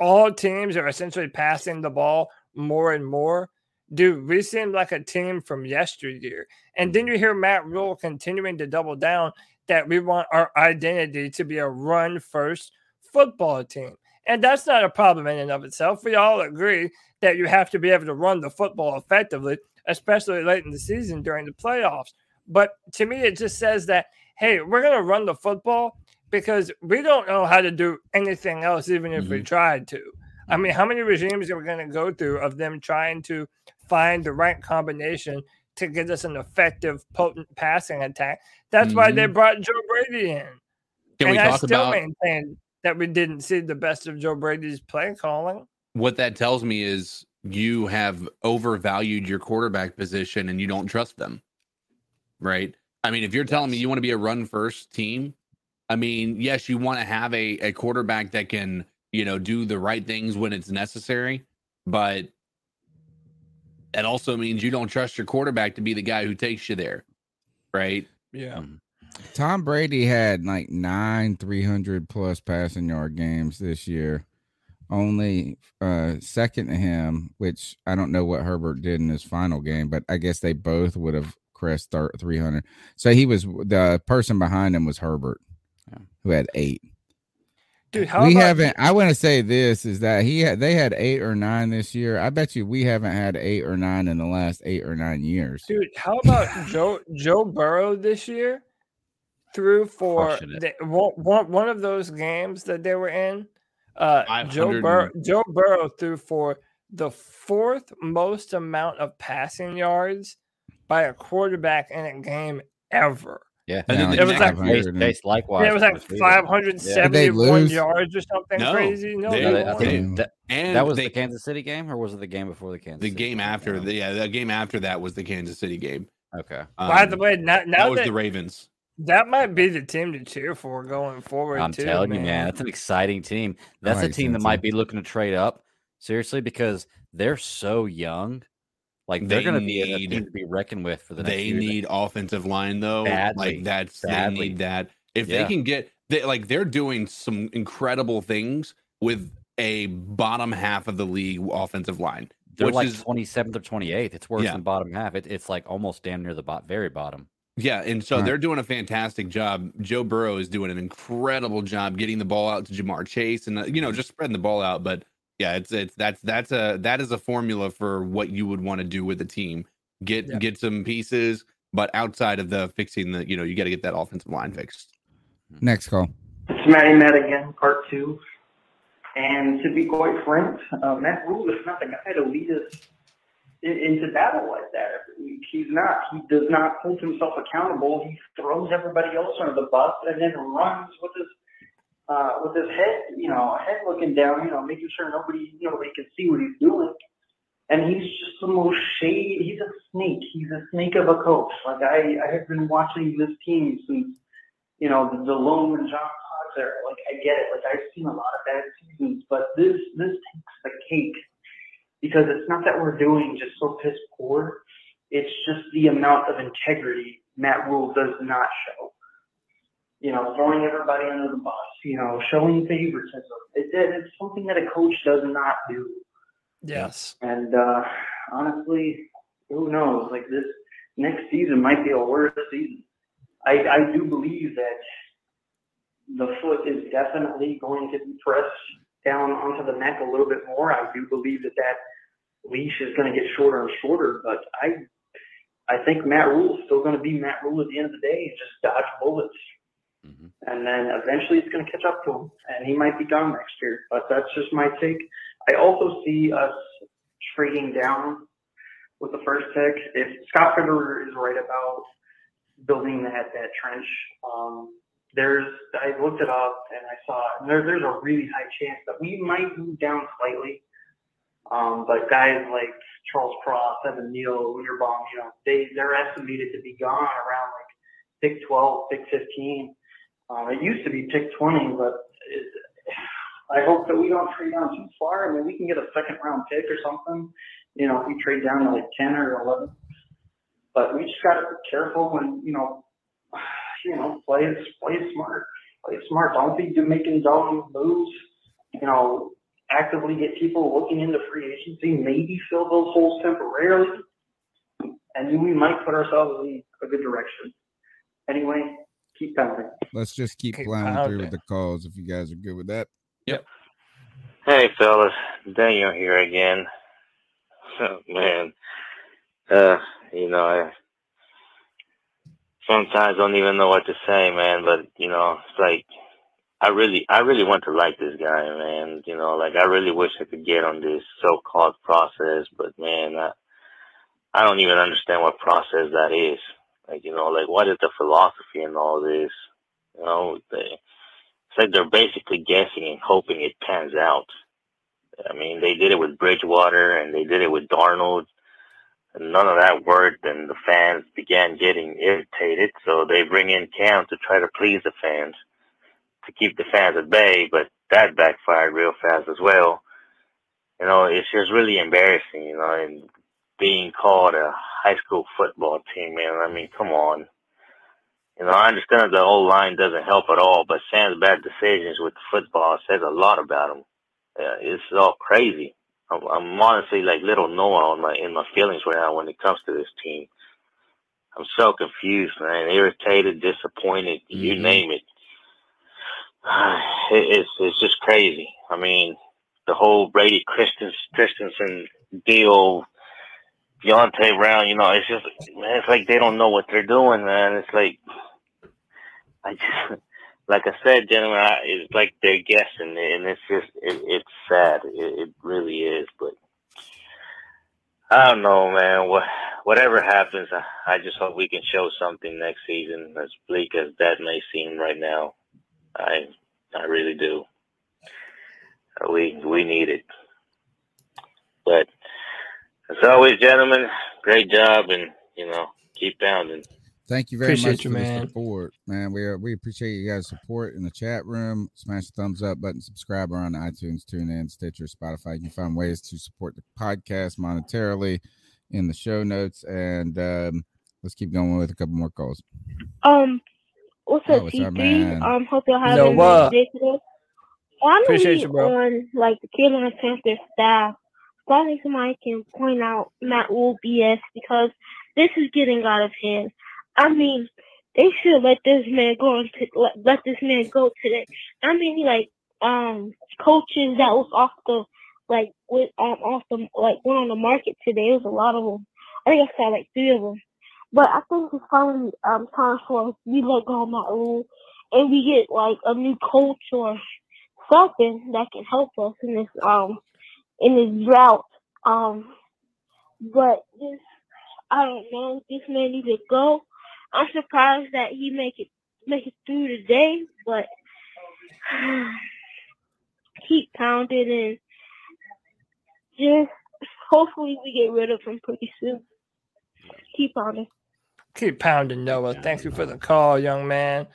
all teams are essentially passing the ball more and more, dude, we seem like a team from yesteryear. And then mm-hmm. you hear Matt Rhule continuing to double down that we want our identity to be a run first football team. And that's not a problem in and of itself. We all agree that you have to be able to run the football effectively, especially late in the season during the playoffs. But to me, it just says that, hey, we're going to run the football because we don't know how to do anything else, even if we tried to. I mean, how many regimes are we going to go through of them trying to find the right combination to get us an effective, potent passing attack? That's why they Mhm. brought Joe Brady in. Can and we I still about- maintain that we didn't see the best of Joe Brady's play calling. What that tells me is you have overvalued your quarterback position and you don't trust them. Right? I mean, if you're telling me you want to be a run first team, I mean, yes, you want to have a, a quarterback that can, you know, do the right things when it's necessary, but that also means you don't trust your quarterback to be the guy who takes you there. Right? Yeah. Um, Tom Brady had like nine 300 plus passing yard games this year. Only uh second to him, which I don't know what Herbert did in his final game, but I guess they both would have crest 300. So he was the person behind him was Herbert, who had eight. Dude, how we about haven't. I want to say this is that he had they had eight or nine this year. I bet you we haven't had eight or nine in the last eight or nine years. Dude, how about Joe Joe Burrow this year? Threw for Crushing it. the, one, one one of those games that they were in. Uh, Joe 500 Burrow Joe Burrow threw for the fourth most amount of passing yards by a quarterback in a game ever. Yeah, And then Yeah, the it was like next- Chase, Chase likewise. Yeah, it was like for the five Steelers. hundred Yeah. seventy-one lose? yards or something No, crazy. No, they- they they- I think that, And that was they- the Kansas City game, or was it the game before the Kansas? The City game after the yeah, the game after that was the Kansas City game. Okay. By Um, the way, now, that now was the Ravens. That might be the team to cheer for going forward. I'm too, telling man. you, man, that's an exciting team. That's a team that might be looking to trade up seriously because they're so young. Like they're They going to be a need- team to be reckoned with for the They few years. need offensive line though. Badly. Like that's Badly. they need that. If Yeah. they can get they like they're doing some incredible things with a bottom half of the league offensive line, They're which like is 27th or 28th. It's worse Yeah. than bottom half. It, it's like almost damn near the bot, very bottom. Yeah, and so Right. they're doing a fantastic job. Joe Burrow is doing an incredible job getting the ball out to Ja'Marr Chase and uh, you know just spreading the ball out. But yeah, it's it's that's that's a that is a formula for what you would want to do with the team. Get Yeah. get some pieces, but outside of the fixing the you know you got to get that offensive line fixed. Next call. It's Matty Matt again, part two. And to be quite frank, uh, Matt Rhule is not the guy to lead us in, into battle like that. He's not. He does not hold himself accountable. He throws everybody else under the bus and then runs with his uh, with his head, you know, head looking down, you know, making sure nobody nobody can see what he's doing. And he's just the most shady. He's a snake. He's a snake of a coach. Like I, I have been watching this team since you know, the, Loam and John Fox era. Like, I get it. Like, I've seen a lot of bad seasons, but this this takes the cake because it's not that we're doing just so piss poor. It's just the amount of integrity Matt Rhule does not show. You know, throwing everybody under the bus. You know, showing favoritism. It, it, it's something that a coach does not do. Yes. And uh, honestly, who knows? Like this next season might be a worse season. I, I do believe that the foot is definitely going to be pressed down onto the neck a little bit more. I do believe that that leash is going to get shorter and shorter, but I I think Matt Rhule is still going to be Matt Rhule at the end of the day and just dodge bullets. And then eventually it's going to catch up to him, and he might be gone next year. But that's just my take. I also see us trading down with the first pick. If Scott Fitterer is right about building that that trench, um, there's I looked it up and I saw and there, there's a really high chance that we might move down slightly. Um, but guys like Charles Cross, Evan Neal, Winterbaum, you know, they they're estimated to be gone around like pick 12, pick 15. Um, it used to be pick 20, but it, I hope that we don't trade down too far. I mean, we can get a second round pick or something. You know, if we trade down to like 10 or 11. But we just got to be careful and you know, you know, play play smart, play smart. Don't be making dumb moves. You know, actively get people looking into free agency. Maybe fill those holes temporarily, and then we might put ourselves in a good direction. Anyway, keep pounding. Let's just keep Keep plowing through with the calls if you guys are good with that. Yep. Hey fellas, Daniel here again. Oh, man, uh, you know, I sometimes don't even know what to say, man. But you know, it's like I really, I really want to like this guy, man. You know, like I really wish I could get on this so-called process, but man, I, I don't even understand what process that is. Like, you know, like what is the philosophy in all this? You know, they, it's like they're basically guessing and hoping it pans out. I mean, they did it with Bridgewater and they did it with Darnold. And none of that worked, and the fans began getting irritated. So they bring in Cam to try to please the fans, to keep the fans at bay. But that backfired real fast as well. You know, it's just really embarrassing. You know, and being called a high school football team, man. I mean, come on. You know, I understand the old line doesn't help at all, but Sam's bad decisions with football says a lot about him. Yeah, it's all crazy. I'm, I'm honestly like little Noah on my in my feelings right now when it comes to this team. I'm so confused, man. Irritated, disappointed, you mm-hmm. name it. it. It's it's just crazy. I mean, the whole Brady Christens, Christensen deal, Deonte Brown. You know, it's just man, it's like they don't know what they're doing, man. It's like I just like I said, gentlemen, I, it's like they're guessing, and it's just it, it's sad. It, it really is, but I don't know, man. What whatever happens, I, I just hope we can show something next season. As bleak as that may seem right now, I I really do. Uh, We we need it. But as always, gentlemen, great job, and you know, keep pounding. Thank you very Appreciate much you, for the support, man. We are, we appreciate you guys' support in the chat room. Smash the thumbs up button, subscribe on iTunes, TuneIn, Stitcher, Spotify. You can find ways to support the podcast monetarily in the show notes. And um, let's keep going with a couple more calls. Um, What's Oh, up, what's up, T3? Um, hope y'all having a Noah. nice day today. Finally, Appreciate you, bro. on like the Carolina Panthers staff, finally somebody can point out Matt Rhule BS because this is getting out of hand. I mean, they should let this man go and t- let, let this man go today. I mean, like um coaches that was off the like with um off the like went on the market today. It was a lot of them. I think I saw like three of them. But I think it's finally um time for we let go of Matt Rhule and we get like a new coach or something that can help us in this um in this drought. Um, but this I don't know. This man needs to go. I'm surprised that he make it make it through today, but keep pounding and just hopefully we get rid of him pretty soon. Keep pounding. Keep pounding, Noah. Thank you for the call, young man.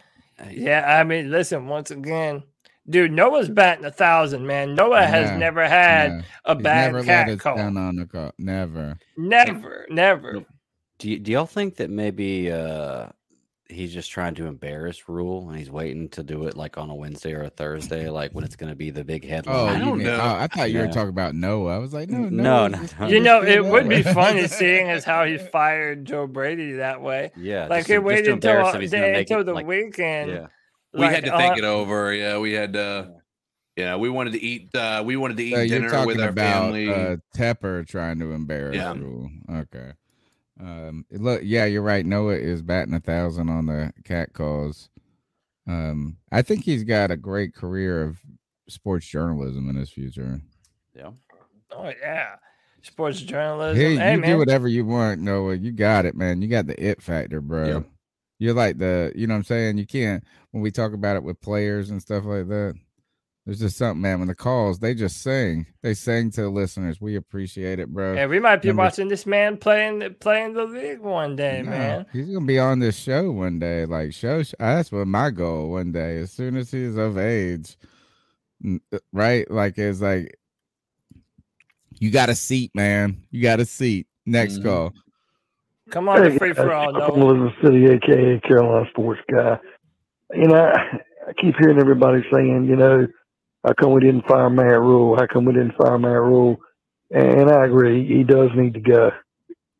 Yeah, I mean, listen, once again, dude, Noah's batting a thousand, man. Noah has never had yeah. a He's bad never let cat us call. down on the call. Never. Never, never. Do, y- do y'all think that maybe uh, he's just trying to embarrass Rhule and he's waiting to do it like on a Wednesday or a Thursday, like when it's going to be the big headline. Oh, headline? you mean, oh, I thought you were talking about Noah. I was like, no, No, no, no, no. You know, it would be funny seeing as how he fired Joe Brady that way. Yeah, like just he to- just to waited until, embarrass him, day, until it, the like- weekend. yeah. we like, had to uh, think it over. Yeah, we had uh yeah, we wanted to eat uh we wanted to eat So you're dinner with our about family. uh, Tepper trying to embarrass Yeah. Rhule. Okay. Um, look, yeah, you're right. Noah is batting a thousand on the cat calls. Um, I think he's got a great career of sports journalism in his future. Yeah. Oh yeah, sports journalism. Hey, Hey, you man, do whatever you want, Noah. You got it, man. You got the it factor, bro. Yep. You're like the, you know what I'm saying? You can't when we talk about it with players and stuff like that. There's just something, man. When the calls, they just sing. They sing to the listeners. We appreciate it, bro. Yeah, we might be Number- watching this man playing the playing the league one day, No, man. He's gonna be on this show one day. Like show, that's what my goal one day. As soon as he's of age, uh, right? Like it's like you got a seat, man. You got a seat. Next Mm-hmm. call. Come on, the Hey, free for all, I'm Noah. Elizabeth City, aka Carolina Sports Guy. You know, I, I keep hearing everybody saying, you know, how come we didn't fire Matt Rhule? How come we didn't fire Matt Rhule? And I agree, he does need to go.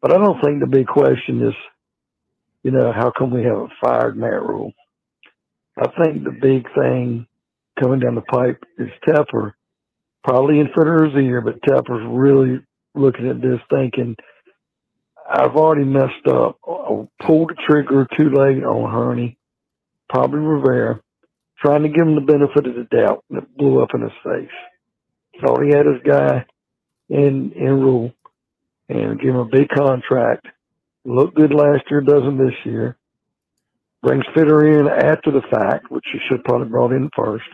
But I don't think the big question is, you know, how come we haven't fired Matt Rhule? I think the big thing coming down the pipe is Tepper, probably in Fitterer's ear, but Tepper's really looking at this thinking, I've already messed up. I pulled the trigger too late on Hurney, probably Rivera, trying to give him the benefit of the doubt, and it blew up in his face. Thought he had his guy in in Rhule, and give him a big contract. Looked good last year, doesn't this year. Brings Fitterer in after the fact, which he should probably brought in first.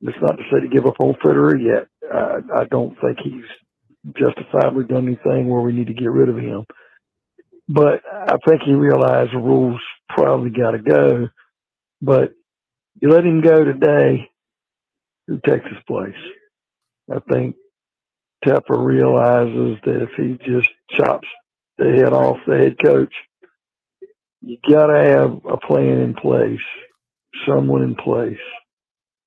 It's not to say to give up on Fitterer yet. Uh, I don't think he's justifiably done anything where we need to get rid of him. But I think he realized the Rhule's probably got to go. But you let him go today, who takes his place? I think Tepper realizes that if he just chops the head off the head coach, you got to have a plan in place, someone in place.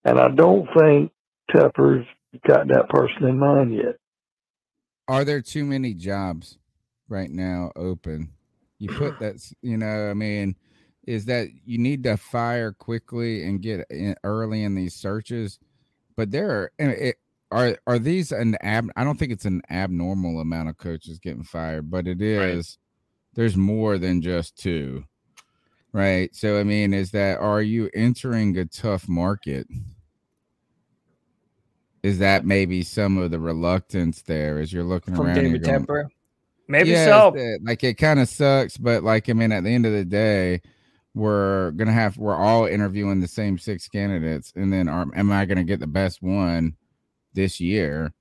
And I don't think Tepper's got that person in mind yet. Are there too many jobs right now open? You put that, you know, I mean, is that you need to fire quickly and get in early in these searches? But there are, and it, are are these an ab? I don't think it's an abnormal amount of coaches getting fired, but it is. There's more than just two, right? So I mean, is that are you entering a tough market? Is that maybe some of the reluctance there as you're looking From around? and David you're going, Tepper. Maybe yeah, so. it's that- like it kind of sucks, but like I mean, at the end of the day, we're gonna have we're all interviewing the same six candidates, and then are, am I gonna get the best one this year?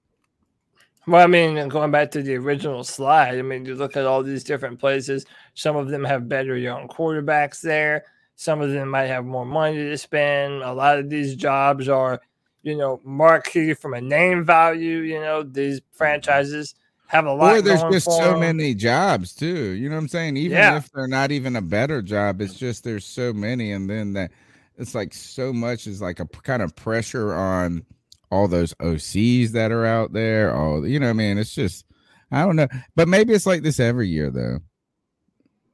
Well, I mean, going back to the original slide, I mean, you look at all these different places. Some of them have better young quarterbacks there. Some of them might have more money to spend. A lot of these jobs are, you know, marquee from a name value. You know, these mm-hmm. franchises have a lot or there's just so 'em. many jobs too. You know what I'm saying? Even Yeah. if they're not even even Yeah. if they're not even a better job, it's just there's so many, and then that it's like so much is like a kind of pressure on all those OCs that are out there. All you know, what I mean, it's just I don't know, but maybe it's like this every year though.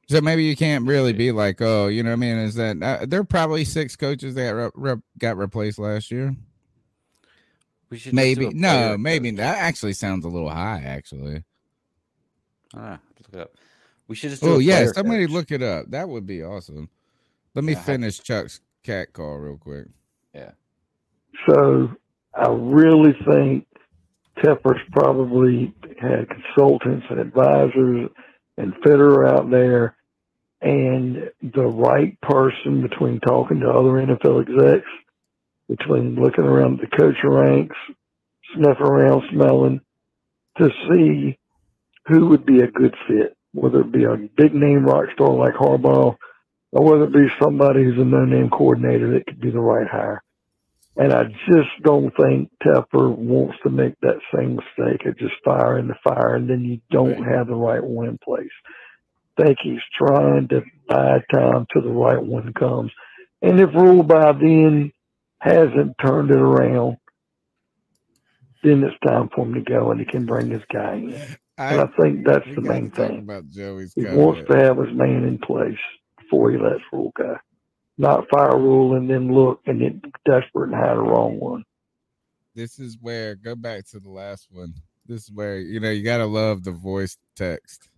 So maybe you can't really be like, oh, you know, what I mean, is that uh, there are probably six coaches that re- re- got replaced last year. We should Maybe no, player maybe that actually sounds a little high. Actually, Ah, look it up. We should just oh a yeah, somebody coach. look it up. That would be awesome. Let me Yeah, finish Chuck's cat call real quick. Yeah. So I really think Tepper's probably had consultants and advisors and Fitterer out there and the right person between talking to other NFL execs, between looking around the coach ranks, sniffing around, smelling to see who would be a good fit, whether it be a big name rock star like Harbaugh or whether it be somebody who's a no name coordinator that could be the right hire. And I just don't think Tepper wants to make that same mistake of just firing the fire and then you don't have the right one in place. I think he's trying to buy time till the right one comes. And if Rhule by then hasn't turned it around, then it's time for him to go and he can bring his guy in. and I think that's the main thing. about Joey's He wants to have his man in place before he lets Rhule go. Not fire Rhule and then look and get desperate and hire the wrong one. This is where go back to the last one. This is where you know you gotta love the voice text.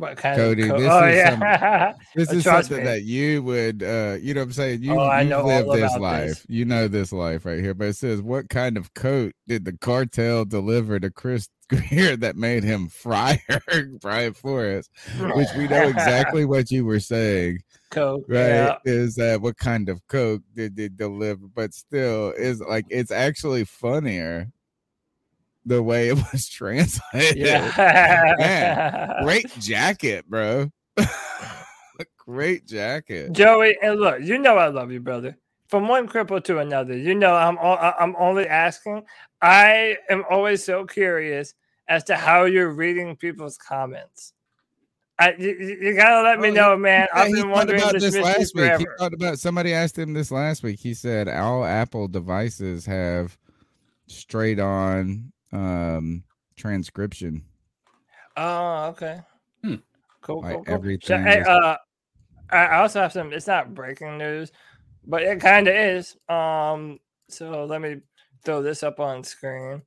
What kind Cody, of co- this oh, is yeah. some, this is something me. that you would uh you know what I'm saying? You Oh, you know live this life. this. You know this life right here. But it says what kind of coat did the cartel deliver to Chris Grier that made him friar Brian Flores? Which we know exactly what you were saying. Coke, Right. yeah. Is that what kind of coke did they deliver? But still is like it's actually funnier the way it was translated. Yeah. Man, great jacket, bro. great jacket. Joey, and look, you know I love you, brother. From one cripple to another, you know I'm I- I'm only asking. I am always so curious as to how you're reading people's comments. I, you, you gotta let me Oh, know, man. Yeah, I've been wondering about this, this last week. He forever. talked about somebody asked him this last week. He said all Apple devices have straight on um transcription. Oh, okay. Cool, cool, Like cool. So, everything hey, uh, I I also have some. It's not breaking news, but it kind of is. Um, so let me throw this up on screen.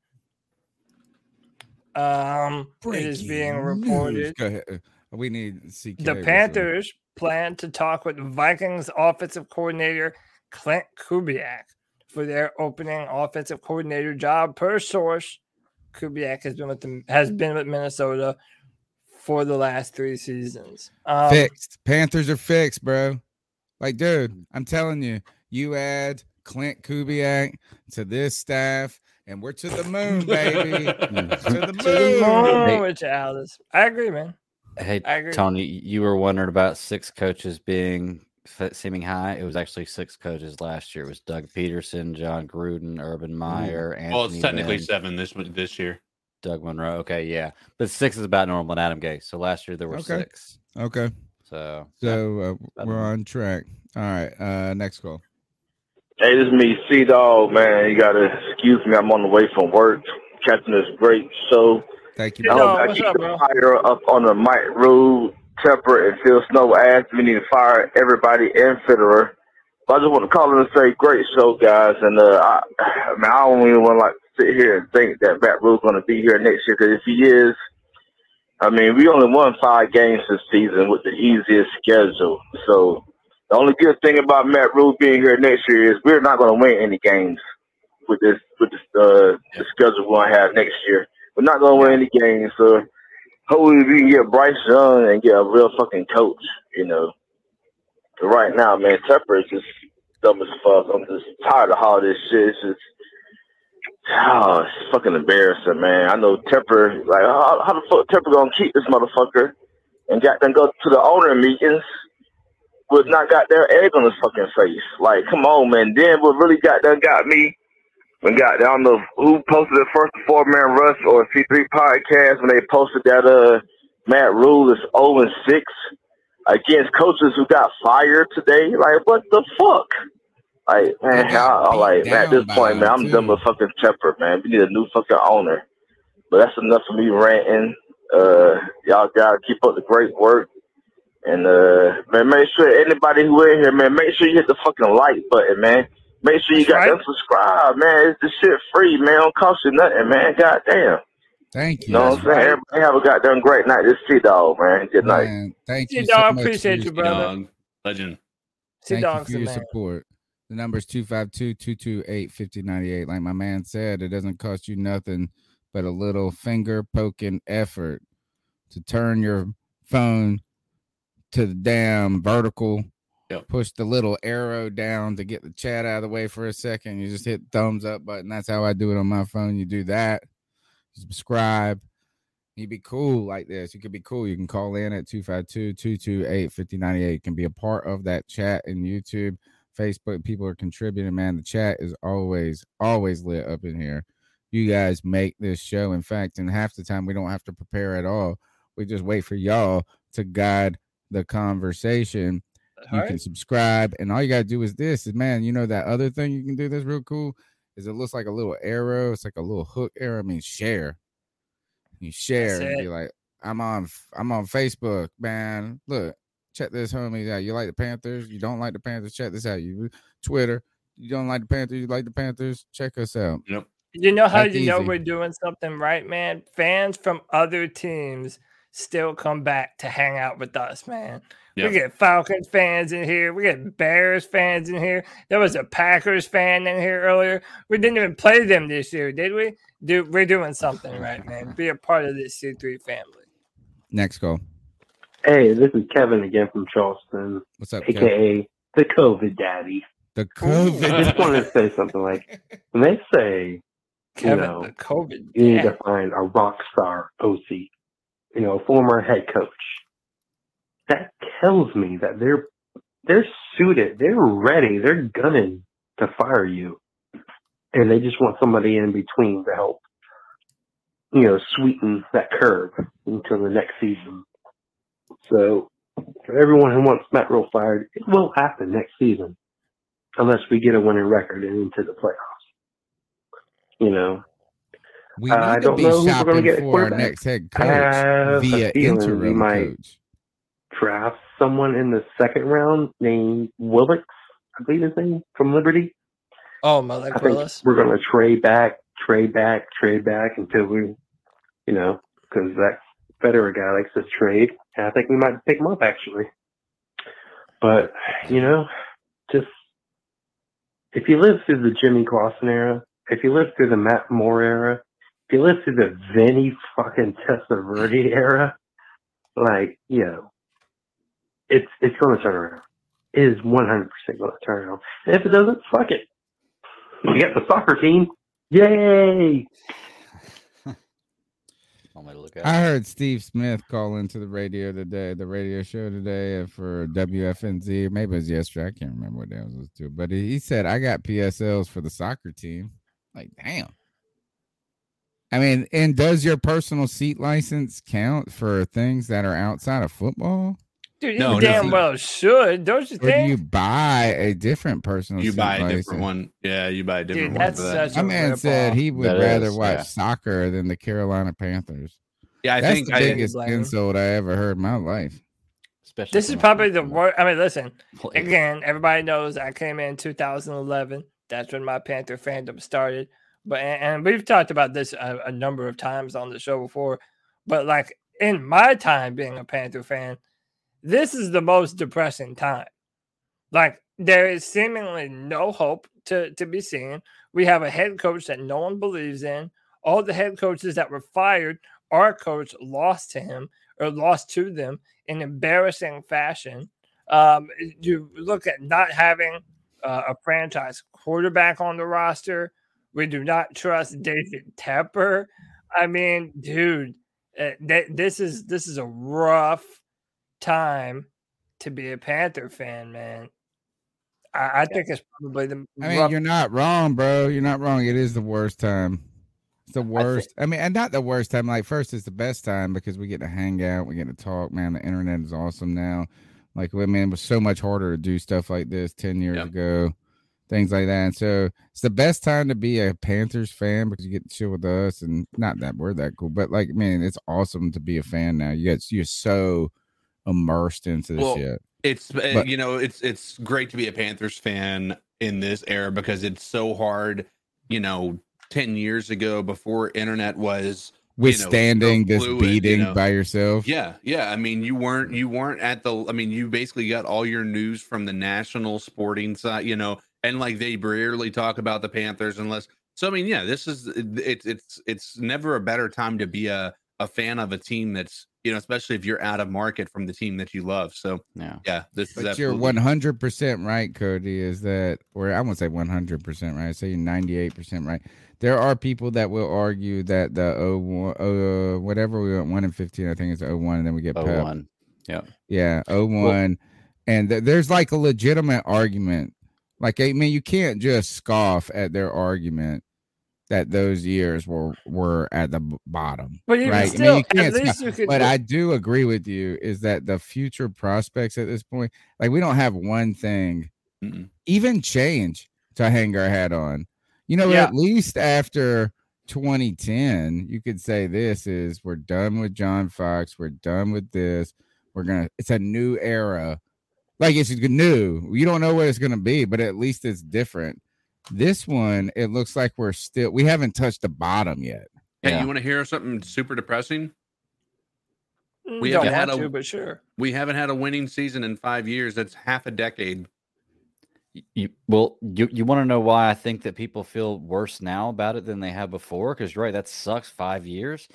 Um, it is being reported. Go ahead. We need CK. The with some- Panthers plan to talk with Vikings offensive coordinator Klint Kubiak for their opening offensive coordinator job. Per source, Kubiak has been with the, has been with Minnesota for the last three seasons. Um, fixed. Panthers are fixed, bro. Like, dude, I'm telling you, you add Klint Kubiak to this staff, and we're to the moon, baby. to the to the moon. moon with Alice. I agree, man. Hey, I agree. Tony, you were wondering about six coaches being f- seeming high. It was actually six coaches last year. It was Doug Pederson, Jon Gruden, Urban Meyer, and Well, it's technically seven this this year. Doug Marrone. Okay, yeah, but six is about normal and Adam Gase. So last year there were Okay. six. Okay. So So uh, we're on track. All right. Uh next call. Hey, this is me, C Dog, man. You gotta excuse me. I'm on the way from work, catching this great show. Thank you. I hope I keep the fire up on the Mike Rhule, Tepper, and Phil Snow. We need to fire everybody in Fitterer. But I just want to call in and say, great show, guys. And uh, I, I mean, I don't even want to like sit here and think that Matt Rhule's going to be here next year. Because if he is, I mean, we only won five games this season with the easiest schedule. So the only good thing about Matt Rhule being here next year is we're not going to win any games with this with this uh, the schedule we're gonna have next year. We're not going to win any games. So hopefully we can get Bryce Young and get a real fucking coach. You know. But right now, man, Tepper is just dumb as fuck. I'm just tired of all this shit. It's just Oh, it's fucking embarrassing, man. I know Tepper, like, how, how the fuck Tepper gonna keep this motherfucker and got them go to the owner meetings with not got their egg on his fucking face? Like, come on, man. Then what really got done got me when got I don't know who posted the first four man rush or C3 podcast when they posted that uh Matt Rhule is 0 and 6 against coaches who got fired today. Like what the fuck? Like man, I, like man, at this point, man, I'm done with fucking Tepper, man. We need a new fucking owner. But that's enough for me ranting. Uh, y'all gotta keep up the great work. And uh, man, make sure anybody who in here, man, make sure you hit the fucking like button, man. Make sure you got them subscribe, man. It's the shit free, man. Don't cost you nothing, man. God damn. Thank you. You know what I'm saying? Everybody have a goddamn great night. This T dog, man. Good night. Man, thank T you. Dog, so much appreciate for you, your- brother. Dog. Legend. T Thank you for your man. support. The number is 252-228-5098. Like my man said, it doesn't cost you nothing but a little finger poking effort to turn your phone to the damn vertical. Push the little arrow down to get the chat out of the way for a second. You just hit thumbs up button. That's how I do it on my phone. You do that. Subscribe. You'd be cool like this. You could be cool. You can call in at 252-228-5098. You can be a part of that chat in YouTube, Facebook. People are contributing, man. The chat is always, always lit up in here. You guys make this show. In fact, in half the time we don't have to prepare at all. We just wait for y'all to guide the conversation. You Alright. can subscribe, and all you gotta do is this. Is man, you know that other thing you can do that's real cool is it looks like a little arrow. It's like a little hook arrow. I mean, share. You share and be it. like, I'm on I'm on Facebook, man. Look, check this homie out. You like the Panthers? You don't like the Panthers? Check this out. You Twitter. You don't like the Panthers? You like the Panthers? Check us out. Yep. You know how That's you know easy. we're doing something right, man? Fans from other teams still come back to hang out with us, man. Yeah. We get Falcons fans in here. We get Bears fans in here. There was a Packers fan in here earlier. We didn't even play them this year, did we? Do we're doing something right, man. Be a part of this C3 family. Next call. Hey, this is Kevin again from Charleston. What's up, Kev? AKA the COVID daddy. The COVID. I just wanted to say something like when they say, Kevin, you know, the COVID. you need dad. to find a rock star OC, you know, a former head coach. That tells me that they're they're suited, they're ready, they're gunning to fire you, and they just want somebody in between to help, you know, sweeten that curve until the next season. So, for everyone who wants Matt Rhule fired, it will happen next season, unless we get a winning record and into the playoffs. You know, We Uh, need I to don't be know who we're going shopping to get at for our next head coach via interim coach. Draft someone in the second round named Willix, I believe his name from Liberty. Oh, Malik Willis. we're going to trade back, trade back, trade back until we, you know, because that Fitterer guy likes to trade. And I think we might pick him up actually. But you know, just if you live through the Jimmy Clausen era, if you live through the Matt Moore era, if you live through the Vinny fucking Testaverde era, like you know, it's it's going to turn around. It is one hundred percent going to turn around. And if it doesn't, fuck it. We got the soccer team. Yay! I heard Steve Smith call into the radio today, the radio show today for WFNZ. Maybe it was yesterday. I can't remember what day it was listening to. But he he said, I got PSLs for the soccer team. Like, damn. I mean, and does your personal seat license count for things that are outside of football? Dude, you No, damn no. well should, don't you Or do think? you buy a different personal You buy a different one. Yeah, you buy a different Dude, one that's for that. My a man rip said he would That rather is, watch yeah. soccer than the Carolina Panthers. Yeah, I That's think the I, biggest blame insult I ever heard in my life. Especially This is probably the worst. I mean, listen, Like- again, everybody knows I came in 2011. That's when my Panther fandom started. But and, and we've talked about this a, a number of times on the show before. But like in my time being a Panther fan, this is the most depressing time. Like there is seemingly no hope to to be seen. We have a head coach that no one believes in. All the head coaches that were fired, our coach lost to him or lost to them in embarrassing fashion. Um, you look at not having uh, a franchise quarterback on the roster. We do not trust David Tepper. I mean, dude, uh, th- this is this is a rough time to be a Panther fan, man. I, I think it's probably the. I mean, rough- you're not wrong, bro. You're not wrong. It is the worst time. It's the worst. I, mean, and not the worst time. Like first, it's the best time because we get to hang out, we get to talk. Man, the internet is awesome now. Like, I mean, it was so much harder to do stuff like this ten years ago, things like that. And so it's the best time to be a Panthers fan because you get to chill with us, and not that we're that cool, but like, man, it's awesome to be a fan now. You get you're so immersed into this Well, shit. It's uh, But- you know it's it's great to be a Panthers fan in this era because it's so hard. You know, ten years ago before internet was you know, Withstanding this fluid, you beating know. by yourself. Yeah, yeah. I mean, you weren't you weren't at the. I mean, you basically got all your news from the national sporting side. You know, and like they rarely talk about the Panthers unless. So I mean, yeah, this is it's it's it's never a better time to be a a fan of a team that's you know, especially if you're out of market from the team that you love. So yeah, yeah, this is But you're one hundred percent right, Cody. Is that, or I won't say one hundred percent right. I say ninety eight percent right. There are people that will argue that the oh one, uh, whatever we went one and fifteen. I think it's oh one, and then we get Oh Pep. one. Yep. Yeah, oh one, and th- there's like a legitimate argument. Like I mean, you can't just scoff at their argument that those years were were at the bottom. But even right? still, I mean, you can't least you could- But I do agree with you is that the future prospects at this point, like we don't have one thing, even change to hang our hat on. You know, Yeah. at least after 2010, you could say this is we're done with John Fox, we're done with this. We're gonna it's a new era. Like it's new. You don't know what it's gonna be, but at least it's different. This one, it looks like we're still we haven't touched the bottom yet. Hey, you want to hear something super depressing? Mm, We don't haven't had want a to, but sure. we haven't had a winning season in five years. That's half a decade. You, well, you you want to know why I think that people feel worse now about it than they have before? Because right, that sucks. Five years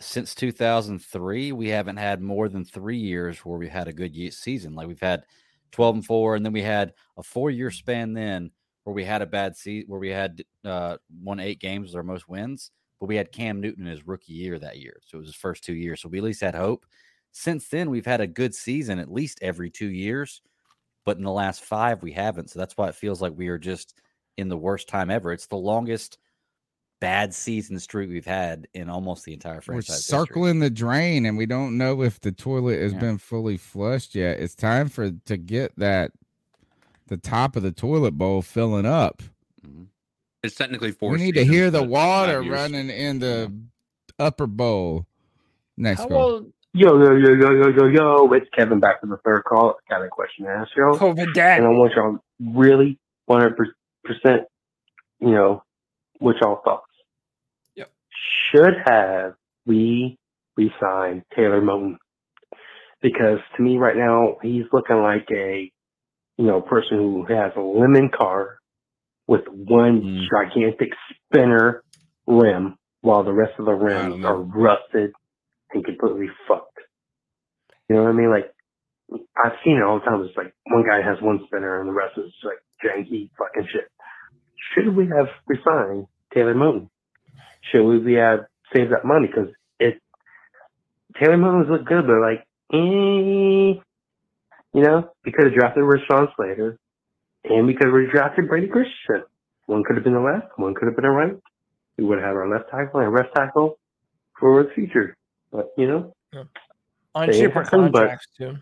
since 2003, we haven't had more than three years where we had a good season. Like we've had 12 and four, and then we had a four year span then where we had a bad season where we had uh, won eight games with our most wins, but we had Cam Newton in his rookie year that year, so it was his first two years. So we at least had hope. Since then, we've had a good season at least every two years but in the last five we haven't. So that's why it feels like we are just in the worst time ever. It's the longest bad season streak we've had in almost the entire franchise. We're franchise. history. circling the drain and we don't know if the toilet has Yeah. been fully flushed yet. It's time for to get that the top of the toilet bowl filling up. Mm-hmm. It's technically four. we need to hear the water running in the upper bowl. Next How call. old? Yo, yo, yo, yo, yo, yo, yo. It's Kevin back for the third call. Got a question to ask y'all. COVID dad. And I want y'all really 100%, you know, what y'all thoughts. Yep. Should have we re-signed Taylor Moton? Because to me right now, he's looking like a, you know, person who has a lemon car with one gigantic spinner rim while the rest of the rims are rusted and completely fucked. You know what I mean? Like, I've seen it all the time. It's like one guy has one spinner and the rest is like janky fucking shit. Should we have resigned Taylor Moton? Should we have saved that money? Because it Taylor Moton's look good, but like, eh, you know, we could have drafted Rashawn Slater, and we could have drafted Brady Christian. One could have been a left, one could have been a right. We would have our left tackle and left tackle for the future. But you know, On cheaper happen, contracts too.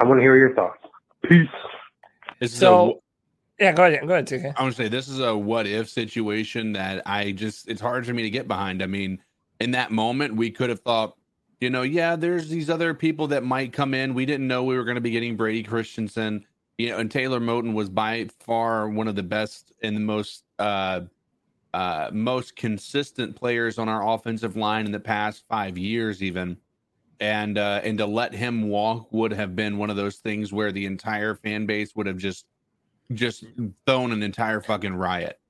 I want to hear your thoughts. Peace. This is So, yeah, go ahead. Go ahead, TK. I want to say this is a what if situation that I just it's hard for me to get behind. I mean, in that moment, we could have thought, you know, yeah, there's these other people that might come in. We didn't know we were going to be getting Brady Christensen, you know, and Taylor Moton was by far one of the best and the most uh uh most consistent players on our offensive line in the past five years, even. And uh and to let him walk would have been one of those things where the entire fan base would have just just thrown an entire fucking riot.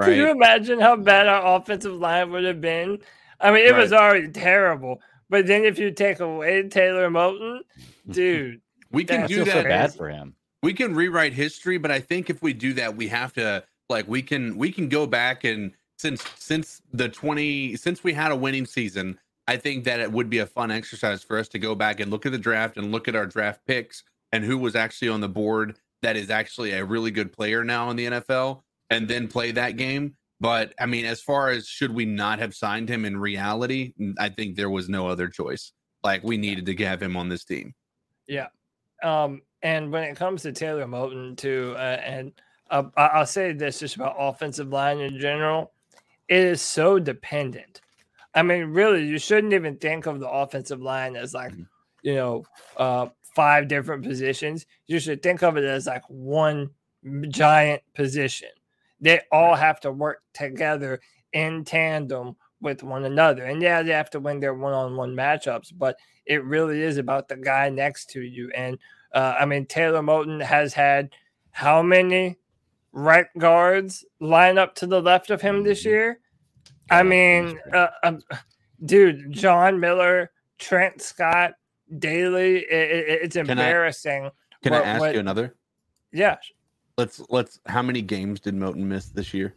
Can you imagine how bad our offensive line would have been? I mean, it was already terrible. But then if you take away Taylor Moton, dude, We can that's do so that. for him. We can rewrite history, but I think if we do that, we have to like we can we can go back and since since the 20 since we had a winning season, I think that it would be a fun exercise for us to go back and look at the draft and look at our draft picks and who was actually on the board that is actually a really good player now in the NFL and then play that game. But I mean, as far as should we not have signed him in reality, I think there was no other choice. Like we needed to have him on this team. Yeah. Um, and when it comes to Taylor Moton, too, uh, and uh, I'll say this just about offensive line in general, it is so dependent. I mean, really, you shouldn't even think of the offensive line as like, you know, uh, five different positions. You should think of it as like one giant position. They all have to work together in tandem with one another. And yeah, they have to win their one on one matchups, but it really is about the guy next to you. And uh, I mean, Taylor Moton has had how many right guards line up to the left of him this year? I mean, uh, um, dude, John Miller, Trent Scott, Daley. It, it, it's embarrassing. Can I what- ask what- you another? Yeah. Let's let's. How many games did Moton miss this year?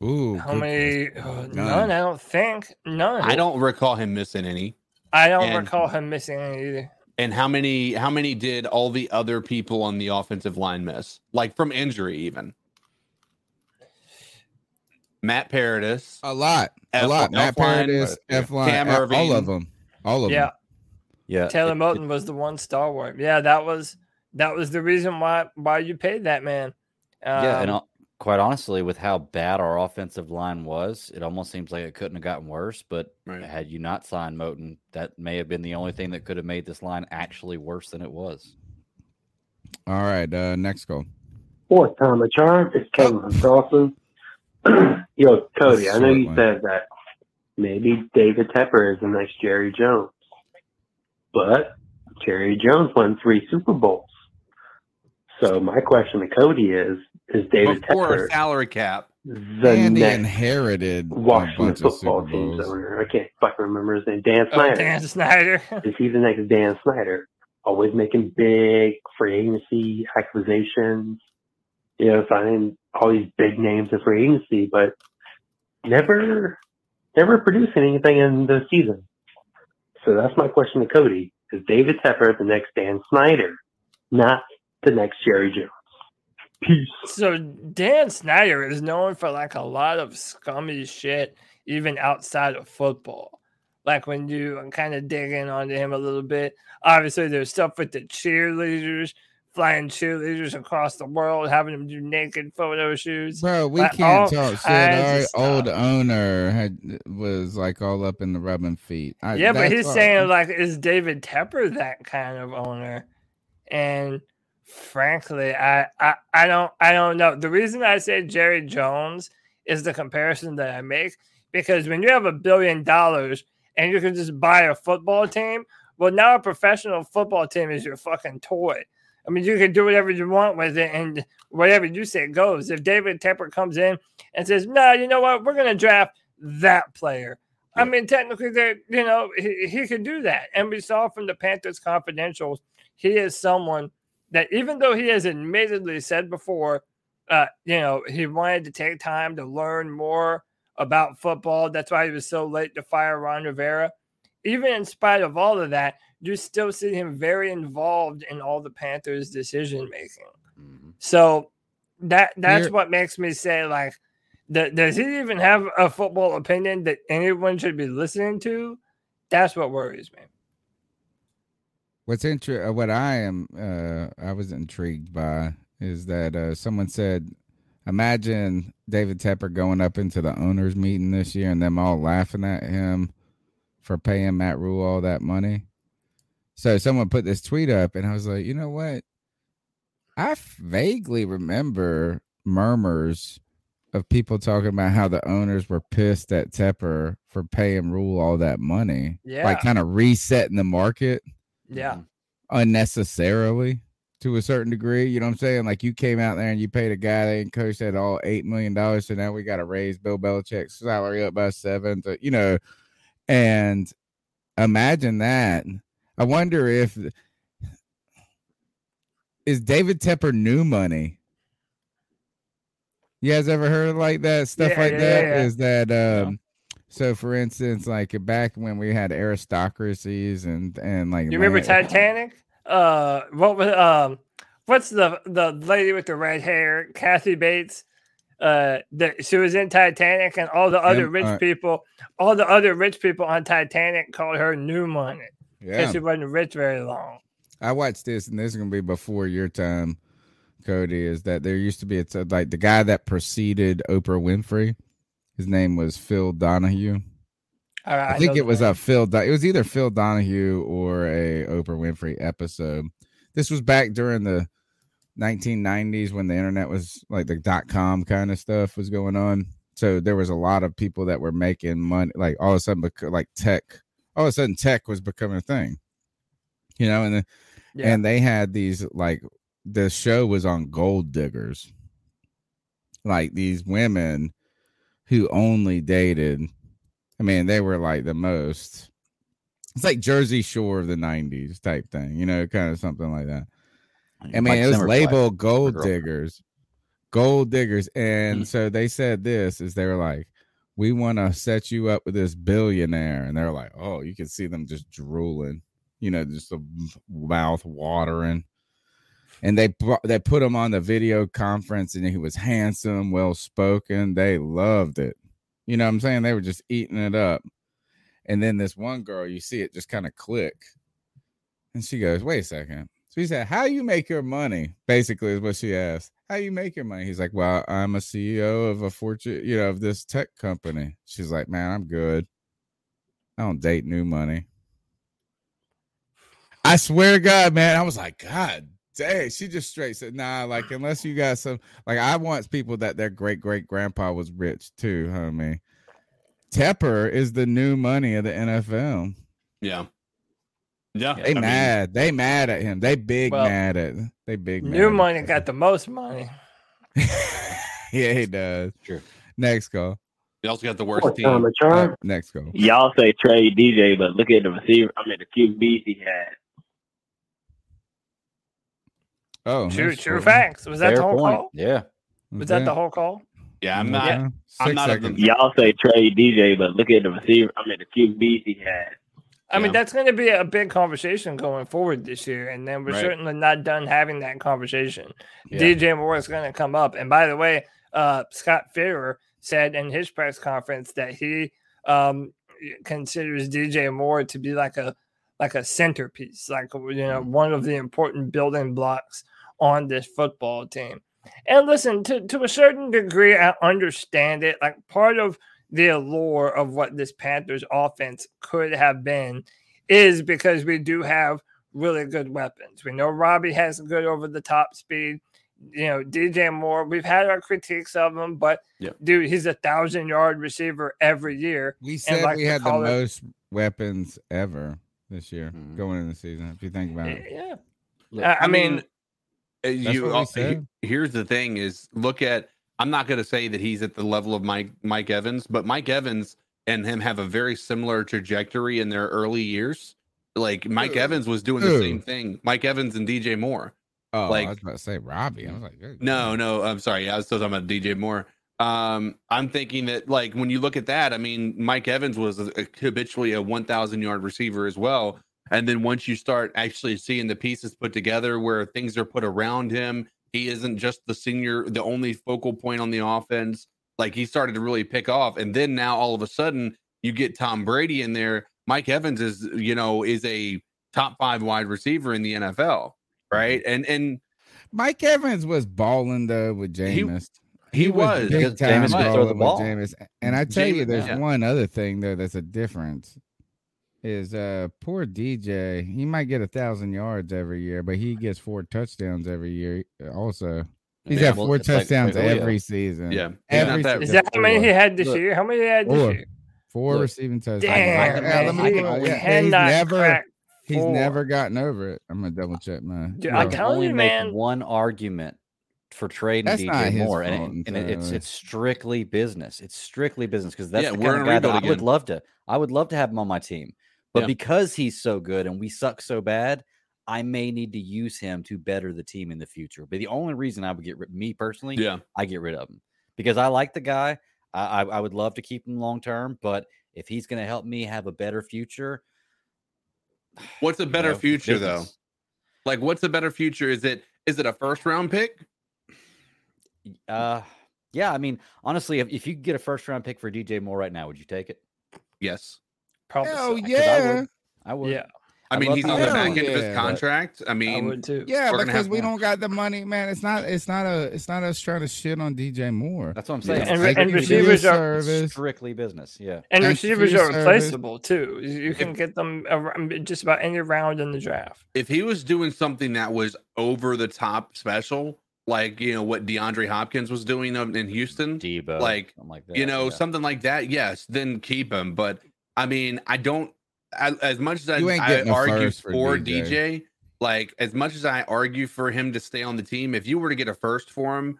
Ooh, How good many? question. uh, None. none. I don't think. None. I don't recall him missing any. I don't And- recall him missing any either. And how many? How many did all the other people on the offensive line miss? Like from injury, even. Matt Paradis. A lot. A F- lot. Matt F-line, Paradis, F line, Cam all of them. All of Yeah. them. Yeah. Yeah. Taylor Moton was the one stalwart. Yeah, that was that was the reason why why you paid that man. yeah, and Um, uh, quite honestly, with how bad our offensive line was, it almost seems like it couldn't have gotten worse. But had you not signed Moton, that may have been the only thing that could have made this line actually worse than it was. All right. Uh, next goal. Fourth time a charm. It's Kevin from Charleston. Yo, Cody, I know you Short one. said that maybe David Tepper is the next Jerry Jones, but Jerry Jones won three Super Bowls. So my question to Cody is: Is David Before Tepper a salary cap. the and next inherited Washington football Super team's Bowls. owner? I can't fucking remember his name. Dan oh, Snyder. Dan Snyder. Is he the next Dan Snyder? Always making big free agency acquisitions, you know, signing all these big names in free agency, but never, never producing anything in the season. So that's my question to Cody: Is David Tepper the next Dan Snyder, not the next Jerry Jones? Peace. So Dan Snyder is known for like a lot of scummy shit, even outside of football. Like when you kind of dig in onto him a little bit. Obviously, there's stuff with the cheerleaders, flying cheerleaders across the world, having them do naked photo shoots. Bro, we like, can't all talk shit. kinds of Our stuff. old owner had was like all up in the rubbing feet. I, yeah, but that's he's all- saying like, is David Tepper that kind of owner? And frankly, I, I I don't I don't know. The reason I say Jerry Jones is the comparison that I make because when you have a billion dollars and you can just buy a football team, well, now a professional football team is your fucking toy. I mean, you can do whatever you want with it, and whatever you say goes. If David Tepper comes in and says, "No, you know what? We're going to draft that player," I mean, technically, there, you know, he, he could do that. And we saw from the Panthers confidentials, he is someone that, even though he has admittedly said before, uh, you know, he wanted to take time to learn more about football. That's why he was so late to fire Ron Rivera. Even in spite of all of that, you still see him very involved in all the Panthers' decision making. So that that's Here- what makes me say like th- does he even have a football opinion that anyone should be listening to? That's what worries me. What's inter- uh, what I am uh I was intrigued by is that uh someone said imagine David Tepper going up into the owners meeting this year and them all laughing at him for paying Matt Rhule all that money. So someone put this tweet up and I was like, you know what? I vaguely remember murmurs of people talking about how the owners were pissed at Tepper for paying Rhule all that money. Yeah. Like kind of resetting the market Yeah. unnecessarily to a certain degree. You know what I'm saying? Like you came out there and you paid a guy that ain't coached at all eight million dollars, so now we got to raise Bill Belichick's salary up by seven. To, you know, and imagine that. I wonder if is David Tepper new money. You guys ever heard of like that stuff Yeah, like yeah, that? yeah, Is that um so for instance, like back when we had aristocracies and and like You remember land- Titanic? uh, what was um, what's the the lady with the red hair, Kathy Bates? Uh, that she was in Titanic, and all the other Yep, rich alright. people, all the other rich people on Titanic called her New Money because Yeah. she wasn't rich very long. I watched this, and this is gonna be before your time, Cody. Is that there used to be it's uh, like the guy that preceded Oprah Winfrey. His name was Phil Donahue. Right, I think it was a Phil. Do- It was either Phil Donahue or a Oprah Winfrey episode. This was back during the 1990s when the internet was like the dot com kind of stuff was going on. So there was a lot of people that were making money. Like all of a sudden, like tech, all of a sudden, tech was becoming a thing. You know, and Yeah. and they had these like the show was on gold diggers, like these women who only dated. I mean, they were like the most. It's like Jersey Shore of the '90s type thing, you know, kind of something like that. I mean, it was labeled gold diggers, gold diggers, and so they said this is they were like, "We want to set you up with this billionaire," and they're like, "Oh, you can see them just drooling, you know, just the mouth watering." And they they put him on the video conference, and he was handsome, well spoken. They loved it. You know what I'm saying? They were just eating it up. And then this one girl, you see it just kind of click. And she goes, Wait a second. So he said, How you make your money? Basically, is what she asked. How you make your money? He's like, Well, I'm a CEO of a fortune, you know, of this tech company. She's like, Man, I'm good. I don't date new money. I swear to God, man, I was like, God dang. She just straight said, Nah, like, unless you got some, like, I want people that their great great grandpa was rich too, homie. Tepper is the new money of the NFL. Yeah. Yeah. They I mean, mad. they mad at him. They big Well, mad at. They big mad New at Money got the most money. Yeah, he does. Sure. Next call. He also got the worst What team. time, Uh, next call. Y'all say trade DJ, but look at the receiver. I mean, the QBs he had. Oh, True, that's true facts. Was that the whole point. call? Yeah. Was that the whole call? Yeah, I'm not. Yeah. I'm Six not. Of seconds. the, Y'all say trade DJ, but look at the receiver. I mean, the QBs he had. I mean, that's going to be a big conversation going forward this year, and then we're Right. certainly not done having that conversation. Yeah. DJ Moore is going to come up, and by the way, uh, Scott Fitterer said in his press conference that he um, considers DJ Moore to be like a like a centerpiece, like you know, one of the important building blocks on this football team. And listen, to, to a certain degree, I understand it. Like part of the allure of what this Panthers offense could have been is because we do have really good weapons. We know Robbie has good over the top speed. You know, DJ Moore, we've had our critiques of him, but Yep. dude, he's a thousand yard receiver every year. We And said like we had the call it- most weapons ever this year Mhm. going into the season. If you think about it, Yeah. Look, I, I mean, That's you. what we uh, here's the thing: is look at. I'm not going to say that he's at the level of Mike Mike Evans, but Mike Evans and him have a very similar trajectory in their early years. Like Mike Who? Evans was doing the same thing. Mike Evans and DJ Moore. oh, like- I was about to say Robbie. I was like, good No, no, I'm sorry. I was still talking about DJ Moore. Um, I'm thinking that like when you look at that, I mean, Mike Evans was a, habitually a 1,000 yard receiver as well. And then once you start actually seeing the pieces put together where things are put around him, he isn't just the senior, the only focal point on the offense. Like he started to really pick off. And then now all of a sudden you get Tom Brady in there. Mike Evans is, you know, is a top five wide receiver in the NFL. Right. And, and Mike Evans was balling though with Jameis. he was. big time Jameis throw balling the with ball. Jameis. And I tell you, there's yeah. one other thing though that's a difference. Is uh poor DJ? He might get a thousand yards every year, but he gets four touchdowns every year. Also, he's Yeah, got four it's like touchdowns Julio. every season. Yeah, he's every that- is season, that how many he had this Look, year? How many he had this Four. year? Four Look, receiving touchdowns. Damn, can- man, let me I he can oh, only- yeah, he's never he's four. never gotten over it. I'm gonna double check my. Dude, I I'm can telling only you, make man. one argument for trading That's DJ his Moore, and, it, and it- it's it's strictly business. It's strictly business because that's Yeah, the kind of guy that I rebuild would love to. I would love to have him on my team, but Yeah. because he's so good and we suck so bad, I may need to use him to better the team in the future. But the only reason I would get rid, me personally, Yeah. I get rid of him because I like the guy. I, I, I would love to keep him long term, but if he's going to help me have a better future, What's a better know, future though? Like, what's a better future? Is it is it a first round pick? Uh, yeah. I mean, honestly, if, if you could get a first round pick for DJ Moore right now, would you take it? Yes. Probably. Hell so. 'Cause I yeah. would. I would. Yeah. I I'd mean, he's on the back him. end of his contract. I mean, I would too. Yeah, because we more. don't got the money, man. It's not. It's not a. It's not us trying to shit on DJ Moore. That's what I'm It's saying. And- like and you do receivers are service. strictly business. Yeah. And And receivers free are service. replaceable too. You you can get them just about any round in the draft. if he was doing something that was over the top special, like you know what DeAndre Hopkins was doing in Houston, Debo, like like that. you know yeah. something like that, yes, then keep him. But I mean, I don't. I, as much as I, I argue for, for DJ. DJ. like as much as I argue for him to stay on the team, if you were to get a first for him,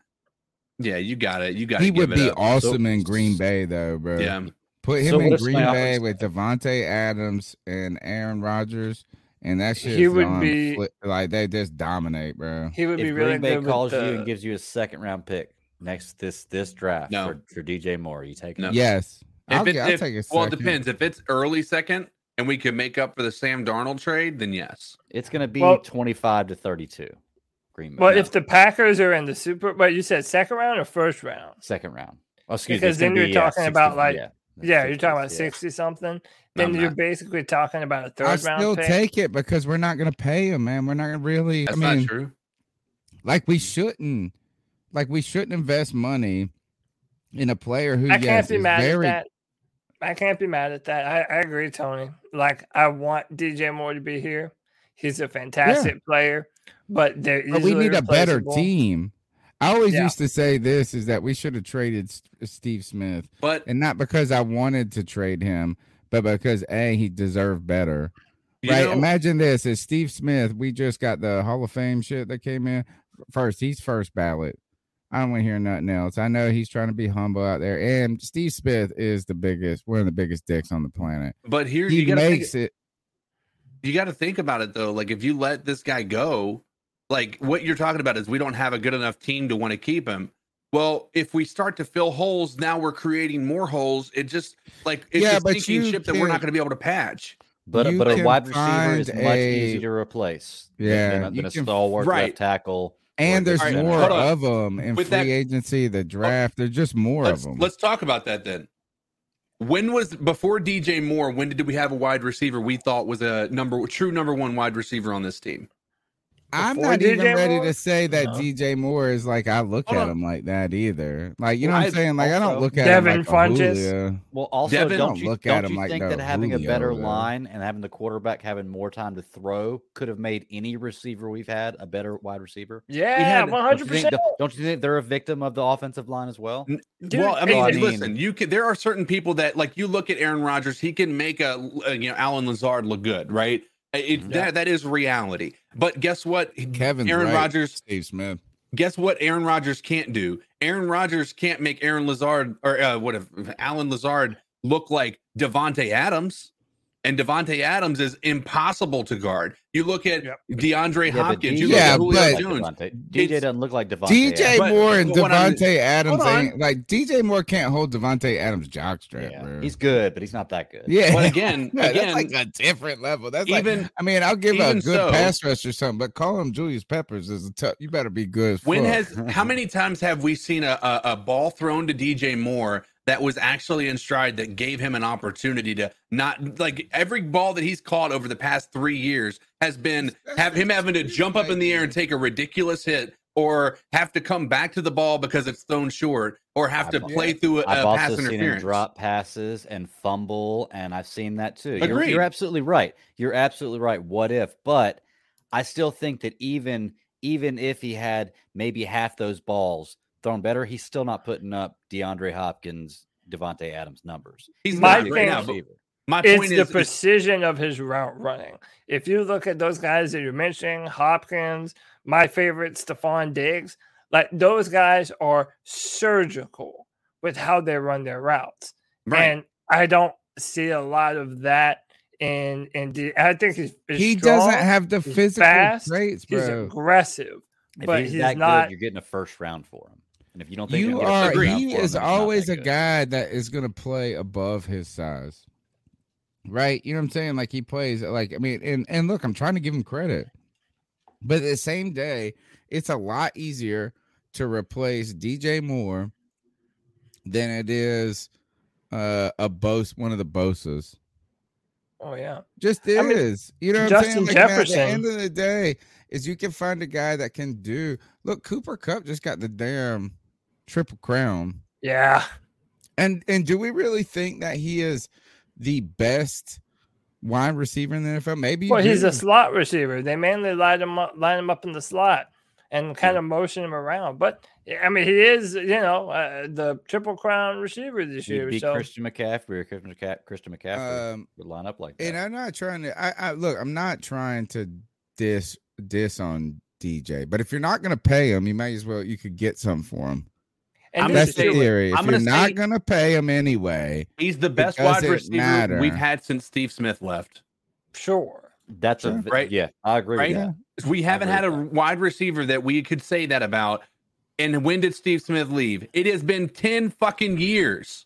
yeah, you got it. You got. He would it be up. awesome in Green Bay, though, bro. Yeah. Put him So in Green Bay offense- with Davante Adams and Aaron Rodgers, and that shit. He would be- like they just dominate, bro. He would if be really Green Bay calls with you and gives you a second round pick next this this draft No. for, for DJ Moore, you take it. No. Yes, If I'll, it, I'll if- take a well, it depends. If it's early second and we can make up for the Sam Darnold trade, then yes. It's going to be Well- 25 to 32. Green Bay. Well, if the Packers are in the Super, but you said second round or first round? second round. Oh, excuse me. because me. then you're uh, talking about like, yeah, yeah, you're talking about 60s, yeah. sixty something. Then I'm you're not. basically talking about a third I round still pick. take it because we're not going to pay him, man. We're not gonna really. That's I mean, not true. like we shouldn't, like we shouldn't invest money in a player who I can't yes, be is mad very at that. I can't be mad at that. I, I agree, Tony. Like I want DJ Moore to be here. He's a fantastic player, but they're But we need a better team. I always Yeah. used to say this is that we should have traded Steve Smith, But and not because I wanted to trade him, but because a he deserved better. Right? know- Imagine this: is Steve Smith? We just got the Hall of Fame shit that came in first. He's first ballot. I don't want to hear nothing else. I know he's trying to be humble out there, and Steve Smith is the biggest, one of the biggest dicks on the planet. But here He you gotta think- makes it. you got to think about it though. Like if you let this guy go, like what you're talking about is we don't have a good enough team to want to keep him. Well, if we start to fill holes, now we're creating more holes. It just like it's Yeah, a but sinking you ship that we're not can- going to be able to patch. But, but a wide receiver is much a- easier to replace than- Yeah, than, a- you than a can- stalwart right. left tackle. Or And there's center. more of them in With free that- agency, the oh, draft. There's just more of them. let's talk about that then. When was before DJ Moore? When did we have a wide receiver we thought was a number true number one wide receiver on this team? I'm before not even ready Moore? to say that No. DJ Moore is like I look Hold at on. him like that either. Like you know Well, what I- I'm saying? Like I don't look at Devin him like Funchess. a Julio. Well, also, Devin- don't Don't you, look at don't him you like think no that having a better though. line and having the quarterback having more time to throw could have made any receiver we've had a better wide receiver? Yeah, had- Don't hundred you, think, percent. don't you think they're a victim of the offensive line as well? Dude, well, I mean, I mean- listen, you can. There are certain people that, like, you look at Aaron Rodgers, he can make a, uh, you know, Allen Lazard look good, right? It, Yeah. That that is reality. But guess what? Kevin Aaron right, Rodgers. Steve Smith. Guess what? Aaron Rodgers can't do. Aaron Rodgers can't make Aaron Lazard or uh, what if Allen Lazard look like Davante Adams, and Davante Adams is impossible to guard. You look at Yep. DeAndre Yeah, Hopkins. DJ You look Yeah, at Julio but- Jones. DJ doesn't look like Davante. DJ Adams. Moore and but what I'm- Adams ain't like DJ Moore can't hold Davante Adams jockstrap, Yeah, bro. he's good, but he's not that good. yeah, But again, Yeah, again, that's like a different level. That's like even I mean, I'll give a good so- pass rush or something, but call him Julius Peppers is a tough. You better be good. As When fuck. has how many times have we seen a, a, a ball thrown to DJ Moore that was actually in stride that gave him an opportunity to not like every ball that he's caught over the past three years has been have him having to jump up in the air and take a ridiculous hit or have to come back to the ball because it's thrown short or have to I've- play through a, I've a pass also seen him interference. drop passes and fumble, and I've seen that too. You're, you're absolutely right. You're absolutely right. What if? But I still think that even even if he had maybe half those balls thrown better, he's still not putting up DeAndre Hopkins, Davante Adams numbers. He's My not right now, my It's point the is, is precision of his route running. If you look at those guys that you're mentioning, Hopkins, my favorite, Stefon Diggs, like those guys are surgical with how they run their routes. right. And I don't see a lot of that in in D- I think he's, he's he strong, doesn't have the physical fast, traits, he's aggressive, If but he's, he's, that not. good, you're getting a first round for him. And if you don't think You you're gonna are. get a first round He for him, is then he's not always a good. guy that is going to play above his size, right? You know what I'm saying? Like he plays like I mean, and and look, I'm trying to give him credit. But the same day, it's a lot easier to replace DJ Moore than it is uh, a Bose, one of the Bosas. Oh yeah. Just I mean, is. you know what Justin I'm saying? Like, man, at the end of the day, is you can find a guy that can do. Look, Cooper Kupp just got the damn triple crown. Yeah. And and do we really think that he is the best wide receiver in the NFL? Maybe. Well, he's a slot receiver. They mainly line him up, line him up in the slot and kind of motion him around. But I mean, he is, you know, uh, the triple crown receiver this He'd year. be So Christian McCaffrey or Christian, McCa- Christian McCaffrey Um, would line up like that. And I'm not trying to. I, I look. I'm not trying to diss diss on DJ, but if you're not going to pay him, you might as well. You could get some for him. And I'm That's the theory. If I'm you're gonna not going to pay him anyway, He's the best wide receiver matter. we've had since Steve Smith left. sure. That's a v- Right. yeah. I agree Right? with that. We haven't had a wide receiver that we could say that about. And when did Steve Smith leave? It has been 10 fucking years.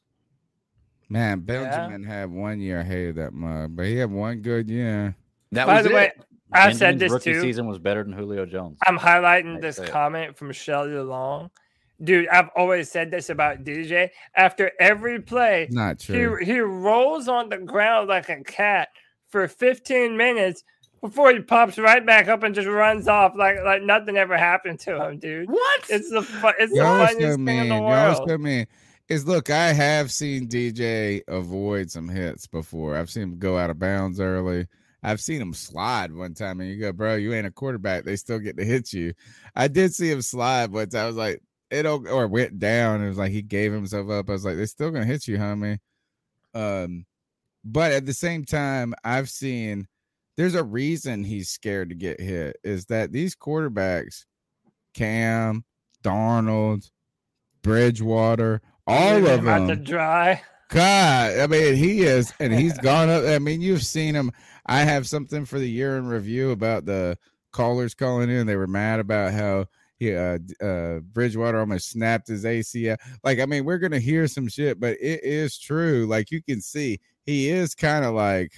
Man, Benjamin had one year. I hated that mug, but he had one good year. That By was the way, it. I said Benjamin's this rookie too. season was better than Julio Jones. I'm highlighting this say it. comment from Shelly Long. Dude, I've always said this about DJ. After every play, Not true. he he rolls on the ground like a cat for 15 minutes before he pops right back up and just runs off like like nothing ever happened to him, dude. What? It's the fu- it's Y'all funniest so thing in the Y'all world. so mean. Is look, I have seen DJ avoid some hits before. I've seen him go out of bounds early. I've seen him slide one time, and you go, bro, you ain't a quarterback. They still get to hit you. I did see him slide once. I was like, it or went down. It was like he gave himself up. I was like, they're still gonna hit you, homie. Um, but at the same time, I've seen there's a reason he's scared to get hit. Is that these quarterbacks, Cam, Darnold, Bridgewater, all of them, to dry. God, I mean, he is, and he's gone up. I mean, you've seen him. I have something for the year in review about the callers calling in. They were mad about how he, uh, uh, Bridgewater almost snapped his ACL. Like, I mean, we're gonna hear some shit, but it is true. Like, you can see he is kind of like,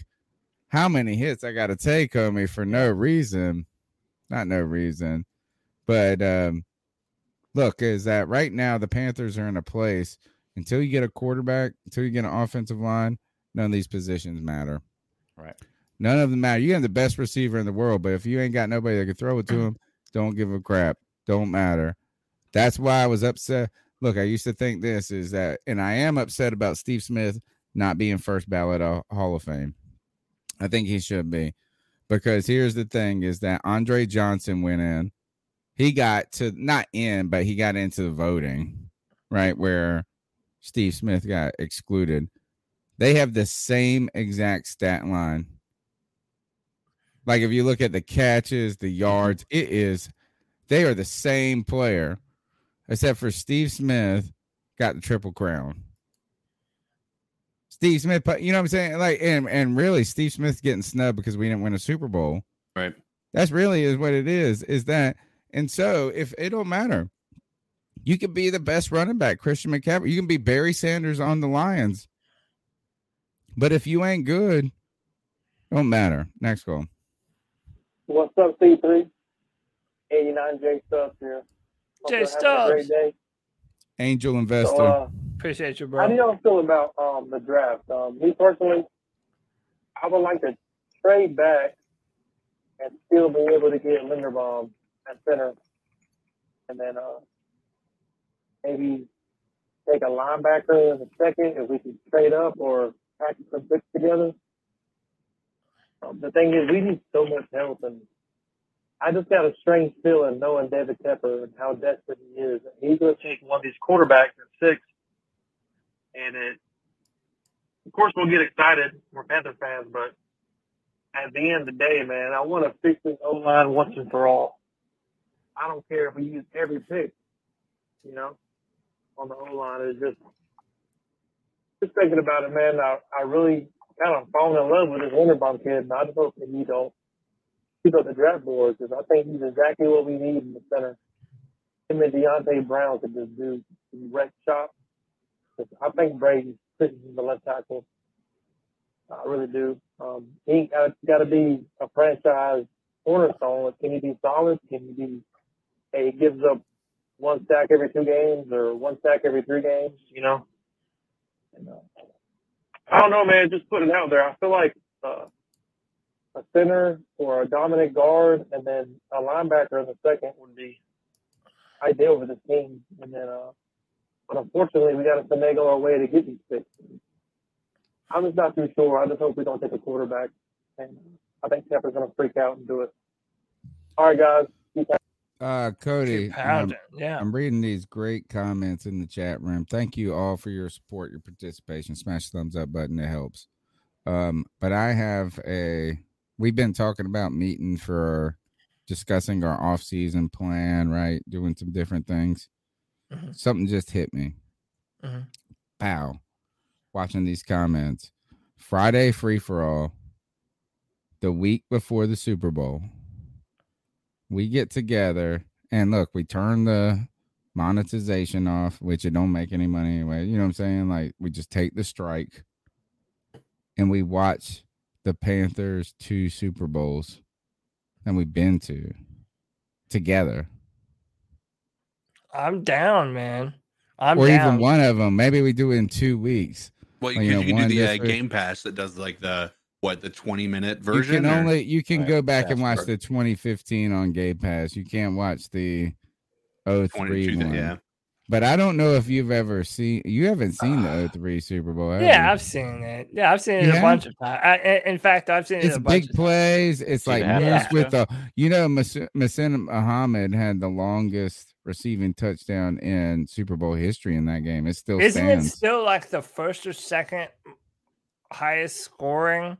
how many hits I got to take on me for no reason, not no reason, but um, look, is that right now the Panthers are in a place until you get a quarterback, until you get an offensive line, none of these positions matter. Right. None of them matter. You have the best receiver in the world, but if you ain't got nobody that can throw it to him, don't give a crap. Don't matter. That's why I was upset. Look, I used to think this is that, and I am upset about Steve Smith not being first ballot uh, Hall of Fame. I think he should be because here's the thing: is that Andre Johnson went in. He got to not in, but he got into the voting, right? Where Steve Smith got excluded. They have the same exact stat line. Like if you look at the catches, the yards, it is they are the same player, except for Steve Smith got the triple crown. Steve Smith, but you know what I'm saying? Like, and and really, Steve Smith's getting snubbed because we didn't win a Super Bowl. Right. That's really is what it is. Is that and so if it don't matter, you could be the best running back, Christian McCaffrey. You can be Barry Sanders on the Lions. But if you ain't good, don't matter. Next call. What's up, C3? 89 J Stubbs here. Hope Jay you're having a Great Stubbs. day. Angel investor. So, uh, Appreciate you, bro. how do y'all feel about um, the draft? Um, me personally, I would like to trade back and still be able to get Linderbaum at center, and then uh, maybe take a linebacker in the second if we can trade up or package some picks together. Um, the thing is, we need so much help, and I just got a strange feeling knowing David Tepper and how desperate he is. He's going to take one of these quarterbacks at six, and it. Of course, we'll get excited. We're Panther fans, but at the end of the day, man, I want to fix this O line once and for all. I don't care if we use every pick, you know, on the O line. It's just just thinking about it, man. I, I really kind of fallen in love with this Linderbaum kid, and I just hope that he don't keep up the draft board because I think he's exactly what we need in the center. Him and Deonte Brown could just do wreck shop. I think Brady's fitting in the left tackle. I really do. Um, he got to be a franchise cornerstone. Can he be solid? Can he be? Hey, he gives up one sack every two games or one sack every three games. You know. And, uh, I don't know, man. Just put it out there. I feel like uh, a center or a dominant guard, and then a linebacker in the second would be ideal for this team. And then, uh, but unfortunately, we got to finagle our way to get these picks. I'm just not too sure. I just hope we don't take a quarterback, and I think Tampa's going to freak out and do it. All right, guys. Keep Uh, Cody, Keep pounding, yeah. I'm reading these great comments in the chat room. Thank you all for your support, your participation. Smash the thumbs up button; it helps. Um, but I have a. We've been talking about meeting for discussing our off-season plan, right? Doing some different things. Mhm. Something just hit me. Mhm. Pow! Watching these comments. Friday free for all. The week before the Super Bowl we get together and look, we turn the monetization off, which it don't make any money anyway. You know what I'm saying? Like we just take the strike and we watch the Panthers two Super Bowls and we've been to together. I'm down, man. I'm down or down. even one of them. Maybe we do it in two weeks. Well, you, Like, you, know, can do the uh. Game Pass that does like the what the twenty minute You version. can or- only you can go back and watch Or- the 2015 on Game Pass. You can't watch the 03 22, one. yeah. But I don't know if you've ever seen you haven't seen the uh, 03 Super Bowl. Yeah, you? I've seen it. Yeah, I've seen it You a bunch of times. I, in- in fact, I've seen it it's a bunch big of plays. It's like the half moves half with the you know Muhsin Muhammad had the longest receiving touchdown in Super Bowl history in that game. It still Isn't stands. it still like the first or second highest scoring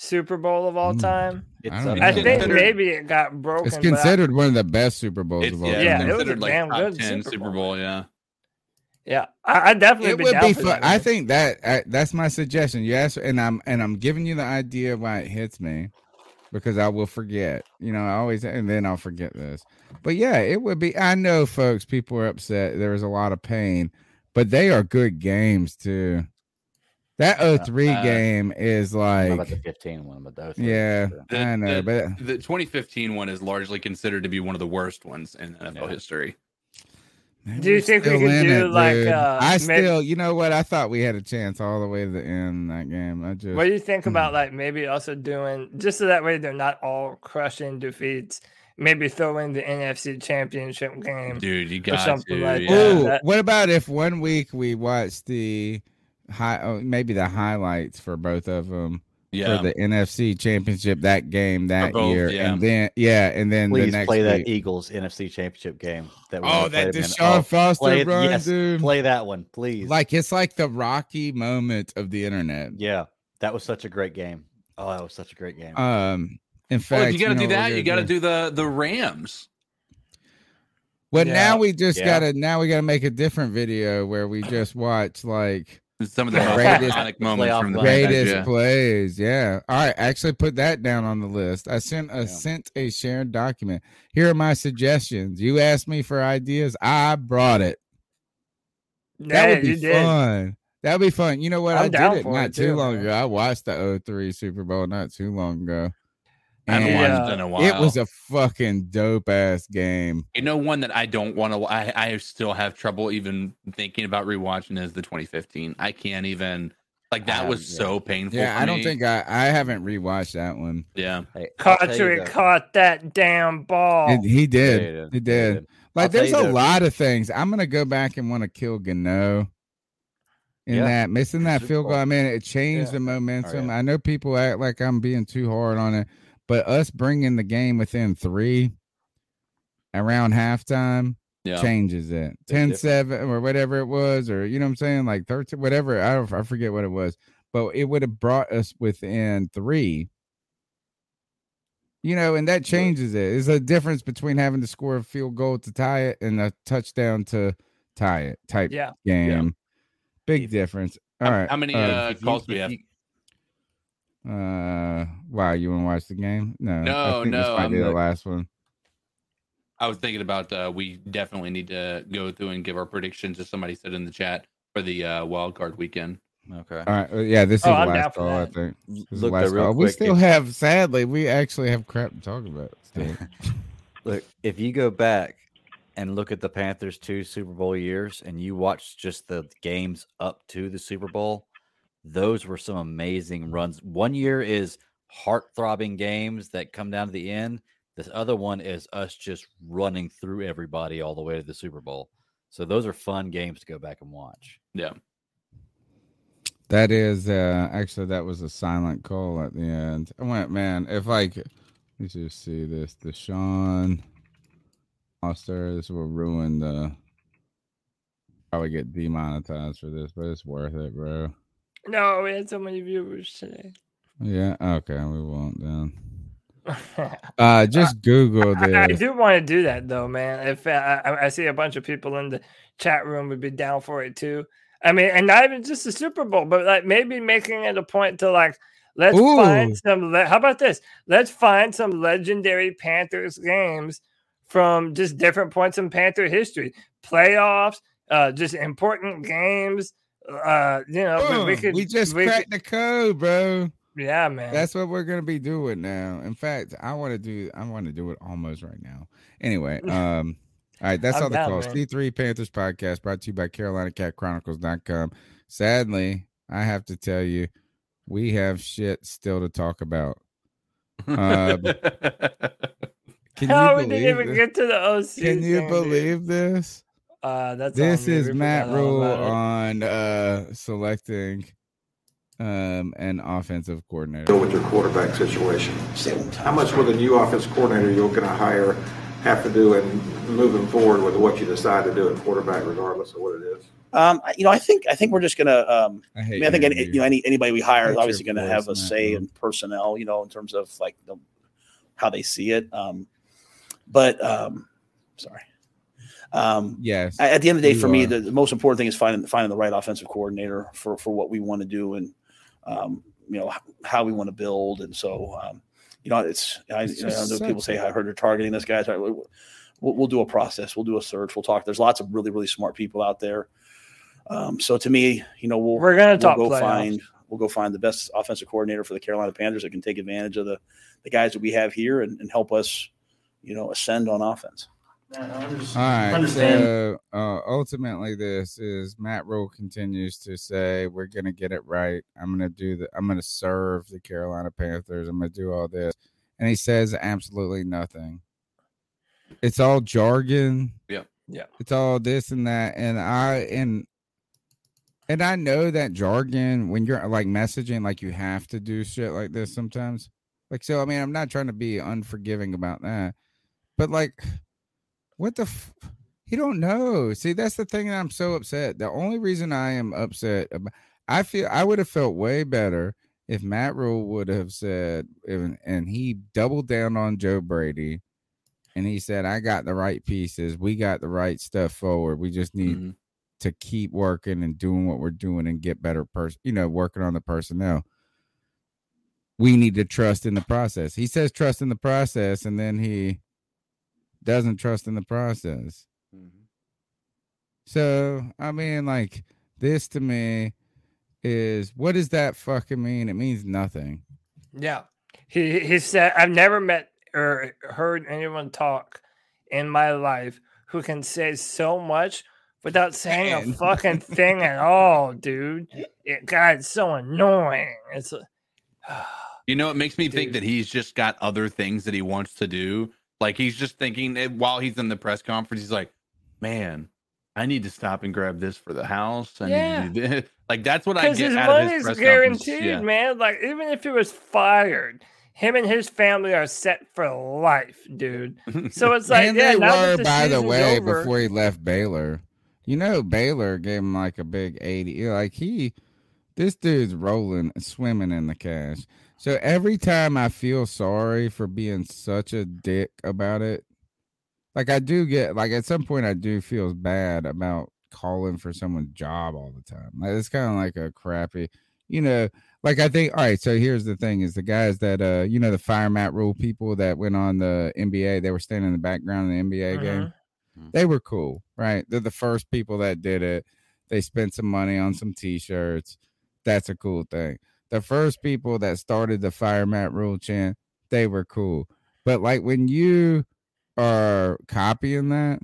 Super Bowl of all hmm. time? I don't I think maybe it got broken. It's but I- considered one of the best Super Bowls of all yeah, time. Yeah, it was a like damn good ten Super Super Bowl. Yeah. Yeah, I, I definitely it be would down be for fun. that. I think that I, that's my suggestion. Yes, and I'm and I'm giving you the idea why it hits me because I will forget. You know, I always and then I'll forget this. But yeah, it would be. I know, folks. People are upset. There was a lot of pain, but they are good games too. That 03 uh, game is I don't know like about the 15 one, but those. yeah, The, I know, the, but the 2015 one is largely considered to be one of the worst ones in NFL history. Do you think we still could do it, like uh, I may- still, you know what? I thought we had a chance all the way to the end that game. I just What do you think Hmm. about like maybe also doing just so that way they're not all crushing defeats? Maybe throw in the NFC Championship game, Dude, you or got something to, like yeah. that. Ooh, That- what about if one week we watch the high, oh, maybe the highlights for both of them Yeah. for the NFC Championship that game that both, year, yeah. and then yeah, and then Please the next play that week. Eagles NFC Championship game. That we Oh, that played them in- Deshaun Foster play, run, yes, dude. Play that one, please. Like it's like the Rocky moment of the internet. yeah, that was such a great game. Oh, that was such a great game. Um, in Well, fact, if you got to know do that, you got to do the the Rams. Well, Yeah. now we just Yeah. gotta now we gotta make a different video where we just watch like Some of the most iconic moments from the greatest yeah. plays. Yeah. All right. Actually, put that down on the list. I sent a sent a shared document. Here are my suggestions. You asked me for ideas. I brought it. that would be you did. fun. That'd be fun. You know what? I'm I did it not it, too too, long man. ago. I watched the 03 Super Bowl not too long ago. I haven't And watched it in a while. It was a fucking dope ass game. You know, one that I don't want to. I I still have trouble even thinking about rewatching is the 2015. I can't even like that ah, was so painful. Yeah, for I don't me. think I I haven't rewatched that one. Yeah, Cartwright caught that damn ball. It- he did. he did. He did. did. Like I'll there's a though- lot of things. I'm gonna go back and want to kill Gano. In Yeah. that missing that field goal, Bowl. I mean, it changed Yeah. the oh, momentum. yeah. I know people act like I'm being too hard on it, but us bringing the game within three around halftime Yeah. changes it. 10 7 or whatever it was, or you know what I'm saying, like 13, whatever. I don't, I forget what it was, but it would have brought us within three. You know, and that changes it. It's a difference between having to score a field goal to tie it and a touchdown to tie it type Yeah. game. Big difference. All How- right. how many, uh, uh, calls do we if have? You- Uh, wow, you want to watch the game? No, No, I think this no, might I'm be the last one. I was thinking about uh, we definitely need to go through and give our predictions, as somebody said in the chat for the uh, wild card weekend. Okay. All right. uh, Yeah, this is Oh, the I'm last for call. I think. This the Look, last though, real call. We still if- have. Sadly, we actually have crap to talk about. Still. Look, if you go back and look at the Panthers' two Super Bowl years and you watch just the games up to the Super Bowl, those were some amazing runs. One year is heart throbbing games that come down to the end. This other one is us just running through everybody all the way to the Super Bowl. So those are fun games to go back and watch. Yeah. That is uh actually that was a silent call at the end. I went, man, if like let's just see this. Deshaun Foster, this will ruin the probably get demonetized for this, but it's worth it, bro. No, we had so many viewers today. Yeah, okay, we won't then. Uh just Google I, I do want to do that though, man. If uh, I, I see a bunch of people in the chat room would be down for it too. I mean, and not even just the Super Bowl, but like maybe making it a point to like let's find some. Le- how about this? Let's find some legendary Panthers games from just different points in Panther history, playoffs, uh, just important games. Uh, you know, we- we could we just we cracked could- the code, bro. yeah, man. That's what we're gonna be doing now. In fact, I want to do. I want to do it almost right now. Anyway, um, all right, that's I'm all the calls. man. C3 Panthers podcast brought to you by CarolinaCatChronicles.com. Sadly, I have to tell you, we have shit still to talk about. Uh, can How you we didn't believe even this? get to the OC. Can you thing, believe this? Uh, that's this is Matt forgot Rule on uh selecting um an offensive coordinator. with your quarterback situation. How much will the new offense coordinator you're going to hire have to do in moving forward with what you decide to do at quarterback, regardless of what it is? Um, I- you know, I think I think we're just gonna. Um, I I, mean, I think any, you know any anybody we hire is obviously going to have a say in personnel. You know, in terms of like the, how they see it. Um, but um, sorry. Um, Yes. At the end of the day, you for me, the, the most important thing is finding finding the right offensive coordinator for for what we want to do and um, you know how we want to build. And so, um, you know, it's I, It's you know, I know people say I heard they're targeting this guy. We'll, we'll do a process. We'll do a search. We'll talk. There's lots of really really smart people out there. Um, so to me, you know, we'll We're gonna we'll talk go playoffs. find we'll go find the best offensive coordinator for the Carolina Panthers that can take advantage of the the guys that we have here and, and help us, you know, ascend on offense. All right. Understand. So uh, ultimately, this is Matt Rhule continues to say we're gonna get it right. I'm gonna do the. I'm gonna serve the Carolina Panthers. I'm gonna do all this, and he says absolutely nothing. It's all jargon. Yeah. Yeah. It's all this and that, and I and and I know that jargon when you're like messaging, like you have to do shit like this sometimes. Like so, I mean, I'm not trying to be unforgiving about that, but like what the? F- he don't know. See, that's the thing that I'm so upset. The only reason I am upset, about, I feel I would have felt way better if Matt Rhule would have said, and, and he doubled down on Joe Brady, and he said, "I got the right pieces. We got the right stuff forward. We just need mm-hmm. to keep working and doing what we're doing and get better person. You know, working on the personnel." We need to trust in the process. He says trust in the process, and then he doesn't trust in the process. Mm-hmm. So, I mean, like, this to me is what does that fucking mean? It means nothing. Yeah. He he said I've never met or heard anyone talk in my life who can say so much without saying a fucking thing at all, dude. It, God, it's so annoying. It's You know, it makes me think that he's just got other things that he wants to do. Like he's just thinking while he's in the press conference, he's like, "Man, I need to stop and grab this for the house." I Yeah. need to do this. Like that's what I because get his out of his money's press guaranteed, Yeah. man. Like even if he was fired, him and his family are set for life, dude. So it's like, and yeah, they were, the by the way, over- before he left Baylor. You know, Baylor gave him like a big 80. Like he, this dude's rolling, swimming in the cash. So every time I feel sorry for being such a dick about it, like I do get, like at some point I do feel bad about calling for someone's job all the time. Like it's kind of like a crappy, you know, like I think, all right, so here's the thing is the guys that, uh, you know, the fire matt rhule people that went on the NBA, they were standing in the background in the NBA game they were cool, right? They're the first people that did it. They spent some money on some t-shirts. that's a cool thing. The first people that started the fire matt Rhule chant, they were cool. But like when you are copying that,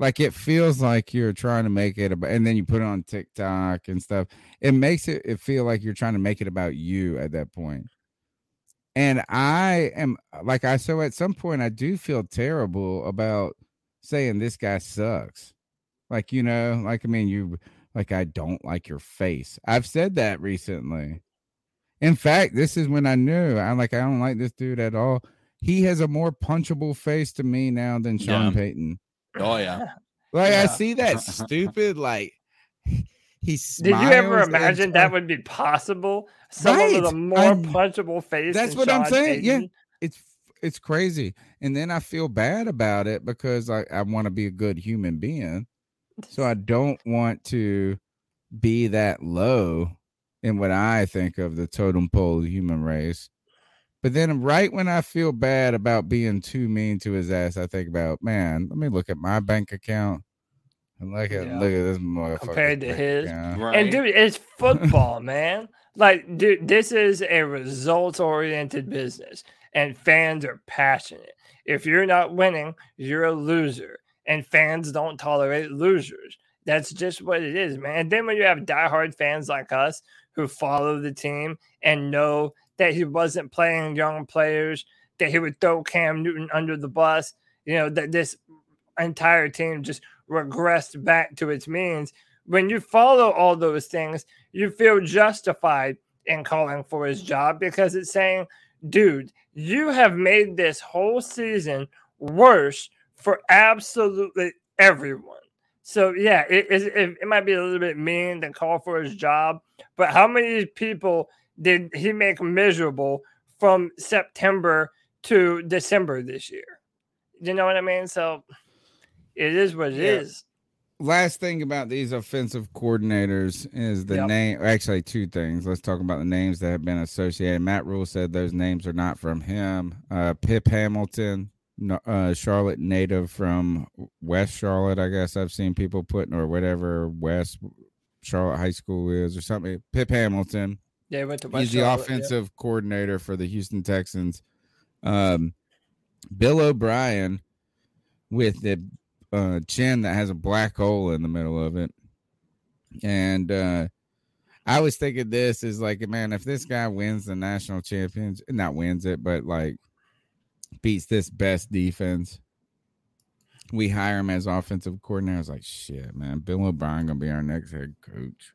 like it feels like you're trying to make it about, and then you put it on TikTok and stuff. It makes it, it feel like you're trying to make it about you at that point. And I am like I so at some point I do feel terrible about saying this guy sucks. Like you know, like I mean you like I don't like your face. I've said that recently. In fact, this is when I knew I'm like I don't like this dude at all. He has a more punchable face to me now than Sean Yeah. Payton. Oh yeah. Like Yeah. I see that stupid like he Did you ever smiles and imagine that would be possible? Someone with a more I'm- punchable face. That's than what I'm Sean saying. Yeah, it's it's crazy, and then I feel bad about it because I I want to be a good human being, so I don't want to be that low in what I think of the totem pole human race. But then, right when I feel bad about being too mean to his ass, I think about man. Let me look at my bank account and look at Yeah. look at this motherfucker compared to his. account. And dude, it's football, man. Like, dude, this is a results oriented business, and fans are passionate. If you're not winning, you're a loser, and fans don't tolerate losers. That's just what it is, man. And then when you have diehard fans like us who follow the team and know that he wasn't playing young players, that he would throw Cam Newton under the bus, you know, that this entire team just regressed back to its means. When you follow all those things, you feel justified in calling for his job because it's saying, dude, you have made this whole season worse for absolutely everyone. So yeah, it, it, it, might be a little bit mean to call for his job, but how many people did he make miserable from September to December this year? You know what I mean? So it is what it is. Yeah. Last thing about these offensive coordinators is the Yep. name. Actually, two things. Let's talk about the names that have been associated. Matt Rhule said those names are not from him. Uh, Pep Hamilton, uh, Charlotte native from West Charlotte. I guess I've seen people putting or whatever West Charlotte High School is or something. Pep Hamilton. Yeah, he went to West He's the Charlotte, yeah. offensive coordinator for the Houston Texans. Um, Bill O'Brien with the uh, chin that has a black hole in the middle of it. And uh, I was thinking this is like, man, if this guy wins the national champions, not wins it, but like beats this best defense, we hire him as offensive coordinator. I was like, shit, man, Bill O'Brien gonna be our next head coach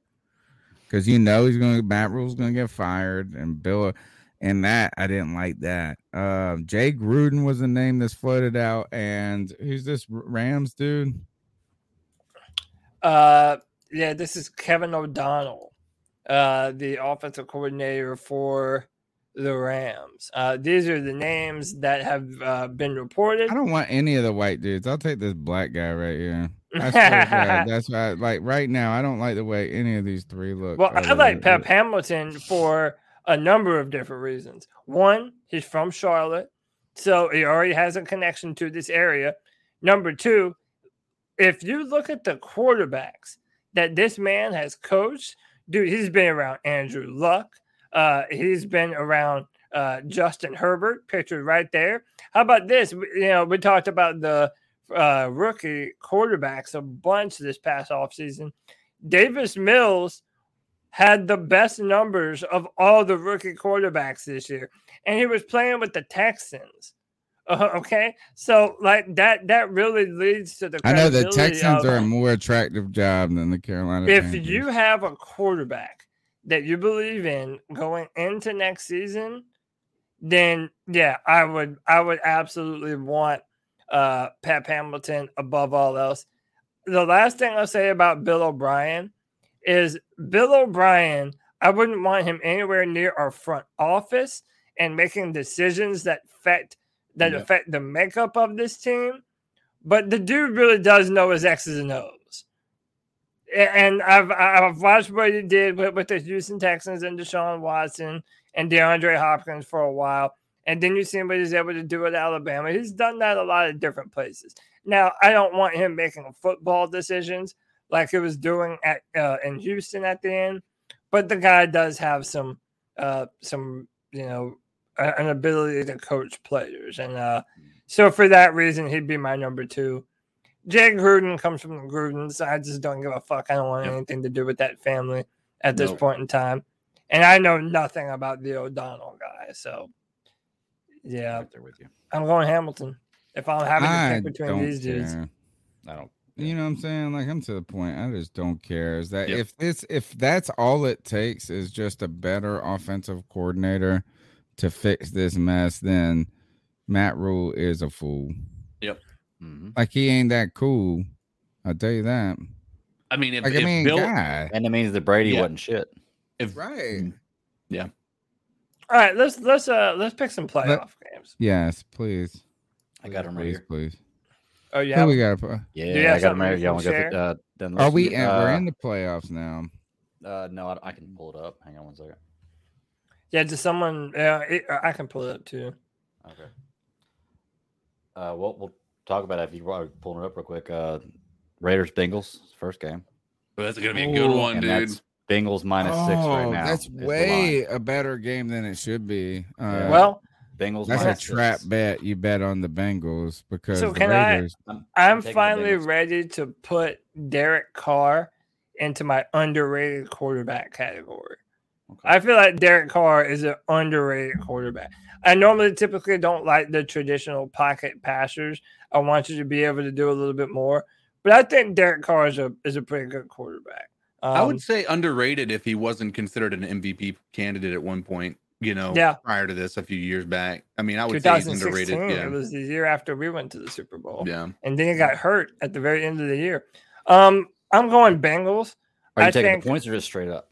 because you know he's gonna Matt Rhule's gonna get fired, and Bill and that I didn't like that. Um, Jay Gruden was the name that's floated out, and who's this Rams dude? Uh, yeah, this is Kevin O'Connell, uh, the offensive coordinator for the Rams. Uh, these are the names that have uh, been reported. I don't want any of the white dudes. I'll take this black guy right here. I swear to God, that's why. Like right now, I don't like the way any of these three look. Well, I like Pep Hamilton for a number of different reasons. One, he's from Charlotte, so he already has a connection to this area. Number two, if you look at the quarterbacks that this man has coached, dude, he's been around Andrew Luck. Uh, he's been around uh, Justin Herbert, pictured right there. How about this? You know, we talked about the uh, rookie quarterbacks a bunch this past offseason. Davis Mills had the best numbers of all the rookie quarterbacks this year, and he was playing with the Texans. Uh, okay, so like that that really leads to the. I know the Texans of- are a more attractive job than the Carolina. if Panthers. you have a quarterback that you believe in going into next season, then yeah, I would I would absolutely want uh Pep Hamilton above all else. The last thing I'll say about Bill O'Brien is Bill O'Brien, I wouldn't want him anywhere near our front office and making decisions that affect that Yeah. affect the makeup of this team. But the dude really does know his X's and O's. And I've I've watched what he did with, with the Houston Texans and Deshaun Watson and DeAndre Hopkins for a while. And then you see what he's able to do it at Alabama. He's done that a lot of different places. Now, I don't want him making football decisions like he was doing at uh, in Houston at the end, but the guy does have some uh some you know an ability to coach players, and uh so for that reason he'd be my number two. Jay Gruden comes from the Grudens. I just don't give a fuck. I don't want anything to do with that family at this Nope. point in time. And I know nothing about the O'Donnell guy. So, yeah, there with you. I'm going Hamilton. If I'm having to I pick between don't these dudes. I don't. You know what I'm saying? Like I'm to the point. I just don't care. Is that if this if that's all it takes is just a better offensive coordinator to fix this mess, then Matt Rhule is a fool. Yep. Like he ain't that cool. I'll tell you that. I mean, if, Like, I mean, Bill, guy. And it means that Brady Yeah. wasn't shit. if right, yeah, all right, let's let's uh let's pick some playoff games. Yes, please. I got him right please, here. please. Oh, yeah, Who have we them? got? Yeah, Do you have I got him something right. you Yeah, can want to go. share? through- Uh, then Are we? do, in, we're uh, in the playoffs now. Uh, no, I, I can pull it up. Hang on one second. Yeah, just someone. Yeah, it, I can pull it up too. Okay. Uh, well, we'll talk about it if you are pulling it up real quick. Uh, Raiders Bengals first game. Well, that's gonna be a good one, And dude. that's Bengals minus six right Oh, now. That's is the line. way a better game than it should be. Uh, Well, Bengals that's a minus trap six. bet. You bet on the Bengals because So the can I? Raiders. I'm, I'm finally ready to put Derek Carr into my underrated quarterback category. I feel like Derek Carr is an underrated quarterback. I normally typically don't like the traditional pocket passers. I want you to be able to do a little bit more, but I think Derek Carr is a is a pretty good quarterback. I Um, would say underrated if he wasn't considered an MVP candidate at one point. You know, Yeah. prior to this, a few years back. I mean, I would say he's 2016. underrated. Yeah, It was the year after we went to the Super Bowl. Yeah. and then he got hurt at the very end of the year. Um, I'm going Bengals. Are you I taking think. the points or just straight up?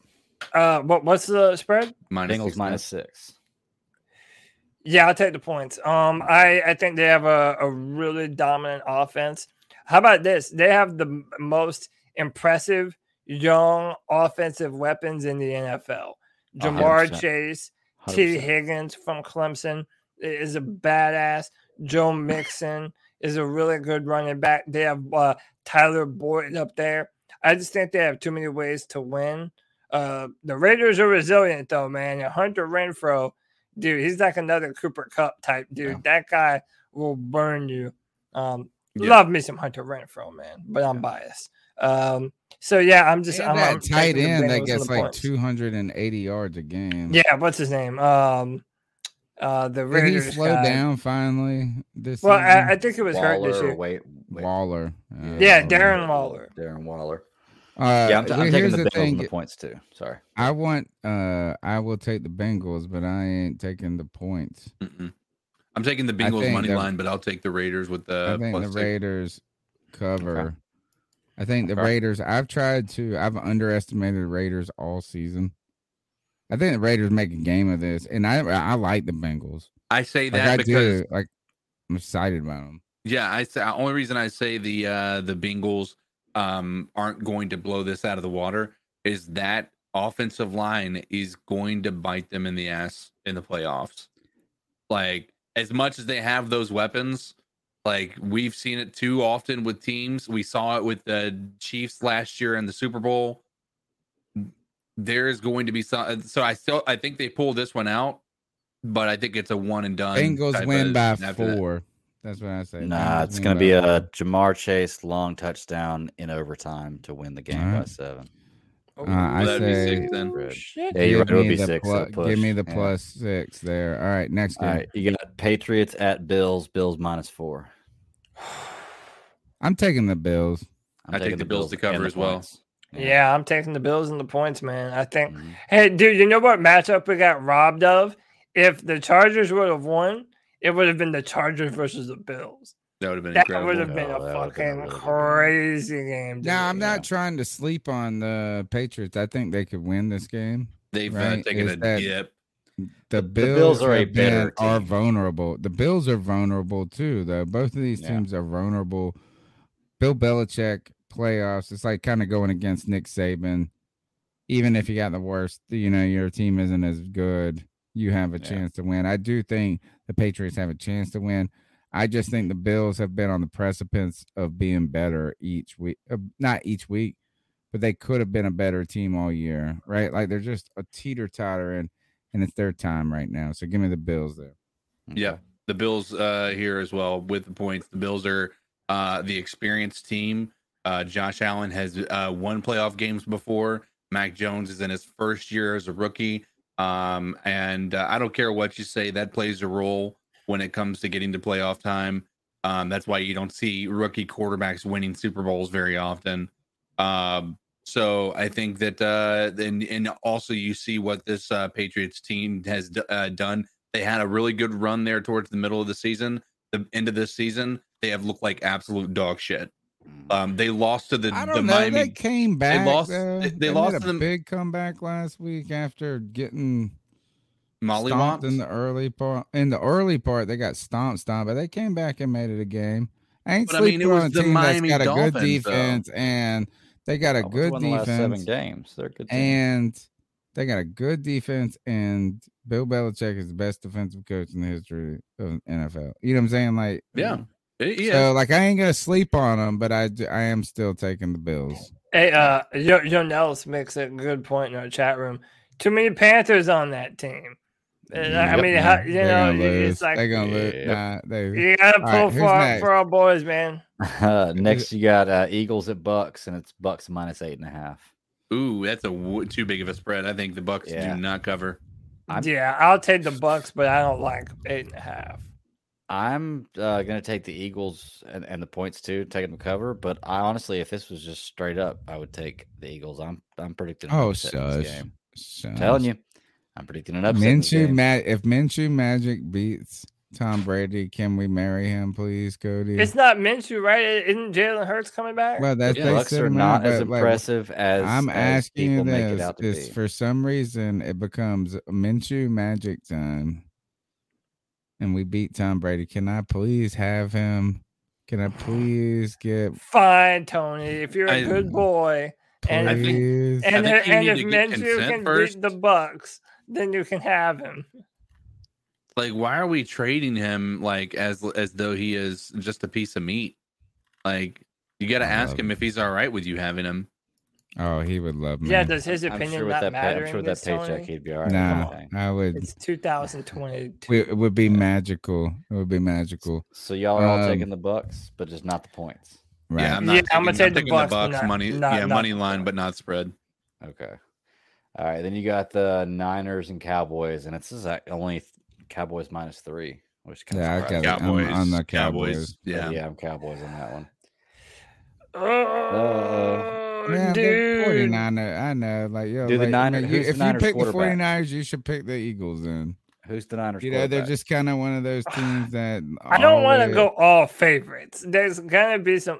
Uh, what what's the spread? minus Bengals six minus six. Yeah, I'll take the points. Um, I I think they have a, a really dominant offense. How about this? They have the most impressive young offensive weapons in the NFL. Ja'Marr 100%. Chase, Tee 100%. Higgins from Clemson is a badass. Joe Mixon is a really good running back. They have uh, Tyler Boyd up there. I just think they have too many ways to win. Uh, the Raiders are resilient though, man. And Hunter Renfrow, dude, he's like another Cooper Kupp type dude. That guy will burn you. Um, Yeah. love me some Hunter Renfrow, man, but I'm biased. Um, so yeah, I'm just And I'm, that I'm tight taking end that gets like points. 280 yards a game. Yeah, what's his name? Um, uh, the Did he Raiders slow guy. down finally this Well, season? I, I think it was hurt this Waller, year. wait, wait. Waller. Uh, Yeah, Darren Waller. Darren Waller. Uh, yeah, I'm, t- well, I'm taking here's the the Bengals and the points too. Sorry. I want. Uh, I will take the Bengals, but I ain't taking the points. Mm-mm. I'm taking the Bengals money the- line, but I'll take the Raiders with the I think plus the six. Raiders cover. I think the Okay. Raiders. I've tried to. I've underestimated the Raiders all season. I think the Raiders make a game of this, and I I like the Bengals. I say Like that I because do. Like I'm excited about them. Yeah, I say only reason I say the uh the Bengals um aren't going to blow this out of the water is that offensive line is going to bite them in the ass in the playoffs. Like as much as they have those weapons, like we've seen it too often with teams. We saw it with the Chiefs last year in the Super Bowl. There is going to be some so I still I think they pull this one out, but I think it's a one and done. Bengals win by four. that. Four. That's what I say. Nah, it's going to be a Ja'Marr Chase long touchdown in overtime to win the game by Alright. seven. Uh, I that'd be say six then. Yeah, you're give It would me be the six. plu- give me the Yeah. plus six there. All right, next All game. right, you got Patriots at Bills. Bills minus four. I'm taking the Bills. I'm I take taking the Bills to cover as well. points. Yeah, I'm taking the Bills and the points, man. I think. Mm-hmm. Hey, dude, you know what matchup we got robbed of? If the Chargers would have won, it would have been the Chargers versus the Bills. That would have been That incredible. would have been a Oh, that would've been a fucking really good game. crazy game. to Now me, I'm yeah. not trying to sleep on the Patriots. I think they could win this game. They've uh, right? taken Is a that dip. The Bills, Bills are a have been- better are vulnerable. The Bills are vulnerable too, though. Both of these Yeah. teams are vulnerable. Bill Belichick playoffs. It's like kind of going against Nick Saban. Even if you got the worst, you know your team isn't as good. You have a Yeah. chance to win. I do think the Patriots have a chance to win. I just think the Bills have been on the precipice of being better each week. Uh, not each week, but they could have been a better team all year, right? Like they're just a teeter totter, and and it's their time right now. So give me the Bills there. Yeah, the Bills uh, here as well with the points. The Bills are uh, the experienced team. Uh, Josh Allen has uh, won playoff games before. Mac Jones is in his first year as a rookie. Um, and uh, I don't care what you say, that plays a role when it comes to getting to playoff time. Um, that's why you don't see rookie quarterbacks winning Super Bowls very often. Um, so I think that, uh, and, and also you see what this uh, Patriots team has d- uh, done. They had a really good run there towards the middle of the season. The end of this season, they have looked like absolute dog shit. Um, they lost to the, I the don't know. Miami. They came back. They lost. though. They, they made lost a to the big comeback last week after getting Molly stomped in the early part. In the early part, they got stomped, stomped, but they came back and made it a game. I ain't But, I mean, sleeping it was on a the team Miami that's got a good Dolphins, though. defense, and they got a Dolphins good won the last defense. seven games. They're good team. and they got a good defense, and Bill Belichick is the best defensive coach in the history of NFL. You know what I'm saying? Like, Yeah. Yeah. So, like, I ain't gonna sleep on them, but I I am still taking the Bills. Hey, uh, Yo, Yo Nellis makes a good point in our chat room. Too many Panthers on that team. Uh, I mean, how, you They're know, gonna it's like They're gonna lose. Yep. Nah, they. you gotta pull right, for, our, for our boys, man. Uh, next, you got uh, Eagles at Bucks, and it's Bucks minus eight and a half. Ooh, that's a w- too big of a spread. I think the Bucks Yeah. do not cover. yeah, I'll take the Bucks, but I don't like eight and a half. I'm uh, going to take the Eagles and, and the points too, taking them cover. But I honestly, if this was just straight up, I would take the Eagles. I'm I'm predicting. An Oh, upset in this shush. game. Shush. telling you, I'm predicting an upset. in this Minshew, game. Ma- if Minshew Magic beats Tom Brady, can we marry him, please, Cody? It's not Minshew, right? Isn't Jalen Hurts coming back? Well, that's The they Bucks are not as but, like, impressive as I'm as asking you people make it this: out to be. for some reason it becomes Minshew Magic time, and we beat Tom Brady. Can I please have him? Can I please get Fine, Tony. If you're a I- good boy, and I think- and, I think you and need if to Minshew can first. beat the Bucks, then you can have him. Like, why are we trading him like as as though he is just a piece of meat? Like, you got to ask him if he's all right with you having him. Oh, he would love me. Yeah, does his I'm opinion sure with not that pay, matter? I'm sure with that this, paycheck Tony? he'd be all right. Nah. I would. It's 2022. It would be magical. It would be magical. So y'all are all Um, taking the Bucks, but just not the points. Right. Yeah, I'm not Yeah, taking, I'm gonna take the taking Bucks, not- money. not- yeah, not money line, but not spread. Okay. All right. Then you got the Niners and Cowboys, and it's just like only Cowboys minus three, which kind Yeah, I of got it. I'm Cowboys, on the Cowboys, Cowboys. yeah. yeah, I'm Cowboys on that one. Oh, Yeah, dude. 49er. I know. Like, yo, Dude, the like, Niner- man, you- who's the if you pick the quarterback? 49ers, you should pick the Eagles then. Who's the Niners? You know, they're just kind of one of those teams that I don't want to go all favorites. There's gonna be some.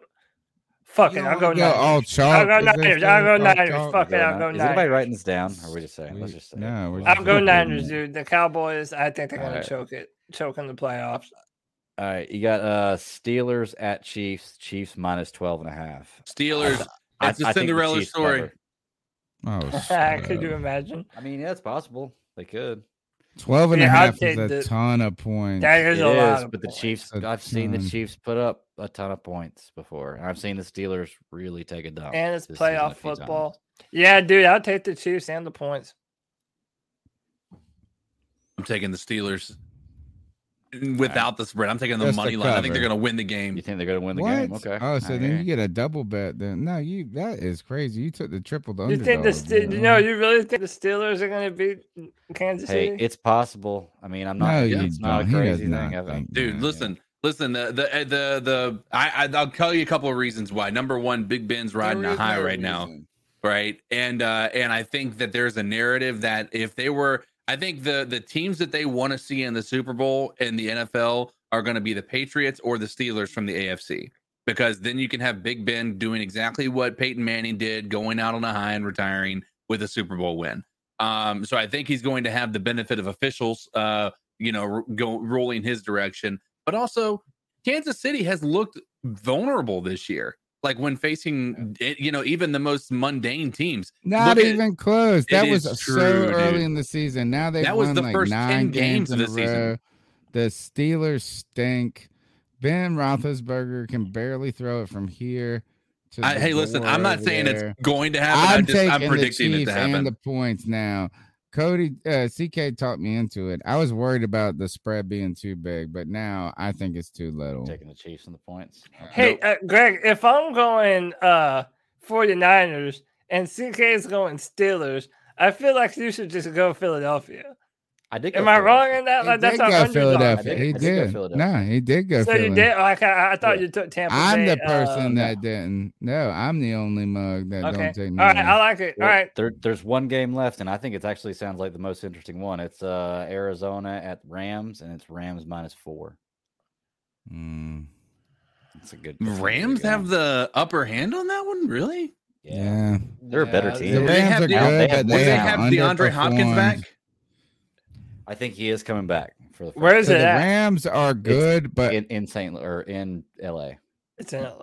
Fuck it, I'll go wanna go all chalk? I'll go Is Niners. I'll go Niners. chalk? Fuck it, I'll Nin- go Is anybody writing this down? Or are we just saying? Let's just say. No, we're I'll go. Niners, dude. The Cowboys, I think they're gonna Alright. choke it, choke in the playoffs. All right, you got uh Steelers at Chiefs. Chiefs minus 12 and a half. Steelers. I- It's a I think the Cinderella story. cover. Oh, Could you imagine? I mean, yeah, it's possible. They could. 12 and a Yeah, I'll half is a the- ton of points. That is It a lot is, of but the points. Chiefs. A I've seen the. Chiefs put up a ton of points before. I've seen the Steelers really take a dump. and it's this season playoff few times. football. Yeah, dude, I'll take the Chiefs and the points. I'm taking the Steelers without the spread. I'm taking the Just money the line. I think they're going to win the game. You think they're going to win the what? game? Okay. Oh, so I then hear you you. get a double bet then. No, you that is crazy. You took the triple the You think the underdog, Ste- bro. no? You really think the Steelers are gonna beat Kansas Hey, City? it's possible. I mean, I'm not. No, yeah, it's not a don't. He does crazy not thing. I've- think Dude, that. listen, listen. The the uh, the the I I- I'll tell you a couple of reasons why. Number one, Big Ben's riding a high no right now, right? And uh and I think that there's a narrative that if they were, I think the the teams that they want to see in the Super Bowl in the NFL are going to be the Patriots or the Steelers from the AFC. Because then you can have Big Ben doing exactly what Peyton Manning did, going out on a high and retiring with a Super Bowl win. Um, so I think he's going to have the benefit of officials, uh, you know, go rolling his direction. But also, Kansas City has looked vulnerable this year. Like when facing, it, you know, even the most mundane teams. Not Look at- even close. That was is so early dude. in the season. Now they've That was won the like first 10 nine games games of in the a season. row. The Steelers stink. Ben Roethlisberger can barely throw it from here to I, hey, listen, I'm not saying there. it's going to happen. I'm, just I'm taking the predicting it to happen. And the points now. Cody uh, CK talked me into it. I was worried about the spread being too big, but now I think it's too little. Taking the Chiefs and the points. Hey, uh, Greg, if I'm going uh 49ers and CK is going Steelers, I feel like you should just go Philadelphia. I did. Am I wrong in that? He Like that's did our go. Philadelphia. I did- He I did did. Philadelphia. No, he did go So Philly. you did? Like I, I thought you took Tampa I'm Bay. the person uh, that didn't. No, I'm the only mug that Okay. don't take me. All right, no. I like it. All Well, right. There, there's one game left, and I think it actually sounds like the most interesting one. It's uh Arizona at Rams, and it's Rams minus four. Mm, It's a good. that's a good Rams game. have the upper hand on that one, really? yeah. They're a better team. The Do they have are the- good, have- but Would they, they have have DeAndre Hopkins back? Underperformed. I think he is coming back for the first Where is So it the at? Rams are good, but in, in Saint or in LA. It's in LA.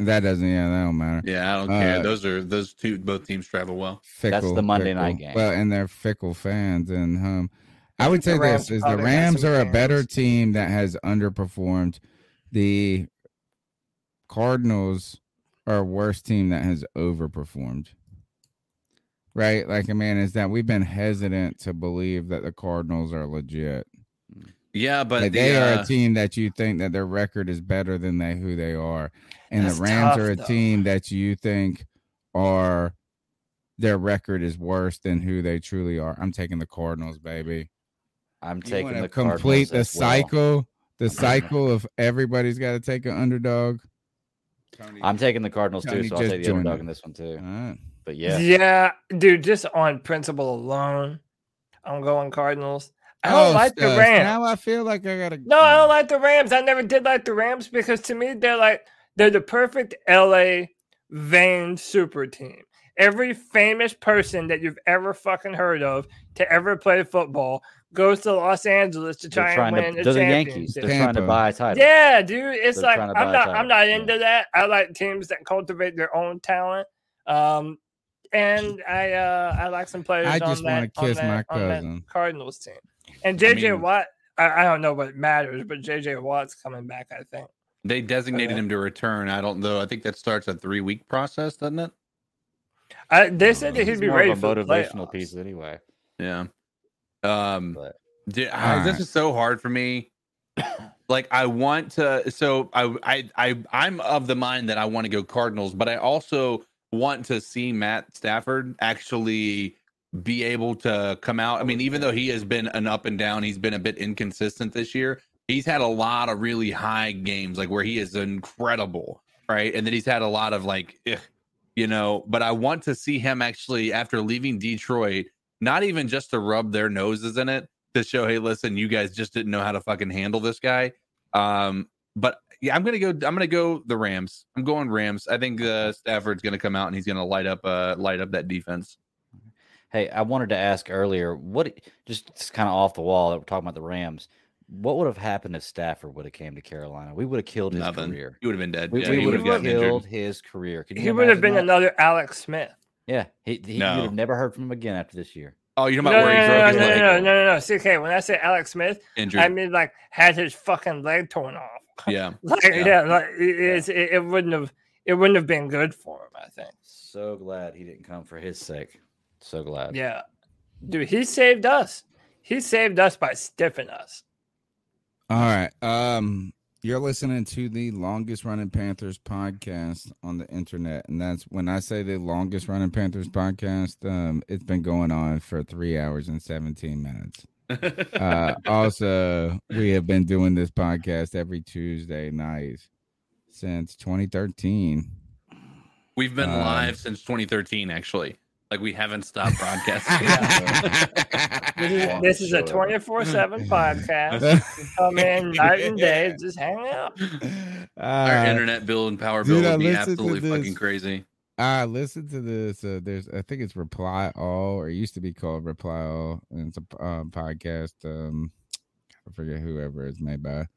that doesn't. Yeah, that don't matter. Yeah, I don't care. Uh, Those are those two. Both teams travel well. Fickle, the Monday fickle. night game. Well, and they're fickle fans, and um, I would say Rams this is the Rams are a better fans. team that has underperformed. The Cardinals are a worse team that has overperformed. Right? Like, I mean, is that we've been hesitant to believe that the Cardinals are legit. Yeah, but Like, the, they are uh, a team that you think that their record is better than they who they are, and the Rams tough, are a though. team that you think are their record is worse than who they truly are. I'm taking the Cardinals, baby. I'm You taking the complete Cardinals the as well. cycle, the cycle of everybody's got to take an underdog. I'm taking the Cardinals too, so I'll take the underdog it. in this one too. All right. But yeah, Yeah, dude, just on principle alone, I'm going Cardinals. I don't Oh, like the Rams. Now I feel like I gotta. No, I don't like the Rams. I never did like the Rams because to me they're like they're the perfect LA vein super team. Every famous person that you've ever fucking heard of to ever play football goes to Los Angeles to try and win to. the the Yankees. They're trying to buy a title. Yeah, dude. It's They're like I'm not I'm not yeah. into that. I like teams that cultivate their own talent. Um and I uh I like some players I on just wanna that, kiss that- my on cousin. Cardinals team. And JJ mean- Watt, I, I don't know what matters, but JJ Watt's coming back, I think. they designated Okay. him to return. I don't know. I think that starts a three week process, doesn't it? I, they said that he'd He's be more ready of a for motivational playoffs. piece anyway. Yeah. Um. But Dude, I- this Alright. is so hard for me. like I want to so I I I I'm of the mind that I want to go Cardinals, but I also want to see Matt Stafford actually be able to come out. I mean, even though he has been an up and down, he's been a bit inconsistent this year. He's had a lot of really high games, like where he is incredible, right? And then he's had a lot of like, eh, you know. But I want to see him actually after leaving Detroit, not even just to rub their noses in it, to show, hey, listen, you guys just didn't know how to fucking handle this guy. Um, but yeah, I'm gonna go. I'm gonna go the Rams. I'm going Rams. I think uh, Stafford's gonna come out and he's gonna light up, uh, light up that defense. hey, I wanted to ask earlier, what just kind of off the wall that we're talking about the Rams. What would have happened if Stafford would have came to Carolina? We would have killed his Nothing. career. He would have been dead. We, Yeah, we would would have have killed injured. his career. Can you He would have been that? another Alex Smith. Yeah, he, he No. would have never heard from him again after this year. Oh, you're talking no, about no, where he no, broke no, his no, leg? no, no, no, no. CK, when I say Alex Smith, Injured. I mean like had his fucking leg torn off. Yeah. Like Yeah. yeah, like it, it's- it, it wouldn't have it wouldn't have been good for him. I think. So glad he didn't come for his sake. So glad. Yeah, dude, he saved us. He saved us by stiffing us. All right. Um, you're listening to the longest running Panthers podcast on the internet, and that's when I say the longest running Panthers podcast. Um, it's been going on for three hours and seventeen minutes. Uh, also, we have been doing this podcast every Tuesday night since 2013. We've been Um, live since 2013, actually. Like we haven't stopped broadcasting. This is, this is a twenty four seven podcast. You come in night and day, just hang out. Our Uh, internet bill and power bill I would be absolutely fucking crazy. Uh listen to this. Uh, there's I think it's Reply All, or used to be called Reply All, and it's a um, podcast. Um, I forget whoever it's made by,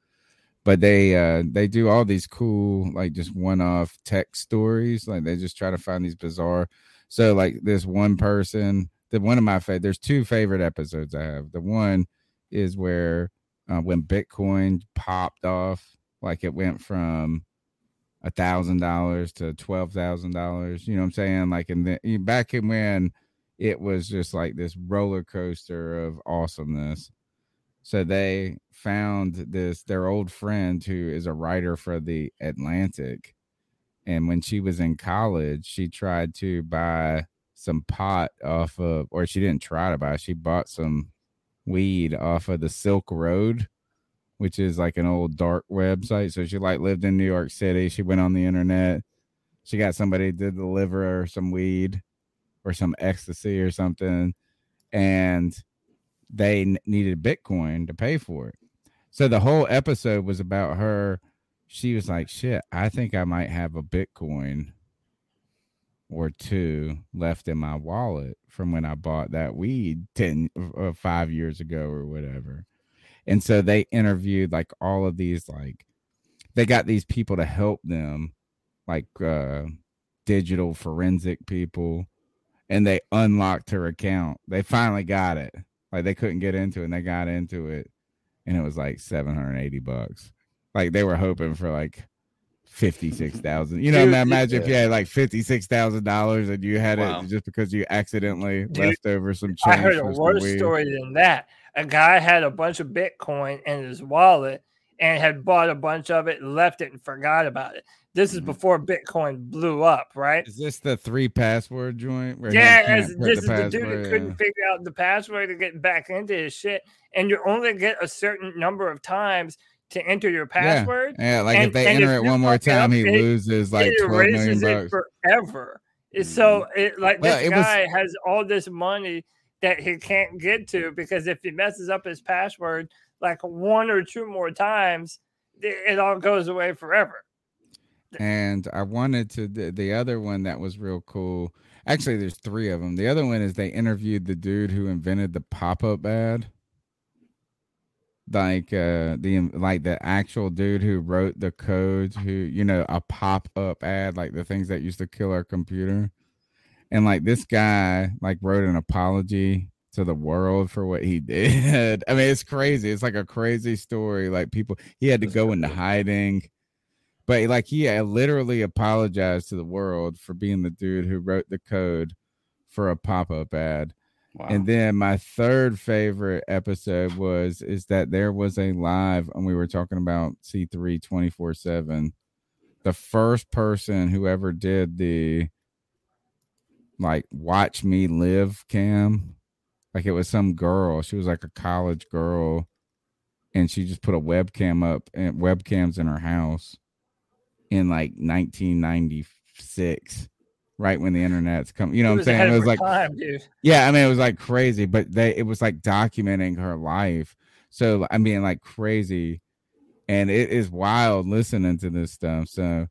but they uh they do all these cool like just one off tech stories. Like they just try to find these bizarre. So like this one person, the one of my favorite. There's two favorite episodes I have. The one is where uh, when Bitcoin popped off, like it went from a thousand dollars to twelve thousand dollars. You know what I'm saying? Like in the back in when it was just like this roller coaster of awesomeness. So they found this their old friend who is a writer for the Atlantic. And when she was in college, she tried to buy some pot off of or she didn't try to buy, she bought some weed off of the Silk Road, which is like an old dark website. So she like lived in New York City. She went on the internet. She got somebody to deliver her some weed or some ecstasy or something, and they needed Bitcoin to pay for it. So the whole episode was about her. She was like, "Shit, I think I might have a Bitcoin or two left in my wallet from when I bought that weed 10 or uh, 5 years ago or whatever." And so they interviewed like all of these like they got these people to help them like uh digital forensic people and they unlocked her account. They finally got it. Like they couldn't get into it and they got into it and it was like 780 bucks. Like they were hoping for like 56,000. You know, Dude, imagine if you had like $56,000 and you had Wow. it just because you accidentally Dude, left over some change. I heard a worse story than that. A guy had a bunch of Bitcoin in his wallet and had bought a bunch of it, left it, and forgot about it. This is before Bitcoin blew up, right? Mm-hmm. Is this the three password joint? where Yeah, can't as- put this is the dude password that couldn't figure out the password to get back into his shit, and you only get a certain number of times to enter your password. Yeah, like if they and enter it one more time, he it- loses like it 12 million it bucks. Mm-hmm. forever. So it like Well, this it was- guy has all this money that he can't get to because if he messes up his password like one or two more times, it all goes away forever. and I wanted to the, the other one that was real cool. Actually, there's three of them. The other one is they interviewed the dude who invented the pop-up ad. Like uh the like the actual dude who wrote the code who you know a pop-up ad like the things that used to kill our computer. And like this guy like wrote an apology to the world for what he did. I mean, it's crazy. It's like a crazy story. Like people he had to go into hiding but like he literally apologized to the world for being the dude who wrote the code for a pop-up ad and then my third favorite episode was is that there was a live and we were talking about c3 24 7 the first person who ever did the like watch me live cam. Like it was some girl she was like a college girl and she just put a webcam up and webcams in her house in like 1996 right when the internet's come you know what i'm saying? it was like time, yeah i mean it was like crazy but they it was like documenting her life. So i mean like crazy. And it is wild listening to this stuff so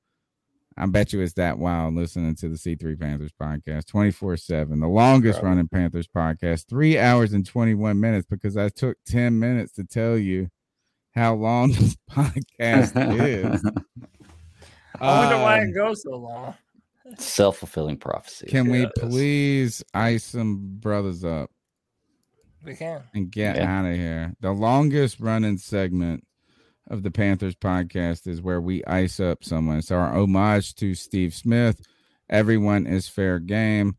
i bet you it's that wild listening to the c3 panthers podcast 24 7 the longest Probably. running panthers podcast three hours and 21 minutes because i took 10 minutes to tell you how long this podcast is I wonder why Um, it goes so long. Self fulfilling prophecy. can we please ice some brothers up We can. and get Yeah. out of here. The longest running segment of the Panthers podcast is where we ice up someone. It's our homage to Steve Smith. Everyone is fair game.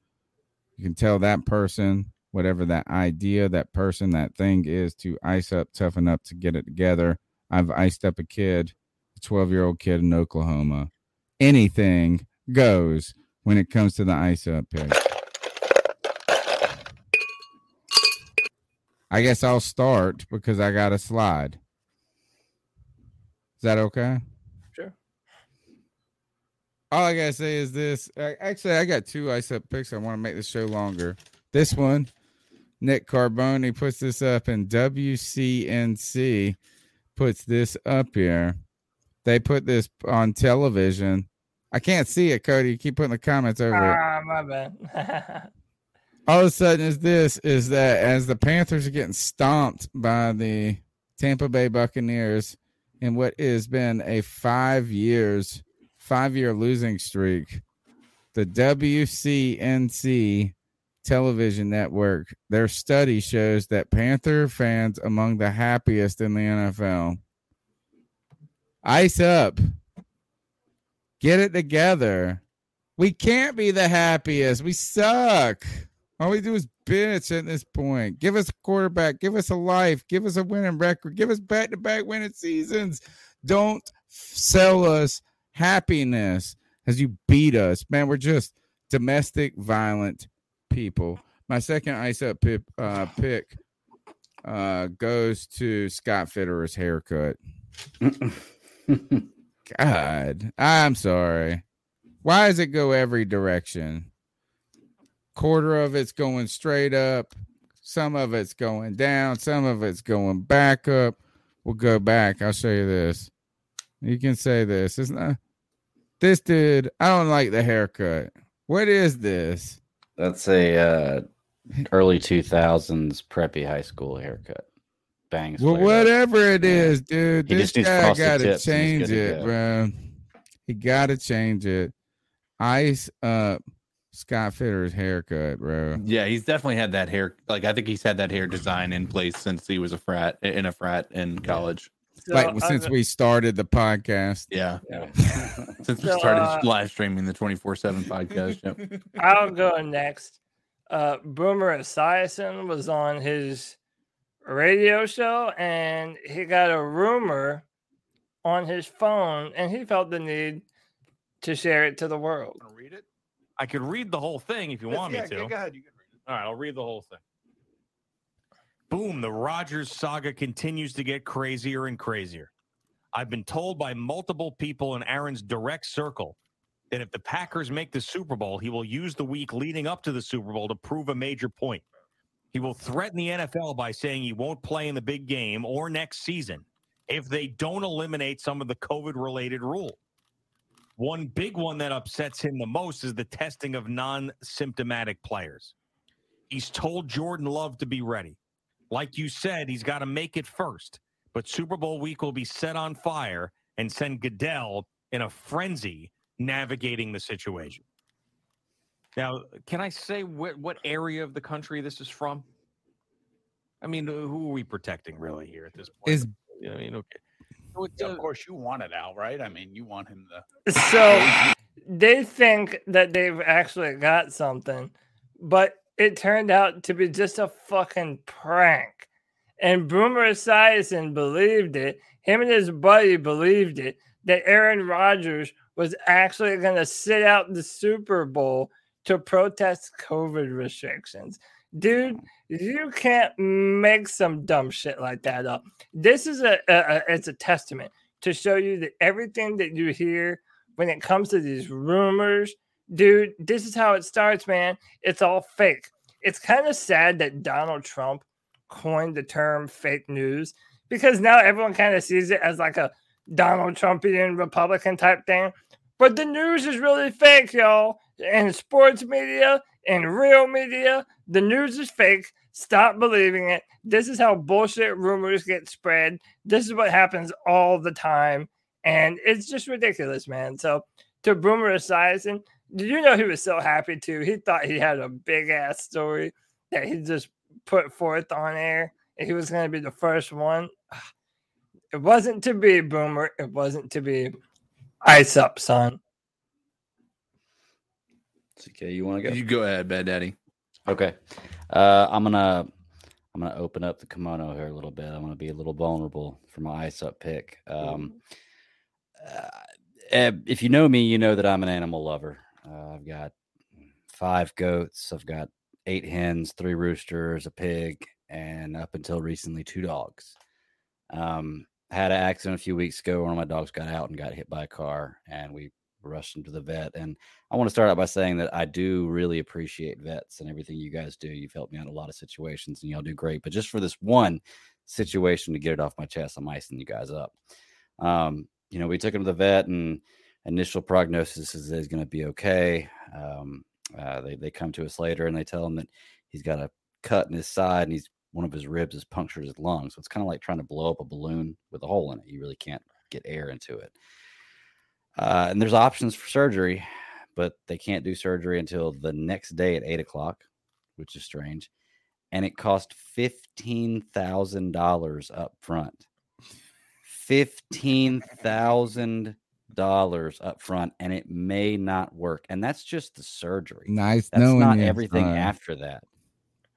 You can tell that person, whatever that idea, that person, that thing is, to ice up, toughen up to get it together. I've iced up a kid, a 12 year old kid in Oklahoma. Anything goes when it comes to the ice up pick. I guess I'll start because I got a slide. Is that okay? Sure. All I gotta say is this. Actually, I got two ice up picks. I want to make the show longer. This one, Nick Carboni puts this up, and WCNC puts this up here. They put this on television. I can't see it, Cody. You keep putting the comments over it. Ah, my bad. all of a sudden is this is that as the Panthers are getting stomped by the Tampa Bay Buccaneers in what has been a five years, five year losing streak, the WCNC television network, their study shows that Panther fans among the happiest in the NFL. Ice up. Get it together. We can't be the happiest. We suck. All we do is bitch at this point. Give us a quarterback. Give us a life. Give us a winning record. Give us back to back winning seasons. Don't sell us happiness as you beat us. Man, we're just domestic violent people. My second ice up pip, uh, pick uh, goes to Scott Fitterer's haircut. God, I'm sorry. Why does it go every direction? Quarter of it's going straight up, some of it's going down, some of it's going back up. We'll go back. I'll show you this. You can say this. It's not that this dude. I don't like the haircut. What is this? That's a uh, early 2000s preppy high school haircut. Bangs. Well, flared up. whatever it is, dude, He this guy got to tips and he's change it, go. bro. He got to change it. Ice up Scott Fitterer's haircut, bro. Yeah, he's definitely had that hair. Like I think he's had that hair design in place since he was a frat in a frat in college. like since we started the podcast. Yeah. Since we started uh, live streaming the 24 7 podcast. Yep. I'll go next. Uh, Boomer Esiason was on his radio show and he got a rumor on his phone and he felt the need to share it to the world. Read it. I could read the whole thing if you want yeah, me to. go- go ahead, you All right, I'll read the whole thing. Boom, the Rodgers saga continues to get crazier and crazier. I've been told by multiple people in Aaron's direct circle that if the Packers make the Super Bowl, he will use the week leading up to the Super Bowl to prove a major point. He will threaten the NFL by saying he won't play in the big game or next season if they don't eliminate some of the COVID related rule. One big one that upsets him the most is the testing of non symptomatic players. He's told Jordan Love to be ready. Like you said, he's got to make it first. But Super Bowl week will be set on fire and send Goodell in a frenzy navigating the situation. Now, can I say what, what area of the country this is from? I mean, who are we protecting really here at this point? Is I mean, okay. Yeah, of course, you want it out, right? I mean, you want him to. So they think that they've actually got something, but it turned out to be just a fucking prank. And Boomer Esiason believed it. Him and his buddy believed it that Aaron Rodgers was actually going to sit out the Super Bowl to protest COVID restrictions. Dude, you can't make some dumb shit like that up. This is a, a, a it's a testament to show you that everything that you hear when it comes to these rumors, dude, this is how it starts, man. It's all fake. It's kind of sad that Donald Trump coined the term fake news because now everyone kind of sees it as like a Donald Trumpian Republican type thing. But the news is really fake, y'all. And sports media and real media, the news is fake. Stop believing it. This is how bullshit rumors get spread. This is what happens all the time. And it's just ridiculous, man. So to Boomer Esiason, did you know he was so happy too? He thought he had a big ass story that he just put forth on air. And he was going to be the first one. It wasn't to be, Boomer. It wasn't to be. Ice up, son. Okay, you want to go? You go ahead, Bad Daddy. Okay. Uh, I'm gonna I'm gonna open up the kimono here a little bit. I'm gonna be a little vulnerable for my ice up pick. Um, uh, if you know me, you know that I'm an animal lover. Uh, I've got five goats. I've got eight hens, three roosters, a pig, and up until recently, two dogs. Um, had an accident a few weeks ago. One of my dogs got out and got hit by a car, and we rushed him to the vet. And I want to start out by saying that I do really appreciate vets and everything you guys do. You've helped me out in a lot of situations, and y'all do great. But just for this one situation to get it off my chest, I'm icing you guys up. Um, you know, we took him to the vet, and initial prognosis is he's going to be okay. Um, uh, they they come to us later, and they tell him that he's got a cut in his side, and he's one of his ribs has punctured his lung. So it's kind of like trying to blow up a balloon with a hole in it. You really can't get air into it. Uh, and there's options for surgery, but they can't do surgery until the next day at eight o'clock, which is strange. And it cost fifteen thousand dollars up front. Fifteen thousand dollars up front, and it may not work. And that's just the surgery. Nice That's not everything after that.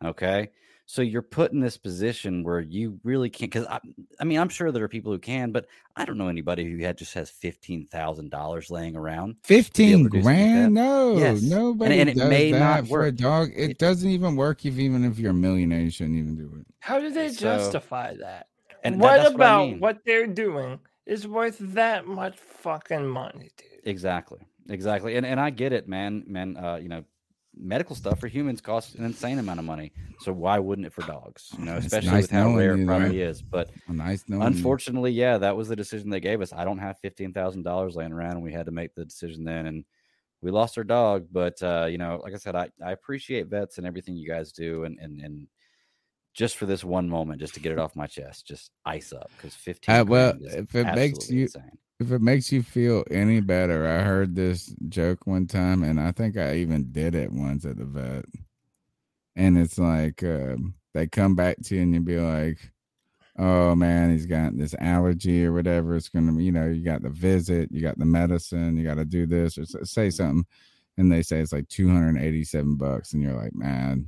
Okay. So you're put in this position where you really can't. Because I, I mean, I'm sure there are people who can, but I don't know anybody who had just has fifteen thousand dollars laying around. to be able Fifteen to like grand? No, Yes. nobody and, and it does may that not for a work. dog. It, doesn't even work if even if you're a millionaire, you shouldn't even do it. How do they So- justify that? And that- what what I about mean. what they're doing is worth that much fucking money, dude? Exactly. Exactly. And and I get it, man. Man, uh, you know, medical stuff for humans costs an insane amount of money. So why wouldn't it for dogs? You know, It's especially nice with how rare it probably is. But Nice you. unfortunately, yeah, that was the decision they gave us. I don't have fifteen thousand dollars laying around, and we had to make the decision then. And we lost our dog, but uh, you know, like I said, I, I appreciate vets and everything you guys do, and and and just for this one moment, just to get it off my chest, just ice up because fifteen. Uh, well, if it makes you insane. if it makes you feel any better, I heard this joke one time, and I think I even did it once at the vet. And it's like um, they come back to you and you be like, "Oh man, he's got this allergy or whatever. It's gonna, be, you know, you got the visit, you got the medicine, you got to do this or say something." And they say it's like two hundred eighty-seven bucks, and you're like, "Man,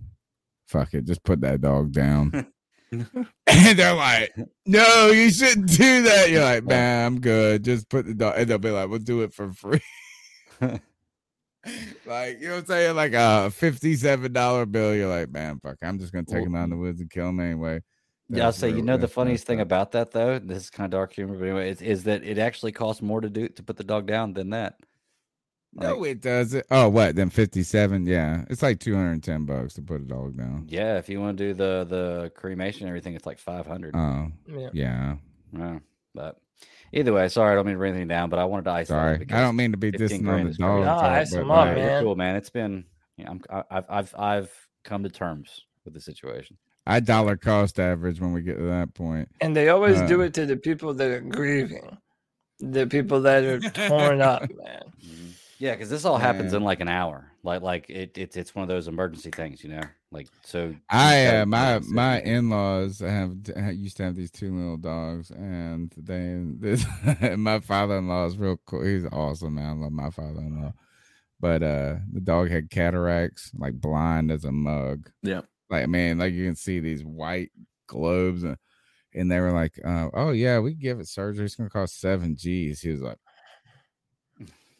fuck it, just put that dog down." and they're like, "No, you shouldn't do that." You're like, "Man, I'm good. Just put the dog." And they'll be like, "We'll do it for free." like you know what I'm saying? Like a fifty-seven dollar bill. You're like, "Man, fuck, I'm just gonna take him out in the woods and kill him anyway." Yeah, I'll That's say, you know, the funniest thing about that though, this is kind of dark humor, but anyway, is, is that it actually costs more to do to put the dog down than that. No, it doesn't. Oh, what? Then fifty-seven? Yeah, it's like two hundred and ten bucks to put a dog down. Yeah, if you want to do the the cremation and everything, it's like five hundred. Oh, Yeah. yeah. Yeah, but either way, sorry, I don't mean to bring anything down, but I wanted to ice. Sorry, I don't mean to be 15 dissing grand on the is crazy. dog. No, talk, ice but, 'em up, like, man. cool, man. It's been, yeah, I'm, I- I've, I've, I've come to terms with the situation. I dollar cost average when we get to that point. And they always do Uh, it to the people that are grieving, the people that are torn up, man. Yeah, because this all happens Yeah. in like an hour. Like, like it, it's it's one of those emergency things, you know. Like, so I uh, my my in laws have ha- used to have these two little dogs, and they this my father in law is real cool. He's awesome, man. I love my father in law, but uh, the dog had cataracts, like blind as a mug. Yeah. Like man, like you can see these white globes, and, and they were like, uh, "Oh yeah, we give it surgery. It's gonna cost seven G's." He was like.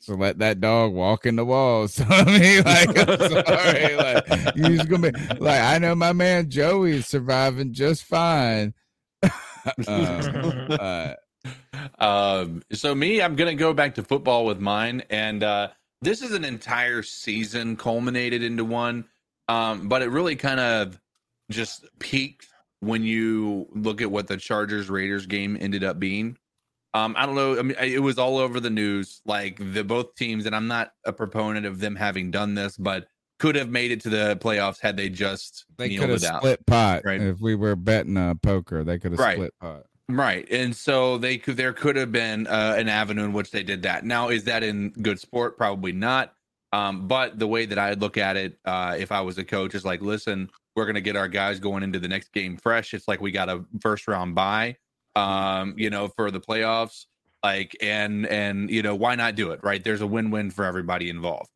So let that dog walk in the walls. So I mean, like, I'm sorry, like just gonna be like, I know my man Joey is surviving just fine. um, uh, Um, so me, I'm gonna go back to football with mine, and uh, this is an entire season culminated into one. Um, but it really kind of just peaked when you look at what the Chargers Raiders game ended up being. Um, I don't know. I mean, it was all over the news. Like the both teams, and I'm not a proponent of them having done this, but could have made it to the playoffs had they just they could have split pot Right. if we were betting uh, poker. They could have Right. split pot. Right, and so they could there could have been uh, an avenue in which they did that. Now, is that in good sport? Probably not. Um, but the way that I look at it, uh, if I was a coach, is like, listen, we're gonna get our guys going into the next game fresh. It's like we got a first round bye, um, you know, for the playoffs. Like, and and you know, why not do it? Right? There's a win win for everybody involved.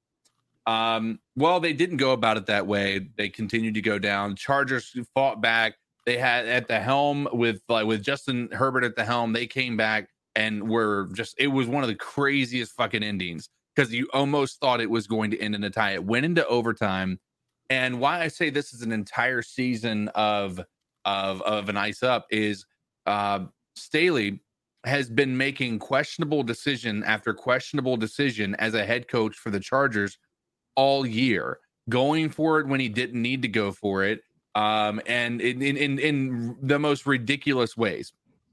Um, well, they didn't go about it that way. They continued to go down. Chargers fought back. They had at the helm with like with Justin Herbert at the helm. They came back and were just. It was one of the craziest fucking endings because you almost thought it was going to end in a tie. It went into overtime. And why I say this is an entire season of of of an ice up is uh Staley has been making questionable decision after questionable decision as a head coach for the Chargers all year, going for it when he didn't need to go for it, um, and in in in, in the most ridiculous ways.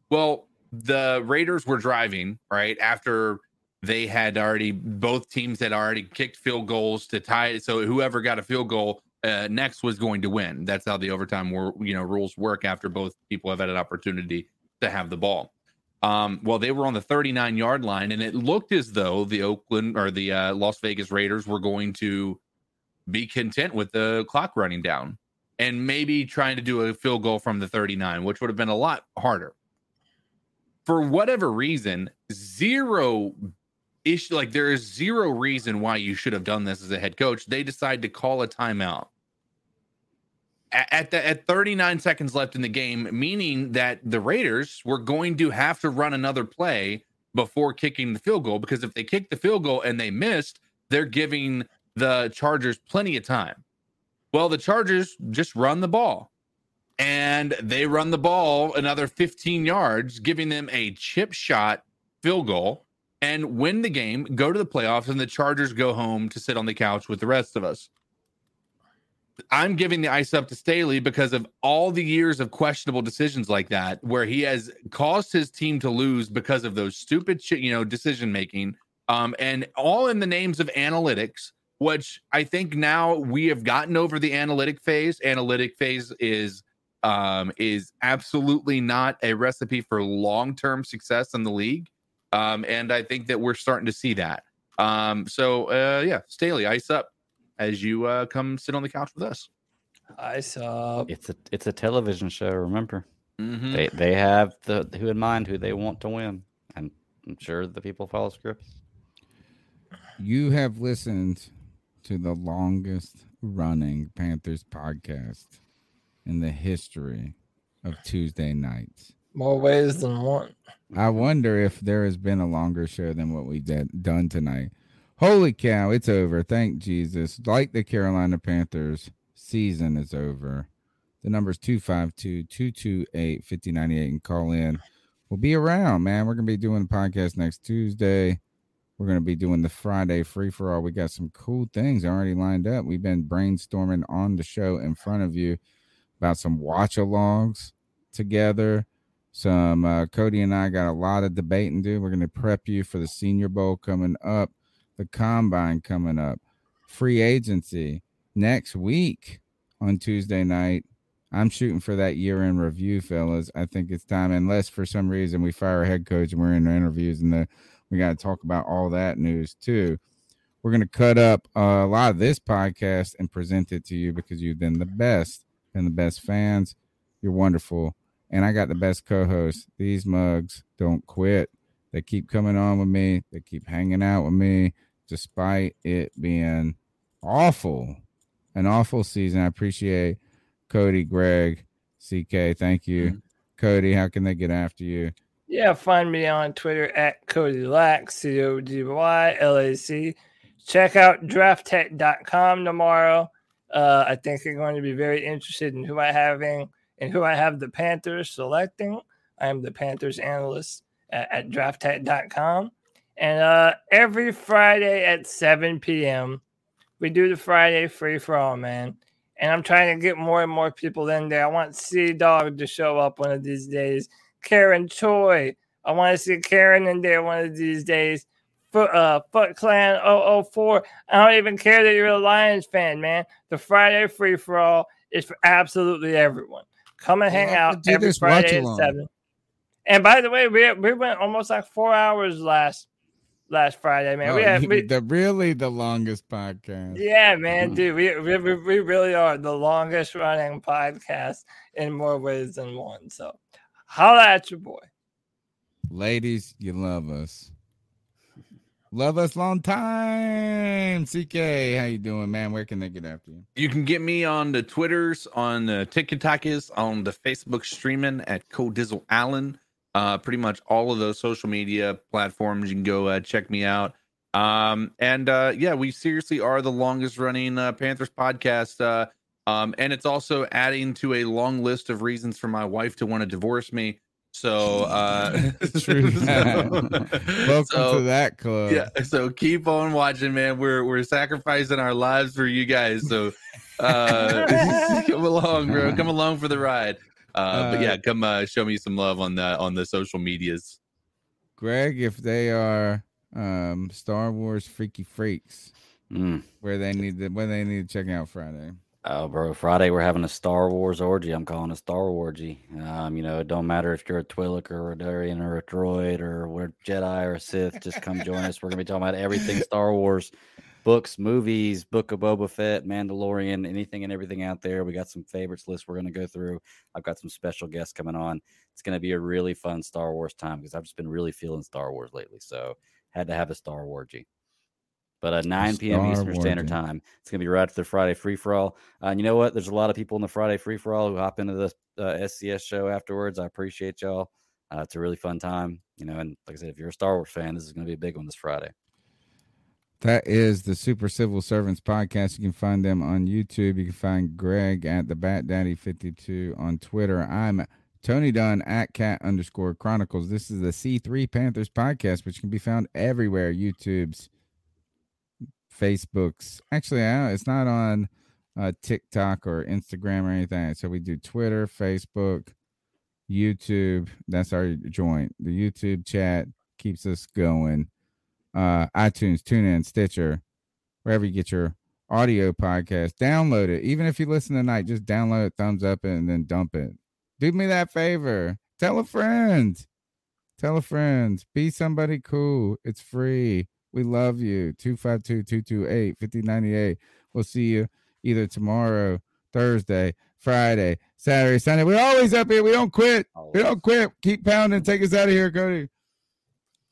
Well, the Raiders were driving right after they had already both teams had already kicked field goals to tie it. So whoever got a field goal uh, next was going to win. That's how the overtime wor- you know rules work after both people have had an opportunity to have the ball. Um, well, they were on the 39 yard line, and it looked as though the Oakland or the uh, Las Vegas Raiders were going to be content with the clock running down and maybe trying to do a field goal from the 39, which would have been a lot harder. For whatever reason, zero issue. Like there is zero reason why you should have done this as a head coach. They decide to call a timeout at the at 39 seconds left in the game, meaning that the Raiders were going to have to run another play before kicking the field goal because if they kick the field goal and they missed, they're giving the Chargers plenty of time. Well, the Chargers just run the ball and they run the ball another 15 yards, giving them a chip shot field goal and win the game, go to the playoffs, and the Chargers go home to sit on the couch with the rest of us. I'm giving the ice up to Staley because of all the years of questionable decisions like that, where he has caused his team to lose because of those stupid shit, you know, decision making, um, and all in the names of analytics. Which I think now we have gotten over the analytic phase. Analytic phase is um, is absolutely not a recipe for long term success in the league, um, and I think that we're starting to see that. Um, so uh, yeah, Staley, ice up as you uh, come sit on the couch with us. Ice up. It's a it's a television show. Remember, Mhm. they they have the who in mind who they want to win, and I'm sure the people follow scripts. You have listened to the longest running Panthers podcast in the history of Tuesday nights. More ways than one. I wonder if there has been a longer show than what we did done tonight. Holy cow, it's over. Thank Jesus. Like the Carolina Panthers, season is over. The number's 252 228 5098 and call in. We'll be around, man. We're going to be doing the podcast next Tuesday. We're going to be doing the Friday free for all. We got some cool things already lined up. We've been brainstorming on the show in front of you about some watch alongs together. Some uh, Cody and I got a lot of debating to do. We're going to prep you for the Senior Bowl coming up, the Combine coming up, free agency next week on Tuesday night. I'm shooting for that year in review, fellas. I think it's time, unless for some reason we fire a head coach and we're in interviews and the, we got to talk about all that news too. We're going to cut up uh, a lot of this podcast and present it to you because you've been the best, and the best fans. You're wonderful. And I got the best co hosts. These mugs don't quit. They keep coming on with me, they keep hanging out with me, despite it being awful, an awful season. I appreciate Cody, Greg, CK. Thank you. Cody, how can they get after you? Yeah, find me on Twitter at Cody Lack, C O D Y L A C. Check out drafttek.com tomorrow. Uh, I think you're going to be very interested in who I having and who I have the Panthers selecting. I am the Panthers analyst at, at drafttek.com. And uh, every Friday at 7 p.m., we do the Friday free for all, man. And I'm trying to get more and more people in there. I want C Dog to show up one of these days. Karen Choi. I want to see Karen in there one of these days. Foot, uh, Foot Clan 004. I don't even care that you're a Lions fan, man. The Friday free for all is for absolutely everyone. Come and hang out every Friday at seven. And by the way, we we went almost like four hours last last Friday, man. we Oh, had we, the really the longest podcast. yeah, man, mm-hmm. dude, we, we we we really are the longest running podcast in more ways than one. So, holla at your boy. Ladies, you love us. Love us long time. CK, how you doing, man? Where can they get after you? You can get me on the Twitters, on the TikTokers, on the Facebook streaming at Codizzle Allen. Uh, pretty much all of those social media platforms. You can go uh, check me out. Um, and uh, yeah, we seriously are the longest running uh, Panthers podcast. Uh, um, and it's also adding to a long list of reasons for my wife to want to divorce me. So, uh, True so- Welcome so- to that club. yeah, so keep on watching, man. We're we're sacrificing our lives for you guys. So uh come along, bro. Come along for the ride. Uh, but Uh, yeah, come uh show me some love on the on the social medias. Greg, if they are um Star Wars freaky freaks, Mm. where they need to where they need to check out Friday. Oh, bro! Friday we're having a Star Wars orgy. I'm calling a Star orgy. Um, you know, it don't matter if you're a Twi'lek or a Darian or a droid or we're Jedi or Sith. Just come join us. We're gonna be talking about everything Star Wars, books, movies, Book of Boba Fett, Mandalorian, anything and everything out there. We got some favorites lists we're gonna go through. I've got some special guests coming on. It's gonna be a really fun Star Wars time because I've just been really feeling Star Wars lately. So had to have a Star Wargy. But at 9 p.m. Star Eastern Standard. Time, it's going to be right after the Friday free for all. Uh, and you know what? There's a lot of people in the Friday free for all who hop into the uh, SCS show afterwards. I appreciate y'all. Uh, it's a really fun time, you know. And like I said, if you're a Star Wars fan, this is going to be a big one this Friday. That is the Super Civil Servants podcast. You can find them on YouTube. You can find Greg at the Bat Daddy 52 on Twitter. I'm Tony Dunn at cat underscore chronicles. This is the C3 Panthers podcast, which can be found everywhere YouTube's, Facebook's. Actually, it's not on uh, TikTok or Instagram or anything. So we do Twitter, Facebook, YouTube. That's our joint. The YouTube chat keeps us going uh, iTunes, TuneIn, Stitcher, wherever you get your audio podcast. Download it. Even if you listen tonight, just download it, thumbs up it, and then dump it. Do me that favor. Tell a friend. Tell a friend. Be somebody cool. It's free. We love you. 252 228 5098. We'll see you either tomorrow, Thursday, Friday, Saturday, Sunday. We're always up here. We don't quit. We don't quit. Keep pounding. Take us out of here, Cody.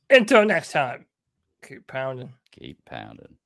Until next time, keep pounding. Keep pounding.